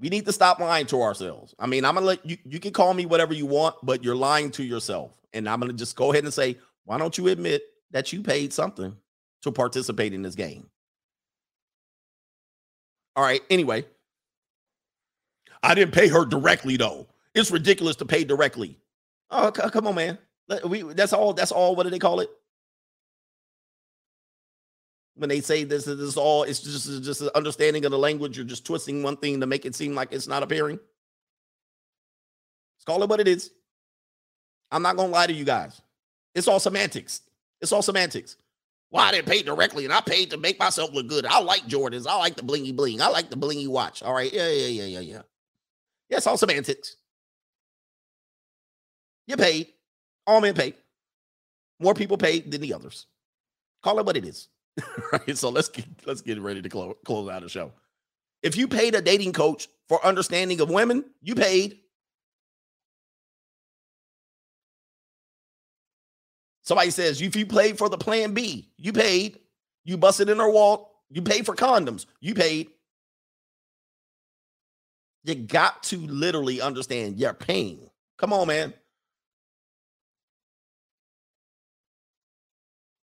We need to stop lying to ourselves. I mean, I'm gonna let you you can call me whatever you want, but you're lying to yourself. And I'm gonna just go ahead and say, why don't you admit that you paid something to participate in this game? All right, anyway. I didn't pay her directly though. It's ridiculous to pay directly. Oh, come on, man. We that's all that's all what do they call it? When they say this is all it's just just an understanding of the language. You're just twisting one thing to make it seem like it's not appearing. Let's call it what it is. I'm not gonna lie to you guys. It's all semantics. It's all semantics. Well i didn't pay directly and i paid to make myself look good. I like jordans. I like the blingy bling. I like the blingy watch. All right? Yeah yeah yeah yeah yeah. Yeah it's all semantics. You paid. All men paid. More people paid than the others. Call it what it is right? So let's get let's get ready to close close out the show. If you paid a dating coach for understanding of women, you paid. Somebody says if you played for the plan B, you paid. You busted in her wall, you paid for condoms, you paid. You got to literally understand your pain. Come on, man.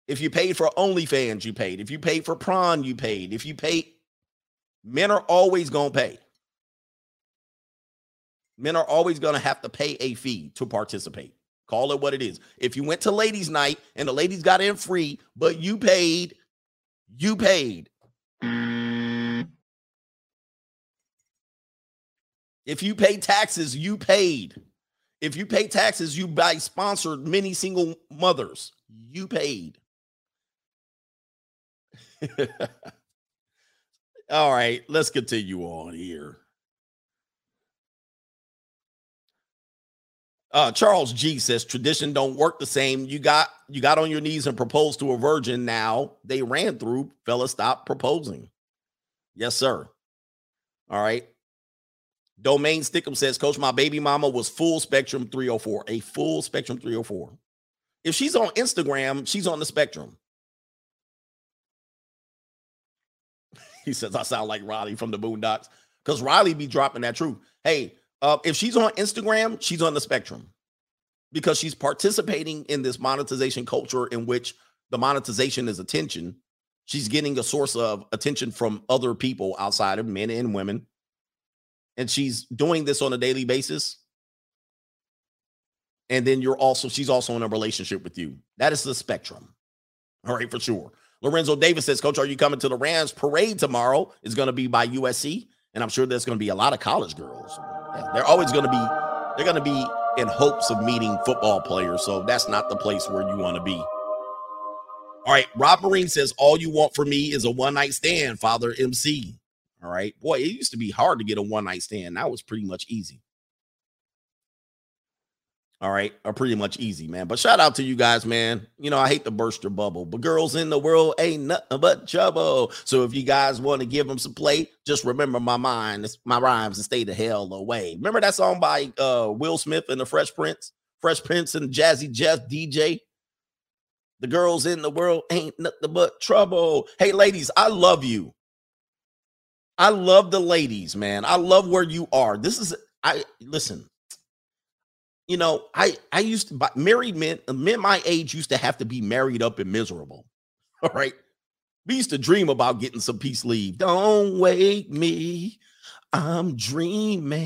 If you paid for OnlyFans, you paid. If you paid for prawn, you paid. If you paid, men are always going to pay. Men are always going to have to pay a fee to participate. Call it what it is. If you went to ladies' night and the ladies got in free, but you paid, you paid. If you pay taxes, you paid. If you pay taxes, you buy sponsored many single mothers. You paid. All right, let's continue on here. Uh, Charles G says tradition don't work the same. You got you got on your knees and proposed to a virgin. Now they ran through. Fella, stop proposing. Yes, sir. All right. Domain Stickum says, Coach, my baby mama was full spectrum 304. A full spectrum 304. If she's on Instagram, she's on the spectrum. he says, I sound like Riley from the Boondocks. Because Riley be dropping that truth. Hey, uh, if she's on Instagram, she's on the spectrum because she's participating in this monetization culture in which the monetization is attention. She's getting a source of attention from other people outside of men and women. And she's doing this on a daily basis. And then you're also, she's also in a relationship with you. That is the spectrum. All right, for sure. Lorenzo Davis says, Coach, are you coming to the Rams parade tomorrow? It's going to be by USC. And I'm sure there's going to be a lot of college girls. They're always going to be, they're going to be in hopes of meeting football players. So that's not the place where you want to be. All right. Rob Marine says, All you want for me is a one night stand, Father MC. All right. Boy, it used to be hard to get a one night stand. That was pretty much easy. All right, are pretty much easy, man. But shout out to you guys, man. You know, I hate to burst your bubble, but girls in the world ain't nothing but trouble. So if you guys want to give them some play, just remember my mind, my rhymes, and stay the hell away. Remember that song by uh, Will Smith and the Fresh Prince, Fresh Prince and Jazzy Jeff DJ. The girls in the world ain't nothing but trouble. Hey, ladies, I love you. I love the ladies, man. I love where you are. This is I listen you know, I I used to married men, uh, men my age used to have to be married up and miserable. All right. We used to dream about getting some peace leave. Don't wake me. I'm dreaming.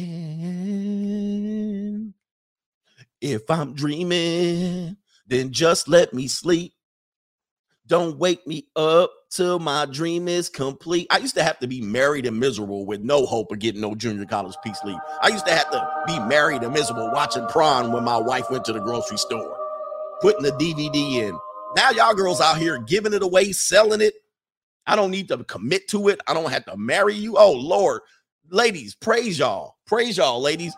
If I'm dreaming, then just let me sleep. Don't wake me up till my dream is complete. I used to have to be married and miserable with no hope of getting no junior college peace leave. I used to have to be married and miserable watching prom when my wife went to the grocery store, putting the DVD in. Now y'all girls out here giving it away, selling it. I don't need to commit to it. I don't have to marry you. Oh Lord, ladies, praise y'all. Praise y'all, ladies.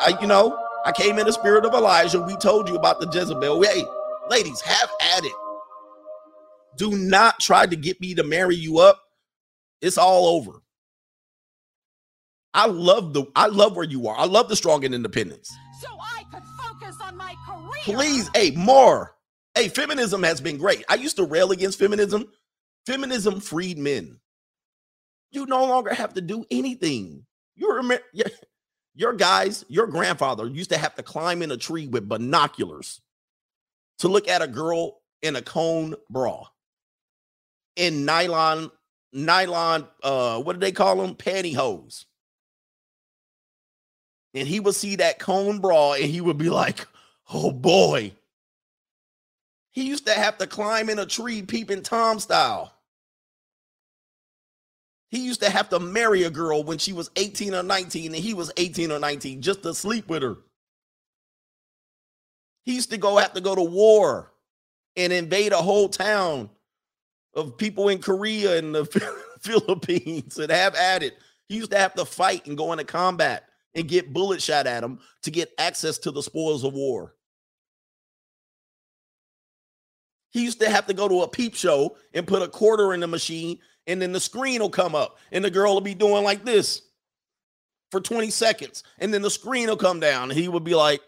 I, you know, I came in the spirit of Elijah. We told you about the Jezebel. Hey, Ladies, have at it. Do not try to get me to marry you up. It's all over. I love the I love where you are. I love the strong and independence. So I could focus on my career. Please, hey, more. Hey, feminism has been great. I used to rail against feminism. Feminism freed men. You no longer have to do anything. You remember your guys, your grandfather used to have to climb in a tree with binoculars to look at a girl in a cone bra in nylon nylon uh what do they call them pantyhose. And he would see that cone bra and he would be like oh boy. He used to have to climb in a tree peeping tom style. He used to have to marry a girl when she was 18 or 19 and he was 18 or 19 just to sleep with her. He used to go have to go to war and invade a whole town of people in Korea and the Philippines that have at it. He used to have to fight and go into combat and get bullet shot at him to get access to the spoils of war. He used to have to go to a peep show and put a quarter in the machine, and then the screen will come up, and the girl will be doing like this for 20 seconds, and then the screen will come down, and he would be like,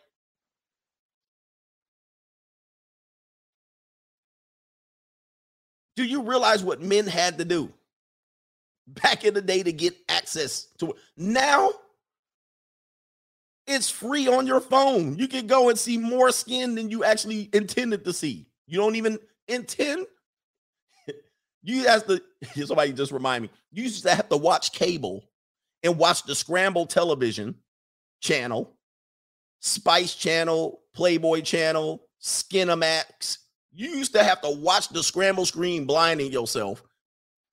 Do you realize what men had to do back in the day to get access to it? Now it's free on your phone. You can go and see more skin than you actually intended to see. You don't even intend. You have to, somebody just remind me, you used to have to watch cable and watch the scramble television channel, Spice Channel, Playboy Channel, Skinemax, you used to have to watch the scramble screen blinding yourself.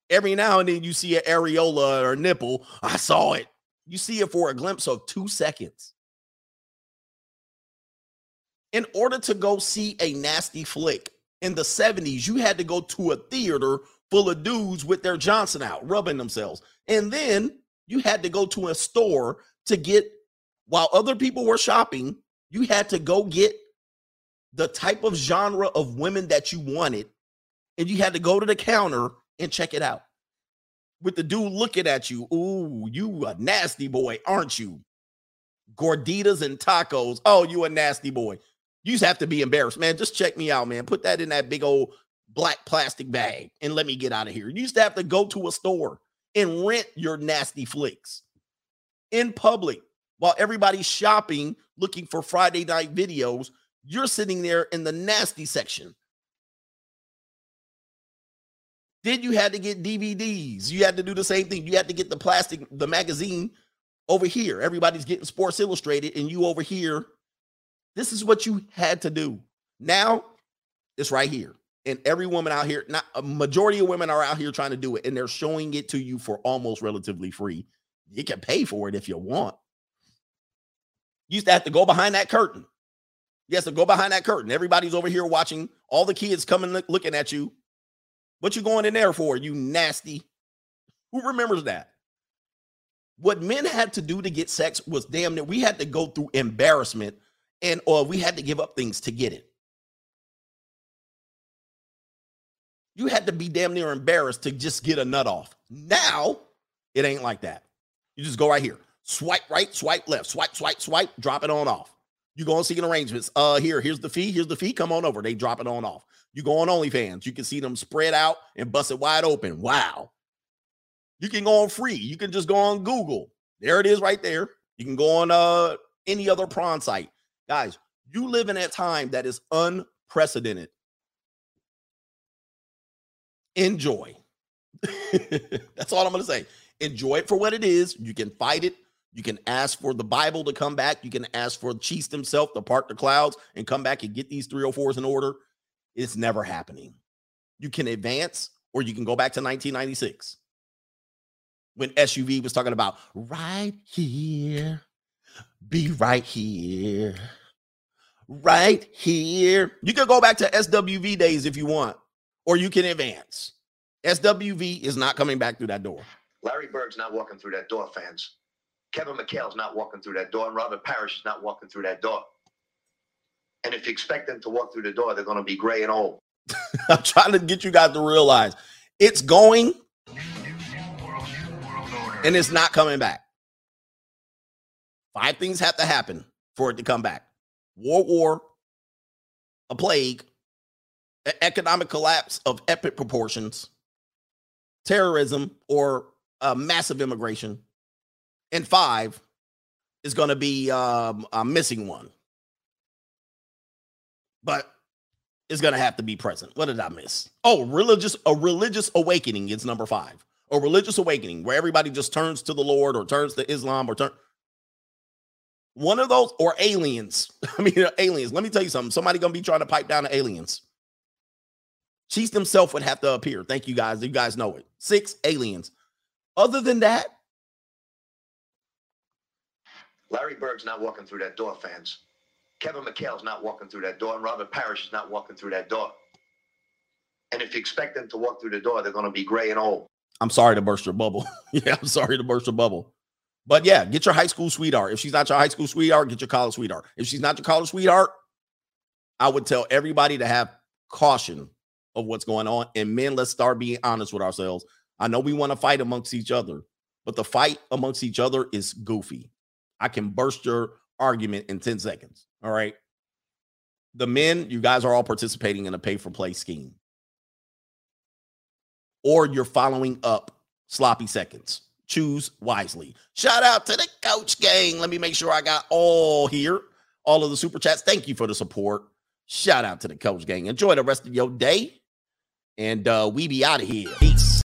Every now and then you see an areola or nipple. I saw it. You see it for a glimpse of two seconds. In order to go see a nasty flick in the 70s, you had to go to a theater full of dudes with their Johnson out, rubbing themselves. And then you had to go to a store to get, while other people were shopping, you had to go get the type of genre of women that you wanted. And you had to go to the counter and check it out. With the dude looking at you, ooh, you a nasty boy, aren't you? Gorditas and tacos. Oh, you a nasty boy. You just have to be embarrassed, man. Just check me out, man. Put that in that big old black plastic bag and let me get out of here. You used to have to go to a store and rent your nasty flicks in public while everybody's shopping looking for Friday night videos. You're sitting there in the nasty section. Then you had to get DVDs. You had to do the same thing. You had to get the plastic, the magazine over here. Everybody's getting Sports Illustrated, and you over here. This is what you had to do. Now it's right here. And every woman out here, not a majority of women are out here trying to do it, and they're showing it to you for almost relatively free. You can pay for it if you want. You used to have to go behind that curtain. Have to go behind that curtain. Everybody's over here watching, all the kids coming looking at you. What you going in there for, you nasty? Who remembers that? What men had to do to get sex was damn near we had to go through embarrassment and or we had to give up things to get it. You had to be damn near embarrassed to just get a nut off. Now it ain't like that. You just go right here, swipe right, swipe left, swipe, swipe, swipe, drop it on off. You go and Seeking Arrangements. Uh, here, here's the fee. Here's the fee. Come on over. They drop it on off. You go on OnlyFans. You can see them spread out and bust it wide open. Wow. You can go on free. You can just go on Google. There it is right there. You can go on uh any other prawn site. Guys, you live in a time that is unprecedented. Enjoy. That's all I'm going to say. Enjoy it for what it is. You can fight it. You can ask for the Bible to come back. You can ask for Cheese himself to part the clouds and come back and get these 304s in order. It's never happening. You can advance or you can go back to 1996 when SWV was talking about right here, be right here, right here. You can go back to SWV days if you want, or you can advance. SWV is not coming back through that door. Larry Bird's not walking through that door, fans. Kevin McHale's not walking through that door, and Robert Parish is not walking through that door. And if you expect them to walk through the door, they're going to be gray and old. I'm trying to get you guys to realize it's going and it's not coming back. Five things have to happen for it to come back World War, a plague, an economic collapse of epic proportions, terrorism, or a massive immigration. And five is going to be um, a missing one but it's gonna have to be present. What did I miss? Oh, religious a religious awakening is number five. A religious awakening where everybody just turns to the Lord or turns to Islam or turn one of those or aliens. I mean, aliens. Let me tell you something. Somebody gonna be trying to pipe down the aliens. Chiefs himself would have to appear. Thank you guys. You guys know it. Six aliens. Other than that, Larry Bird's not walking through that door, fans. Kevin McHale's not walking through that door, and Robert Parish is not walking through that door. And if you expect them to walk through the door, they're going to be gray and old. I'm sorry to burst your bubble. yeah, I'm sorry to burst your bubble. But yeah, get your high school sweetheart. If she's not your high school sweetheart, get your college sweetheart. If she's not your college sweetheart, I would tell everybody to have caution of what's going on. And men, let's start being honest with ourselves. I know we want to fight amongst each other, but the fight amongst each other is goofy. I can burst your argument in 10 seconds. All right. The men, you guys are all participating in a pay for play scheme. Or you're following up sloppy seconds. Choose wisely. Shout out to the coach gang. Let me make sure I got all here, all of the super chats. Thank you for the support. Shout out to the coach gang. Enjoy the rest of your day. And uh, we be out of here. Peace.